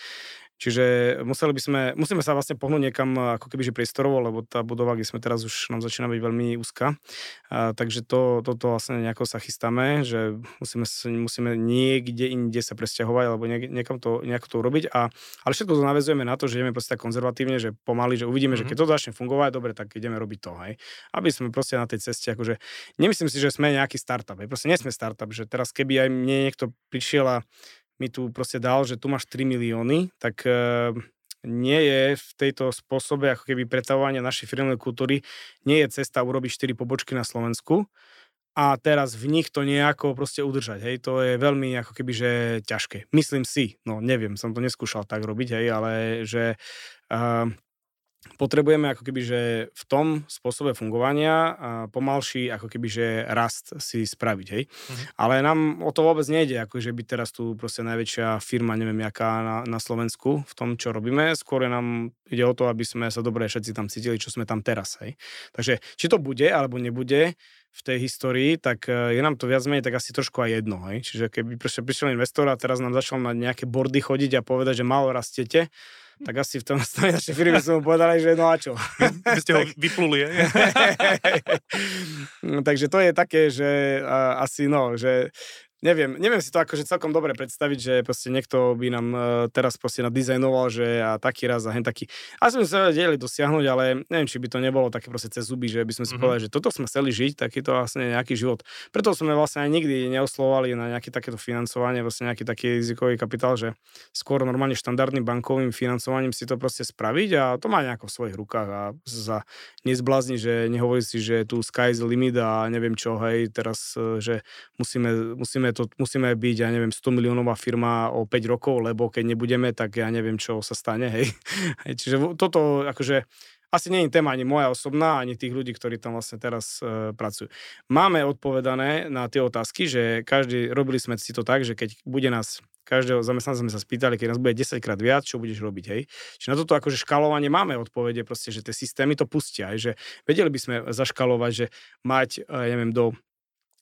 [SPEAKER 2] Čiže museli by sme, musíme sa vlastne pohnúť niekam ako keby, že priestorovo, lebo tá budova, kde sme teraz už nám začína byť veľmi úzka. A, takže to, toto vlastne nejako sa chystáme, že musíme, musíme niekde inde sa presťahovať alebo niek- niekam to, nejako to urobiť. A, ale všetko to navezujeme na to, že ideme proste tak konzervatívne, že pomaly, že uvidíme, mm-hmm. že keď to začne fungovať, dobre, tak ideme robiť to. Hej. Aby sme proste na tej ceste, akože nemyslím si, že sme nejaký startup. Hej. Proste nie sme startup, že teraz keby aj mne niekto prišiel a mi tu proste dal, že tu máš 3 milióny, tak uh, nie je v tejto spôsobe ako keby pretavovania našej firmnej kultúry, nie je cesta urobiť 4 pobočky na Slovensku a teraz v nich to nejako proste udržať, hej, to je veľmi ako keby, že ťažké. Myslím si, no neviem, som to neskúšal tak robiť, hej, ale že uh, potrebujeme ako keby, že v tom spôsobe fungovania pomalší ako keby, že rast si spraviť, hej. Uh-huh. Ale nám o to vôbec nejde, ako že byť teraz tu proste najväčšia firma, neviem jaká na, na Slovensku v tom, čo robíme. Skôr nám ide o to, aby sme sa dobre všetci tam cítili, čo sme tam teraz, hej. Takže či to bude alebo nebude, v tej histórii, tak e, je nám to viac menej tak asi trošku aj jedno. Hej? Čiže keby prišiel investor a teraz nám začal na nejaké bordy chodiť a povedať, že malo rastiete, tak asi v tom našej firme som mu povedali, že no a čo.
[SPEAKER 1] Vy ste ho vypluli,
[SPEAKER 2] no, Takže to je také, že asi no, že neviem, neviem si to akože celkom dobre predstaviť, že proste niekto by nám uh, teraz proste nadizajnoval, že a taký raz a hen taký. A sme sa vedeli dosiahnuť, ale neviem, či by to nebolo také proste cez zuby, že by sme si mm-hmm. povedali, že toto sme chceli žiť, takýto vlastne nejaký život. Preto sme vlastne aj nikdy neoslovali na nejaké takéto financovanie, vlastne nejaký taký rizikový kapitál, že skôr normálne štandardným bankovým financovaním si to proste spraviť a to má nejako v svojich rukách a sa nezblázni, že nehovorí si, že tu sky is limit a neviem čo, hej, teraz, e, že musíme, musíme musíme, to, musíme byť, ja neviem, 100 miliónová firma o 5 rokov, lebo keď nebudeme, tak ja neviem, čo sa stane, hej. Čiže toto, akože, asi nie je téma ani moja osobná, ani tých ľudí, ktorí tam vlastne teraz e, pracujú. Máme odpovedané na tie otázky, že každý, robili sme si to tak, že keď bude nás každého zamestnanca sme sa spýtali, keď nás bude 10 krát viac, čo budeš robiť, hej. Čiže na toto akože škalovanie máme odpovede, proste, že tie systémy to pustia, hej, že vedeli by sme zaškalovať, že mať, ja neviem, do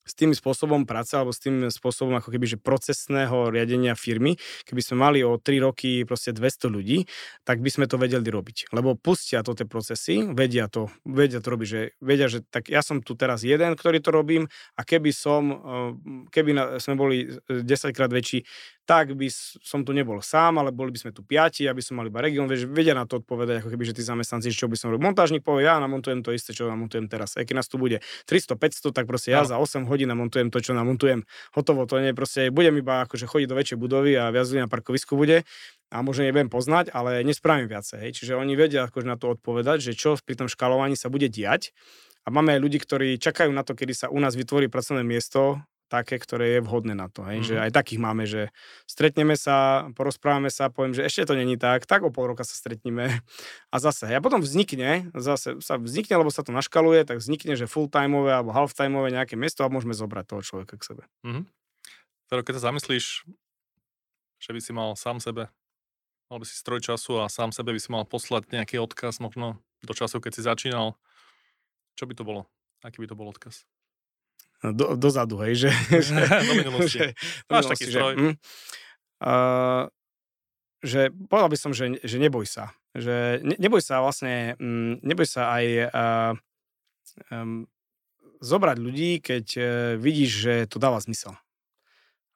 [SPEAKER 2] s tým spôsobom práce alebo s tým spôsobom ako keby, že procesného riadenia firmy, keby sme mali o 3 roky proste 200 ľudí, tak by sme to vedeli robiť. Lebo pustia to tie procesy, vedia to, vedia to robiť, že vedia, že tak ja som tu teraz jeden, ktorý to robím a keby som, eh, keby sme boli 10 krát väčší, tak by som tu nebol sám, ale boli by sme tu piati, aby som mal iba región, vieš, vedia na to odpovedať, ako keby, že tí zamestnanci, čo by som robil. Montážnik povie, ja namontujem to isté, čo namontujem teraz. Aj keď nás tu bude 300, 500, tak proste ja no. za 8 hodín namontujem to, čo namontujem. Hotovo, to nie, proste budem iba akože chodiť do väčšej budovy a viac na parkovisku bude a možno neviem poznať, ale nespravím viacej. Hej. Čiže oni vedia akože na to odpovedať, že čo pri tom škalovaní sa bude diať. A máme aj ľudí, ktorí čakajú na to, kedy sa u nás vytvorí pracovné miesto, také, ktoré je vhodné na to. Hej? Mm. Že mhm. aj takých máme, že stretneme sa, porozprávame sa, poviem, že ešte to není tak, tak o pol roka sa stretneme a zase. A potom vznikne, zase sa vznikne, lebo sa to naškaluje, tak vznikne, že full-timeové alebo half-timeové nejaké miesto a môžeme zobrať toho človeka k sebe. Mm-hmm.
[SPEAKER 1] Teda keď sa zamyslíš, že by si mal sám sebe, mal by si stroj času a sám sebe by si mal poslať nejaký odkaz možno do času, keď si začínal, čo by to bolo? Aký by to bol odkaz?
[SPEAKER 2] Do, dozadu, hej, že...
[SPEAKER 1] do minulosti. Že, do Máš taký. Že, mm, uh,
[SPEAKER 2] že povedal by som, že, že neboj sa. Že ne, neboj sa vlastne, um, neboj sa aj uh, um, zobrať ľudí, keď uh, vidíš, že to dáva zmysel.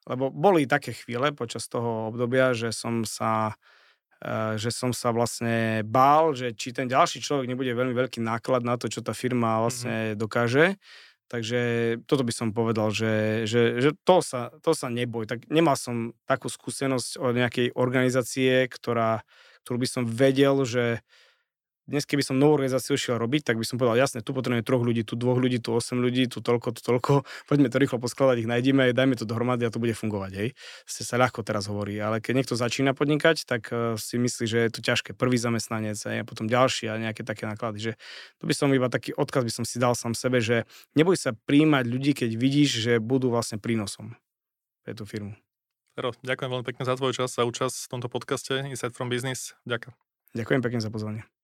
[SPEAKER 2] Lebo boli také chvíle počas toho obdobia, že som sa že som sa vlastne bál, že či ten ďalší človek nebude veľmi veľký náklad na to, čo tá firma vlastne mm-hmm. dokáže Takže toto by som povedal, že, že, že to, sa, to sa neboj. Tak nemal som takú skúsenosť od nejakej organizácie, ktorá, ktorú by som vedel, že dnes keby som novú organizáciu šiel robiť, tak by som povedal, jasne, tu potrebujeme troch ľudí, tu dvoch ľudí, tu 8 ľudí, tu toľko, tu toľko, poďme to rýchlo poskladať, ich nájdeme, dajme to dohromady a to bude fungovať, hej. Ste sa ľahko teraz hovorí, ale keď niekto začína podnikať, tak uh, si myslí, že je to ťažké. Prvý zamestnanec hej, a potom ďalší a nejaké také náklady, že to by som iba taký odkaz by som si dal sám sebe, že neboj sa príjmať ľudí, keď vidíš, že budú vlastne prínosom pre tú firmu.
[SPEAKER 1] Fero, ďakujem veľmi pekne za tvoj čas a účasť v tomto podcaste Inside from Business. Ďakujem.
[SPEAKER 2] Ďakujem pekne za pozvanie.